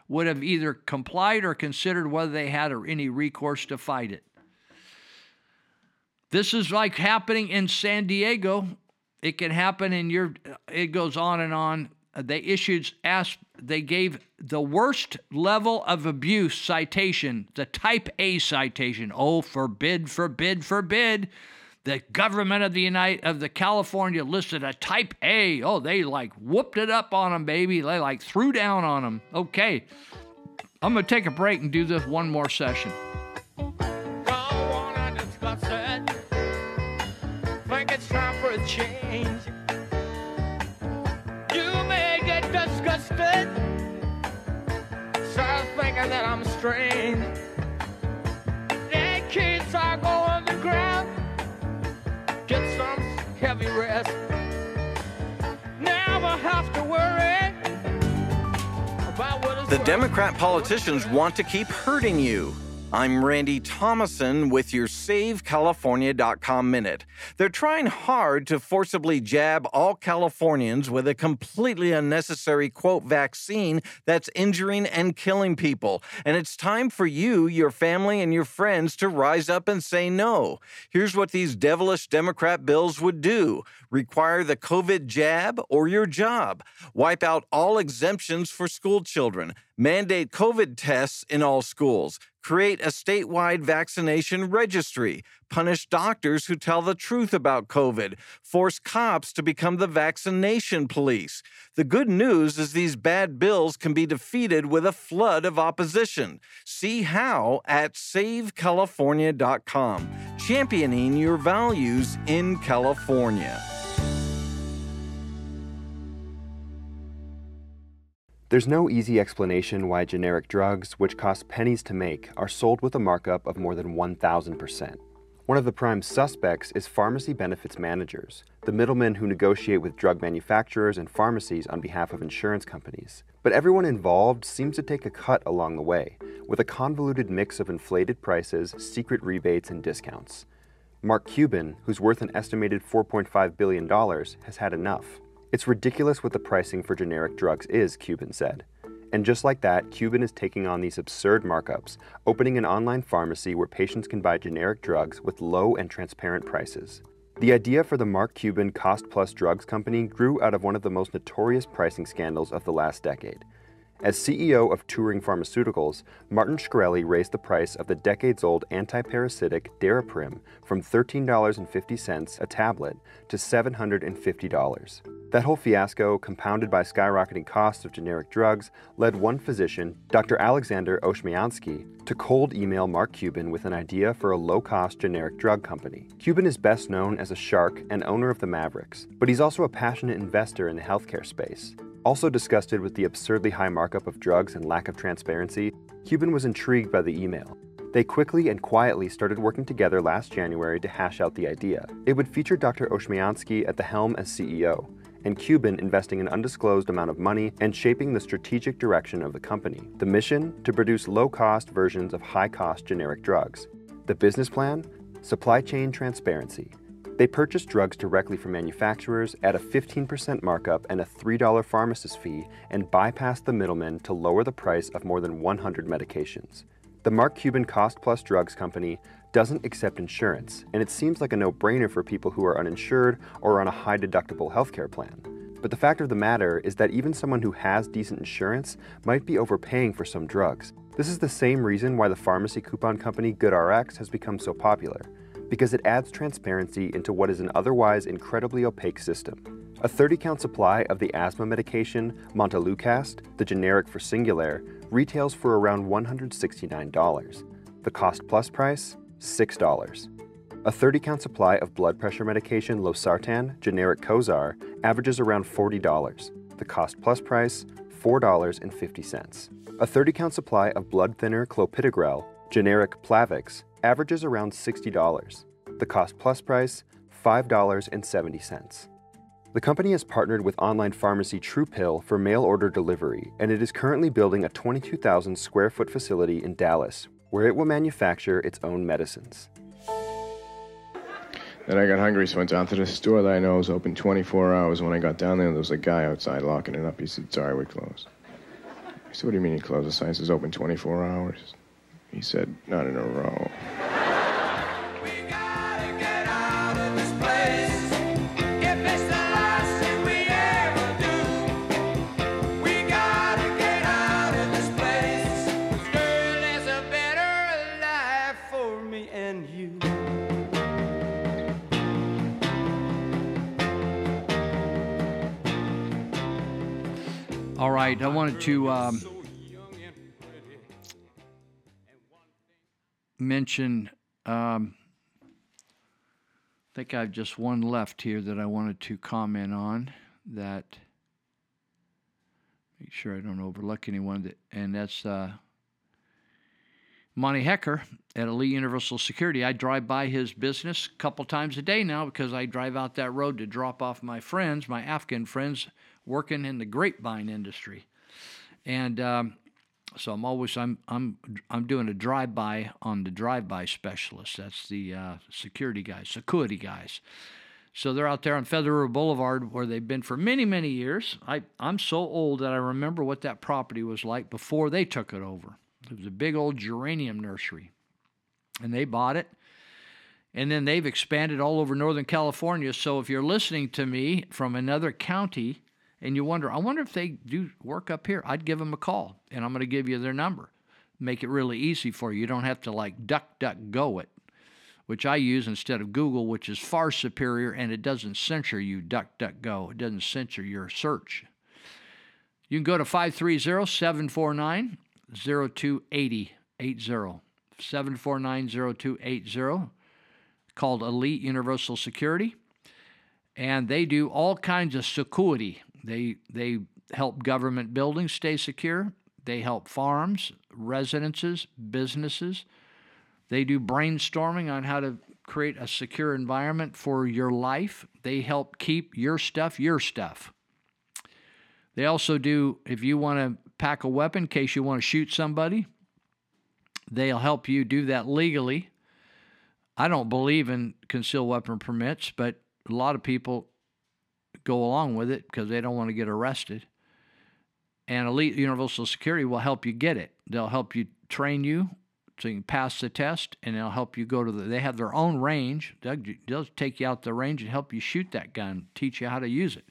Speaker 9: would have either complied or considered whether they had any recourse to fight it. This is like happening in San Diego. It can happen in your, it goes on and on. They issued, asked, they gave the worst level of abuse citation, the type A citation. Oh, forbid, forbid, forbid the government of the United of the California listed a type A. Oh, they like whooped it up on them, baby. They like threw down on them. Okay. I'm gonna take a break and do this one more session. Thinking that I'm strange. kids are going to ground get some heavy rest. Never have to worry about what
Speaker 26: The Democrat politicians want to keep hurting you. I'm Randy Thomasson with your SaveCalifornia.com Minute. They're trying hard to forcibly jab all Californians with a completely unnecessary, quote, vaccine that's injuring and killing people. And it's time for you, your family, and your friends to rise up and say no. Here's what these devilish Democrat bills would do require the COVID jab or your job, wipe out all exemptions for school children, mandate COVID tests in all schools create a statewide vaccination registry, punish doctors who tell the truth about COVID, force cops to become the vaccination police. The good news is these bad bills can be defeated with a flood of opposition. See how at savecalifornia.com, championing your values in California.
Speaker 42: There's no easy explanation why generic drugs, which cost pennies to make, are sold with a markup of more than 1,000%. One of the prime suspects is pharmacy benefits managers, the middlemen who negotiate with drug manufacturers and pharmacies on behalf of insurance companies. But everyone involved seems to take a cut along the way, with a convoluted mix of inflated prices, secret rebates, and discounts. Mark Cuban, who's worth an estimated $4.5 billion, has had enough. It's ridiculous what the pricing for generic drugs is, Cuban said. And just like that, Cuban is taking on these absurd markups, opening an online pharmacy where patients can buy generic drugs with low and transparent prices. The idea for the Mark Cuban Cost Plus Drugs company grew out of one of the most notorious pricing scandals of the last decade. As CEO of Turing Pharmaceuticals, Martin Shkreli raised the price of the decades old antiparasitic Daraprim from $13.50 a tablet to $750. That whole fiasco, compounded by skyrocketing costs of generic drugs, led one physician, Dr. Alexander Oshmyansky, to cold email Mark Cuban with an idea for a low cost generic drug company. Cuban is best known as a shark and owner of the Mavericks, but he's also a passionate investor in the healthcare space. Also disgusted with the absurdly high markup of drugs and lack of transparency, Cuban was intrigued by the email. They quickly and quietly started working together last January to hash out the idea. It would feature Dr. Oshmyansky at the helm as CEO, and Cuban investing an undisclosed amount of money and shaping the strategic direction of the company. The mission? To produce low cost versions of high cost generic drugs. The business plan? Supply chain transparency. They purchase drugs directly from manufacturers at a 15% markup and a $3 pharmacist fee and bypass the middlemen to lower the price of more than 100 medications. The Mark Cuban Cost Plus Drugs Company doesn't accept insurance, and it seems like a no brainer for people who are uninsured or on a high deductible healthcare plan. But the fact of the matter is that even someone who has decent insurance might be overpaying for some drugs. This is the same reason why the pharmacy coupon company GoodRx has become so popular, because it adds transparency into what is an otherwise incredibly opaque system. A 30 count supply of the asthma medication Montelukast, the generic for Singulair, retails for around $169. The cost plus price? $6. A 30 count supply of blood pressure medication Losartan, generic Cozaar, averages around $40. The cost plus price, $4.50. A 30 count supply of blood thinner Clopidogrel, generic Plavix, averages around $60. The cost plus price, $5.70. The company has partnered with online pharmacy TruePill for mail order delivery, and it is currently building a 22,000 square foot facility in Dallas, where it will manufacture its own medicines.
Speaker 35: Then I got hungry, so I went down to the store that I know is open 24 hours. When I got down there, there was a guy outside locking it up. He said, Sorry, we're closed. I said, What do you mean you closed? The sign says open 24 hours. He said, Not in a row.
Speaker 9: All right, I wanted to um, mention. Um, I think I have just one left here that I wanted to comment on. That make sure I don't overlook anyone. That and that's uh, Monty Hecker at Elite Universal Security. I drive by his business a couple times a day now because I drive out that road to drop off my friends, my Afghan friends, working in the grapevine industry, and um, so I'm always I'm I'm I'm doing a drive by on the drive by specialist. That's the uh, security guys, security guys. So they're out there on Feather River Boulevard where they've been for many many years. I I'm so old that I remember what that property was like before they took it over. It was a big old geranium nursery, and they bought it. And then they've expanded all over Northern California. So if you're listening to me from another county, and you wonder, I wonder if they do work up here, I'd give them a call and I'm going to give you their number. Make it really easy for you. You don't have to like duck, duck, go it, which I use instead of Google, which is far superior and it doesn't censor you, duck, duck, go. It doesn't censor your search. You can go to 530 749 0280. 749 0280, called Elite Universal Security. And they do all kinds of security they they help government buildings stay secure. They help farms, residences, businesses. They do brainstorming on how to create a secure environment for your life. They help keep your stuff your stuff. They also do if you want to pack a weapon in case you want to shoot somebody, they'll help you do that legally. I don't believe in concealed weapon permits, but a lot of people go along with it because they don't want to get arrested. And Elite Universal Security will help you get it. They'll help you train you so you can pass the test, and they'll help you go to the. They have their own range. They'll, take you out the range and help you shoot that gun, teach you how to use it.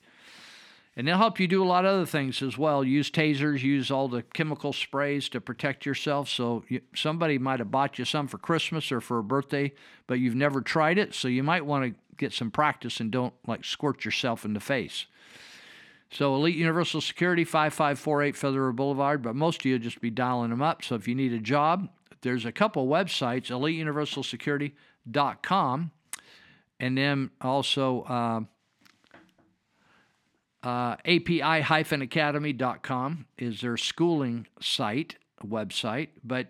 Speaker 9: And they'll help you do a lot of other things as well. Use tasers, use all the chemical sprays to protect yourself. So you, somebody might have bought you some for Christmas or for a birthday, but you've never tried it. So you might want to get some practice and don't like squirt yourself in the face. So Elite Universal Security, 5548 Feather River Boulevard, but most of you just be dialing them up. So if you need a job, there's a couple websites, eliteuniversalsecurity.com, and then also uh, uh, API-academy.com is their schooling site, website. But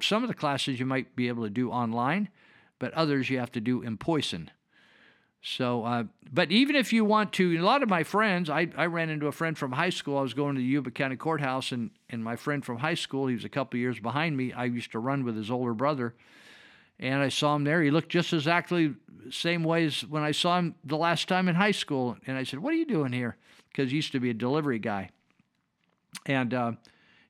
Speaker 9: some of the classes you might be able to do online, but others you have to do in person. So, uh, but even if you want to, a lot of my friends, I, I ran into a friend from high school. I was going to the Yuba County Courthouse, and, and my friend from high school, he was a couple years behind me. I used to run with his older brother. and I saw him there. He looked just exactly same way as when I saw him the last time in high school. And I said, "What are you doing here?" Because he used to be a delivery guy. And uh,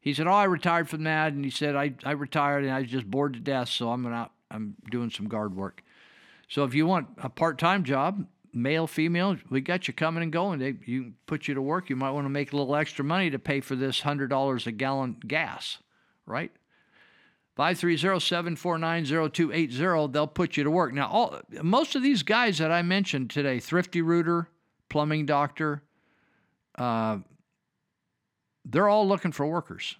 Speaker 9: he said, "Oh, I retired from that." And he said, "I, I retired and I was just bored to death, so I'm gonna I'm doing some guard work." So if you want a part-time job, male, female, we got you coming and going. They, you put you to work. You might want to make a little extra money to pay for this hundred dollars a gallon gas, right? 530-749-0280, they'll put you to work. Now, all most of these guys that I mentioned today, Thrifty Rooter, Plumbing Doctor, uh, they're all looking for workers,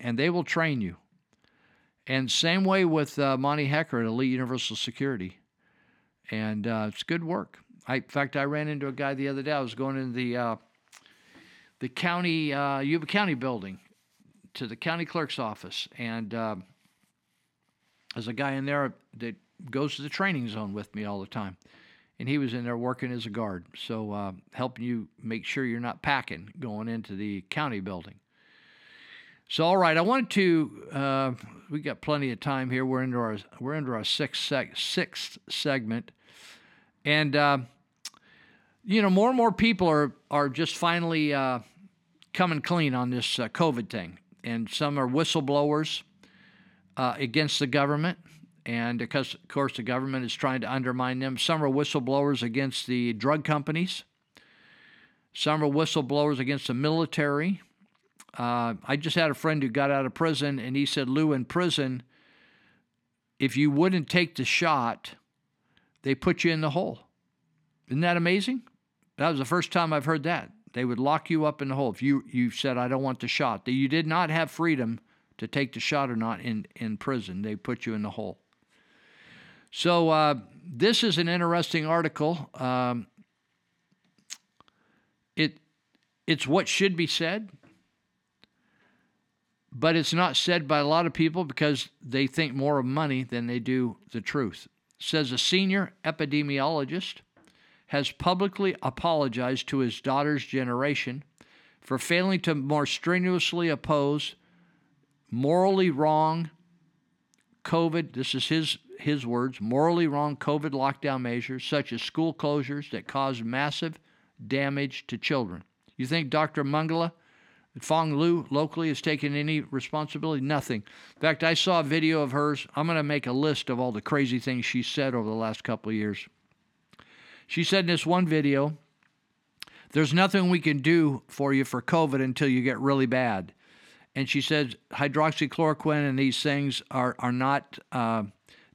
Speaker 9: and they will train you. And same way with uh, Monty Hecker at Elite Universal Security, and uh, it's good work. I, in fact, I ran into a guy the other day. I was going into the uh, the county uh, Yuba County building to the county clerk's office, and uh, there's a guy in there that goes to the training zone with me all the time, and he was in there working as a guard, so uh, helping you make sure you're not packing going into the county building. So, all right, I wanted to. Uh, we got plenty of time here. We're into our we're into our sixth seg- sixth segment, and uh, you know more and more people are are just finally uh, coming clean on this uh, COVID thing, and some are whistleblowers uh, against the government, and because of course the government is trying to undermine them. Some are whistleblowers against the drug companies. Some are whistleblowers against the military. Uh, I just had a friend who got out of prison, and he said, Lou, in prison, if you wouldn't take the shot, they put you in the hole. Isn't that amazing? That was the first time I've heard that. They would lock you up in the hole if you, you said, I don't want the shot. You did not have freedom to take the shot or not in, in prison. They put you in the hole. So, uh, this is an interesting article. Um, it, it's what should be said but it's not said by a lot of people because they think more of money than they do the truth. Says a senior epidemiologist has publicly apologized to his daughter's generation for failing to more strenuously oppose morally wrong COVID, this is his his words, morally wrong COVID lockdown measures such as school closures that cause massive damage to children. You think Dr. Mengele Phuong Luu locally has taken any responsibility? Nothing. In fact, I saw a video of hers. I'm going to make a list of all the crazy things she said over the last couple of years. She said in this one video, there's nothing we can do for you for COVID until you get really bad. And she said hydroxychloroquine and these things are, are not uh,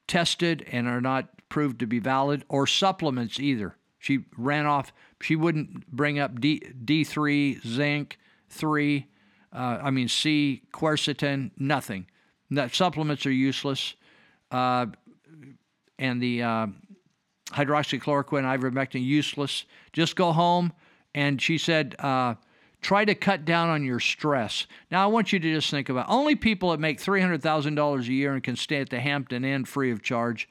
Speaker 9: tested and are not proved to be valid, or supplements either. She ran off, she wouldn't bring up D, D3, zinc, three, uh, I mean C, quercetin, nothing. That supplements are useless, uh, and the uh, hydroxychloroquine, ivermectin, useless. Just go home. And she said, uh, try to cut down on your stress. Now, I want you to just think about only people that make $300,000 a year and can stay at the Hampton Inn free of charge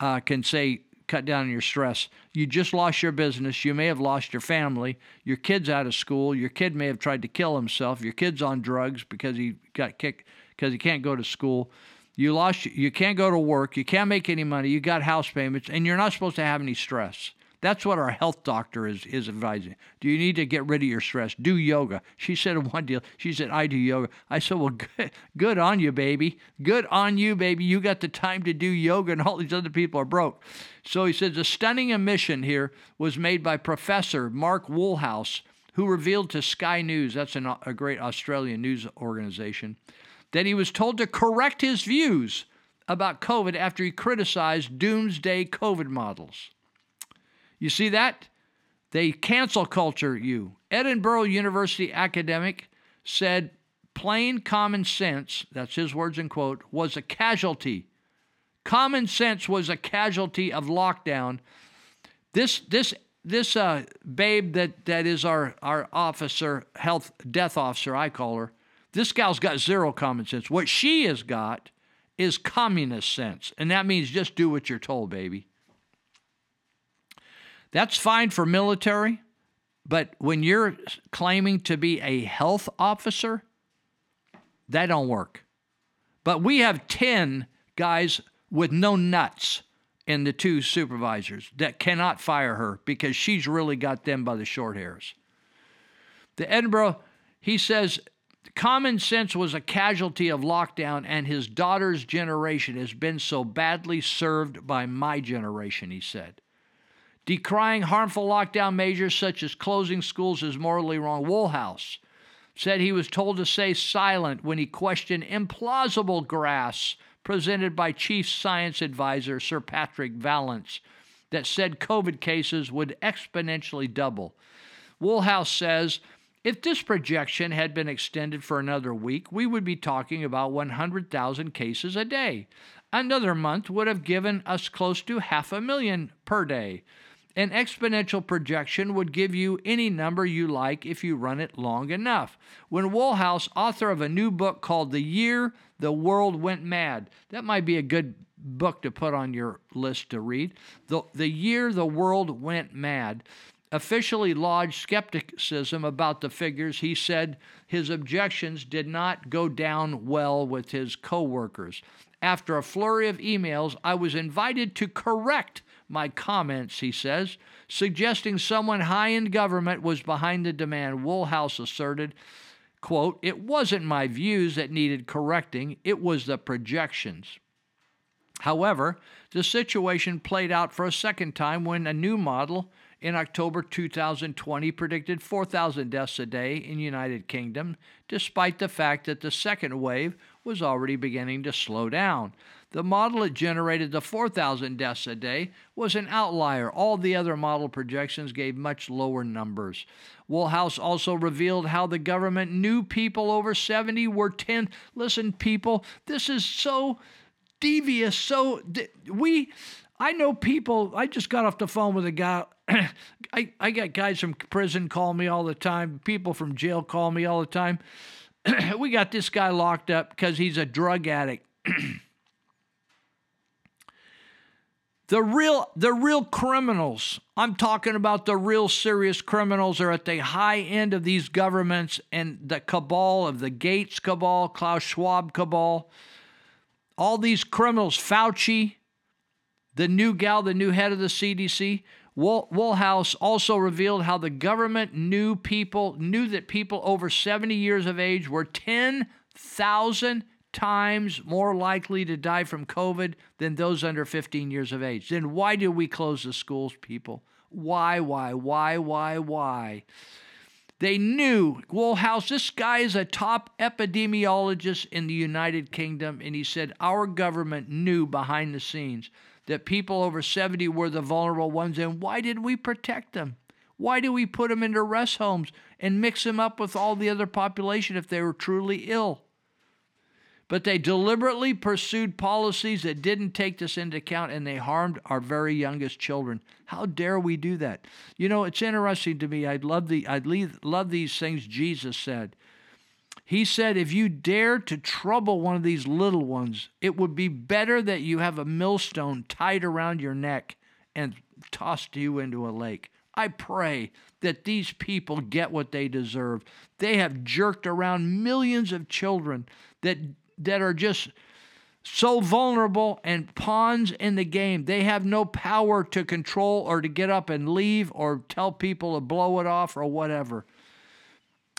Speaker 9: uh, can say, cut down on your stress. You just lost your business. You may have lost your family. Your kid's out of school. Your kid may have tried to kill himself. Your kid's on drugs because he got kicked because he can't go to school. You lost. You can't go to work. You can't make any money. You got house payments, and you're not supposed to have any stress. That's what our health doctor is is advising. Do you need to get rid of your stress? Do yoga. She said one deal. She said I do yoga. I said, well, good, good on you, baby. Good on you, baby. You got the time to do yoga, and all these other people are broke. So he says a stunning admission here was made by Professor Mark Woolhouse, who revealed to Sky News, that's an, a great Australian news organization, that he was told to correct his views about COVID after he criticized doomsday COVID models. You see that? They cancel culture you. Edinburgh University academic said plain common sense, that's his words in quote, was a casualty. Common sense was a casualty of lockdown. This this this uh, babe that that is our our officer, health death officer, I call her. This gal's got zero common sense. What she has got is communist sense, and that means just do what you're told, baby. That's fine for military, but when you're claiming to be a health officer, that don't work. But we have 10 guys with no nuts in the two supervisors that cannot fire her because she's really got them by the short hairs. The Edinburgh, he says, common sense was a casualty of lockdown, and his daughter's generation has been so badly served by my generation, he said. Decrying harmful lockdown measures such as closing schools is morally wrong. Woolhouse said he was told to stay silent when he questioned implausible graphs presented by Chief Science Advisor Sir Patrick Vallance that said COVID cases would exponentially double. Woolhouse says if this projection had been extended for another week, we would be talking about 100,000 cases a day. Another month would have given us close to half a million per day. An exponential projection would give you any number you like if you run it long enough. When Woolhouse, author of a new book called The Year the World Went Mad, that might be a good book to put on your list to read. The, the Year the World Went Mad officially lodged skepticism about the figures, he said his objections did not go down well with his coworkers. After a flurry of emails, I was invited to correct my comments, he says, suggesting someone high in government was behind the demand. Woolhouse asserted, quote, It wasn't my views that needed correcting, it was the projections. However, the situation played out for a second time when a new model in October 2020 predicted 4,000 deaths a day in United Kingdom, despite the fact that the second wave was already beginning to slow down. The model that generated the 4,000 deaths a day was an outlier. All the other model projections gave much lower numbers. Woolhouse also revealed how the government knew people over 70 were 10. Listen, people, this is so devious. So we, I know people. I just got off the phone with a guy. I, I got guys from prison call me all the time. People from jail call me all the time. we got this guy locked up because he's a drug addict. The real the real criminals, I'm talking about the real serious criminals are at the high end of these governments and the cabal of the Gates cabal, Klaus Schwab cabal. All these criminals, Fauci, the new gal, the new head of the CDC, Woolhouse also revealed how the government knew people knew that people over 70 years of age were 10,000 times more likely to die from COVID than those under 15 years of age. Then why do we close the schools, people? Why, why, why, why, why? They knew, Woolhouse, this guy is a top epidemiologist in the United Kingdom, and he said our government knew behind the scenes that people over 70 were the vulnerable ones, and why did we protect them? Why do we put them into rest homes and mix them up with all the other population if they were truly ill? But they deliberately pursued policies that didn't take this into account and they harmed our very youngest children. How dare we do that? You know, it's interesting to me. I'd love the I'd leave, love these things Jesus said. He said, if you dare to trouble one of these little ones, it would be better that you have a millstone tied around your neck and tossed you into a lake. I pray that these people get what they deserve. They have jerked around millions of children that that are just so vulnerable and pawns in the game. They have no power to control or to get up and leave or tell people to blow it off or whatever.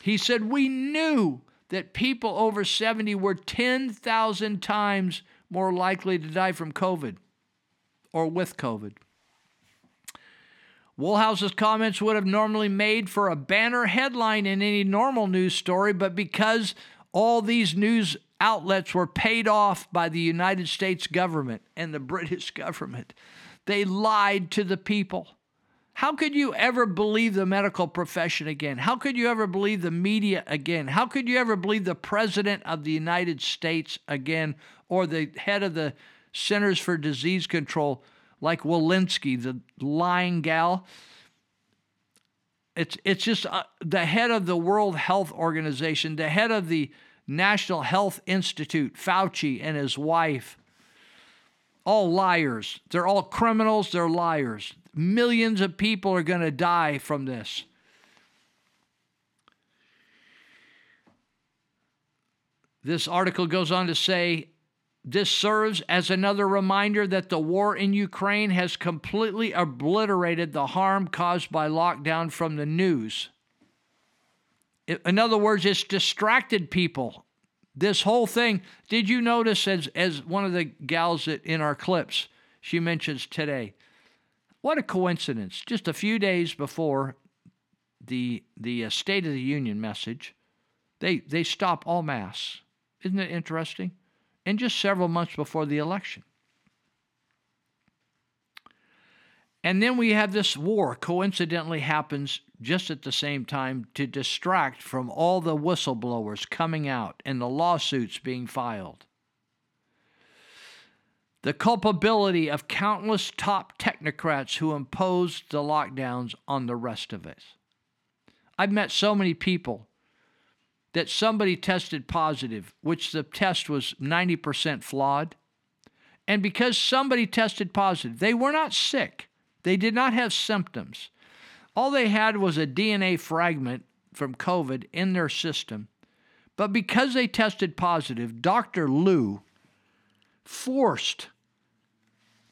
Speaker 9: He said, We knew that people over 70 were 10,000 times more likely to die from COVID or with COVID. Woolhouse's comments would have normally made for a banner headline in any normal news story, but because all these news outlets were paid off by the United States government and the British government. They lied to the people. How could you ever believe the medical profession again? How could you ever believe the media again? How could you ever believe the President of the United States again or the head of the Centers for Disease Control like Walensky, the lying gal? It's, it's just uh, the head of the World Health Organization, the head of the National Health Institute, Fauci and his wife, all liars. They're all criminals, they're liars. Millions of people are going to die from this. This article goes on to say This serves as another reminder that the war in Ukraine has completely obliterated the harm caused by lockdown from the news. In other words, it's distracted people. This whole thing. Did you notice, as, as one of the gals that in our clips, she mentions today, what a coincidence. Just a few days before the, the uh, State of the Union message, they, they stop all mass. Isn't it interesting? And just several months before the election. And then we have this war coincidentally happens just at the same time to distract from all the whistleblowers coming out and the lawsuits being filed. The culpability of countless top technocrats who imposed the lockdowns on the rest of us. I've met so many people that somebody tested positive, which the test was 90% flawed. And because somebody tested positive, they were not sick, they did not have symptoms. All they had was a DNA fragment from COVID in their system. But because they tested positive, Dr. Luu forced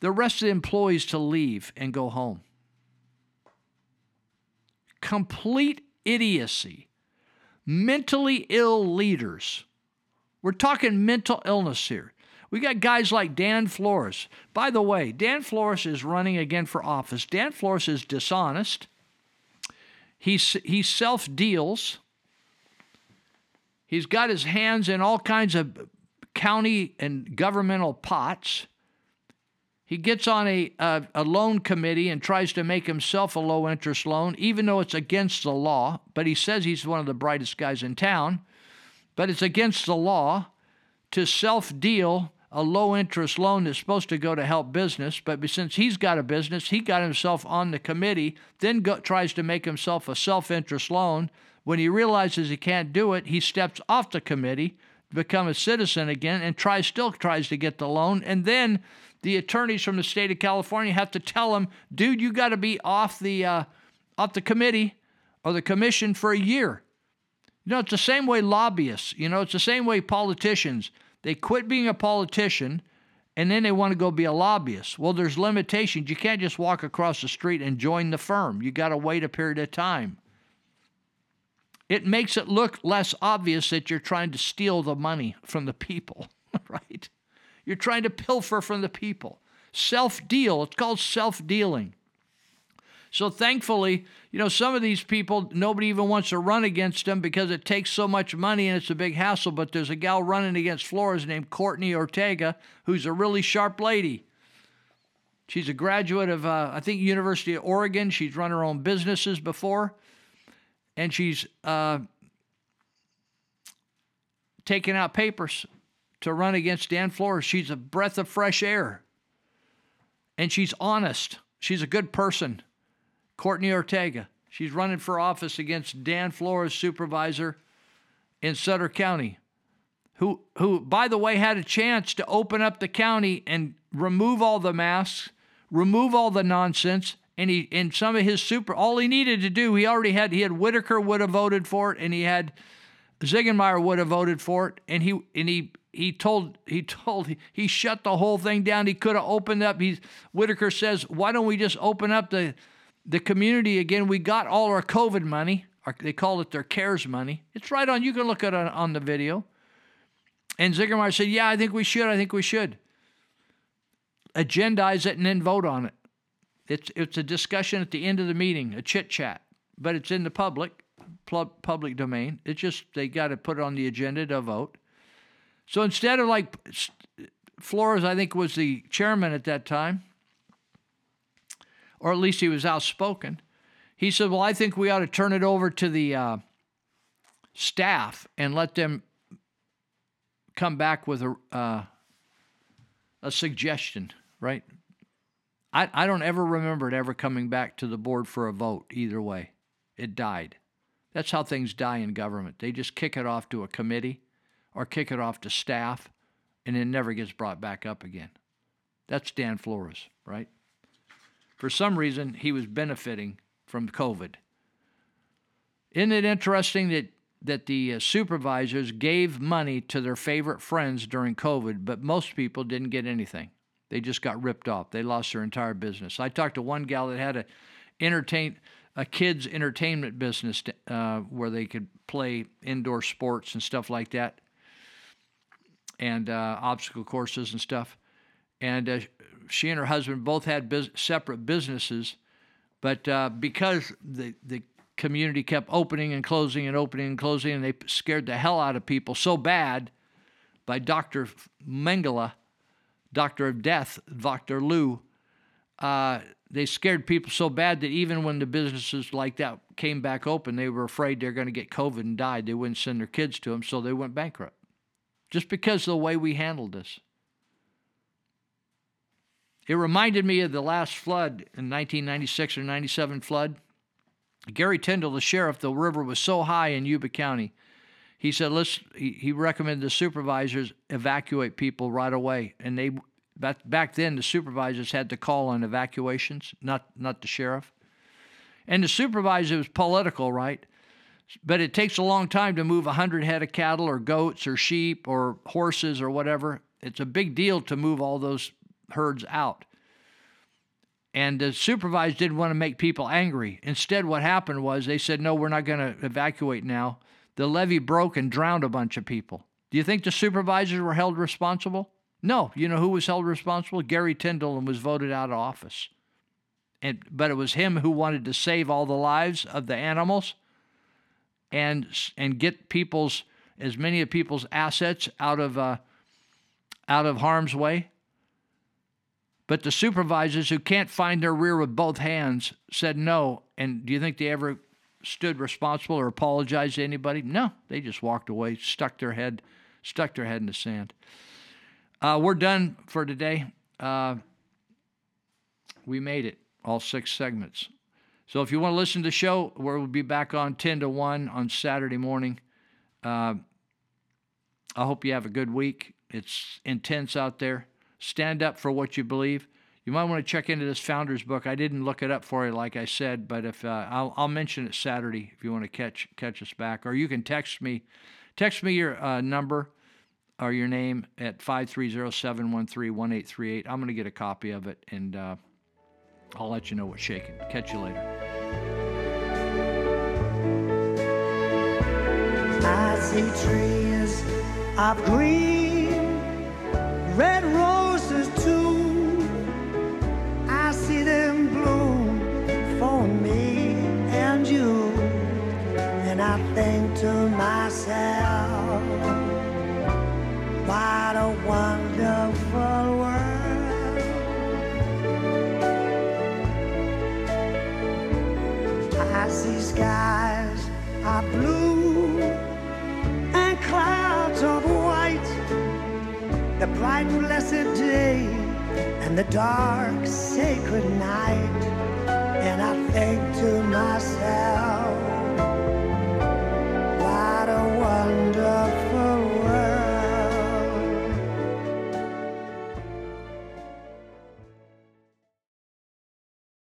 Speaker 9: the rest of the employees to leave and go home. Complete idiocy. Mentally ill leaders. We're talking mental illness here. We got guys like Dan Flores. By the way, Dan Flores is running again for office. Dan Flores is dishonest. He, he self deals. He's got his hands in all kinds of county and governmental pots. He gets on a, a, a, loan committee and tries to make himself a low interest loan, even though it's against the law. But he says he's one of the brightest guys in town. But it's against the law to self deal a low interest loan that's supposed to go to help business. But since he's got a business, he got himself on the committee, then go, tries to make himself a self interest loan. When he realizes he can't do it, he steps off the committee, become a citizen again, and tries still tries to get the loan. And then the attorneys from the state of California have to tell him, dude, you got to be off the uh, off the committee or the commission for a year. You know, it's the same way lobbyists. You know, it's the same way politicians. They quit being a politician and then they want to go be a lobbyist. Well, there's limitations. You can't just walk across the street and join the firm. You got to wait a period of time. It makes it look less obvious that you're trying to steal the money from the people, right? You're trying to pilfer from the people. Self deal. It's called self dealing. So thankfully, you know, some of these people, nobody even wants to run against them because it takes so much money and it's a big hassle. But there's a gal running against Flores named Courtney Ortega, who's a really sharp lady. She's a graduate of, uh, I think, University of Oregon. She's run her own businesses before, and she's uh, taken out papers to run against Dan Flores. She's a breath of fresh air. And she's honest. She's a good person. Courtney Ortega. She's running for office against Dan Flores, supervisor in Sutter County, who, who, by the way, had a chance to open up the county and remove all the masks, remove all the nonsense. And he, and some of his super, all he needed to do, he already had, he had Whiteaker would have voted for it, and he had Ziegenmeyer would have voted for it, and he, and he, he told he told he shut the whole thing down. He could have opened up. He's Whiteaker says, why don't we just open up the the community again? We got all our COVID money. Or they call it their CARES money. It's right on. You can look at it on the video. And Ziegenmeyer said, yeah, I think we should. I think we should agendize it and then vote on it. It's it's a discussion at the end of the meeting, a chit chat, but it's in the public public domain. It's just they got to put it on the agenda to vote. So instead of like Flores, I think was the chairman at that time, or at least he was outspoken. He said, "Well, I think we ought to turn it over to the uh, staff and let them come back with a uh, a suggestion." Right? I I don't ever remember it ever coming back to the board for a vote. Either way, it died. That's how things die in government. They just kick it off to a committee or kick it off to staff, and it never gets brought back up again. That's Dan Flores, right? For some reason, he was benefiting from COVID. Isn't it interesting that that the uh, supervisors gave money to their favorite friends during COVID, but most people didn't get anything. They just got ripped off. They lost their entire business. I talked to one gal that had a entertain a kids entertainment business uh, where they could play indoor sports and stuff like that, and uh, obstacle courses and stuff. And uh, she and her husband both had bus- separate businesses, but uh, because the the community kept opening and closing and opening and closing, and they scared the hell out of people so bad by Dr. Mengele, Doctor of Death, Dr. Luu. Uh, they scared people so bad that even when the businesses like that came back open, they were afraid they're going to get COVID and died. They wouldn't send their kids to them, so they went bankrupt. Just because of the way we handled this. It reminded me of the last flood in 1996 or 97 flood. Gary Tyndall, the sheriff, the river was so high in Yuba County. He said, let's, he recommended the supervisors evacuate people right away. And they, back, back then, the supervisors had to call on evacuations, not, not the sheriff. And the supervisor was political, right? But it takes a long time to move 100 head of cattle or goats or sheep or horses or whatever. It's a big deal to move all those herds out. And the supervisors didn't want to make people angry. Instead, what happened was they said, no, we're not going to evacuate now. The levee broke and drowned a bunch of people. Do you think the supervisors were held responsible? No. You know who was held responsible? Gary Tyndall and was voted out of office. And, but it was him who wanted to save all the lives of the animals and and get people's as many of people's assets out of uh, out of harm's way. But the supervisors who can't find their rear with both hands said no. And do you think they ever stood responsible or apologized to anybody? No, they just walked away, stuck their head, stuck their head in the sand. Uh, we're done for today. Uh, we made it, all six segments. So if you want to listen to the show, we'll be back on 10 to 1 on Saturday morning. Uh, I hope you have a good week. It's intense out there. Stand up for what you believe. You might want to check into this founder's book. I didn't look it up for you, like I said, but if uh, I'll, I'll, mention it Saturday if you want to catch catch us back, or you can text me, text me your uh, number or your name at 530-713-1838. I'm going to get a copy of it, and uh, I'll let you know what's shaking. Catch you later.
Speaker 43: I see trees of green, red roses too. I see them bloom for me and you. And I think to myself, what a wonderful world. I see skies are blue and clouds of white, the bright blessed in the dark, sacred night, and I think to myself, what a wonderful.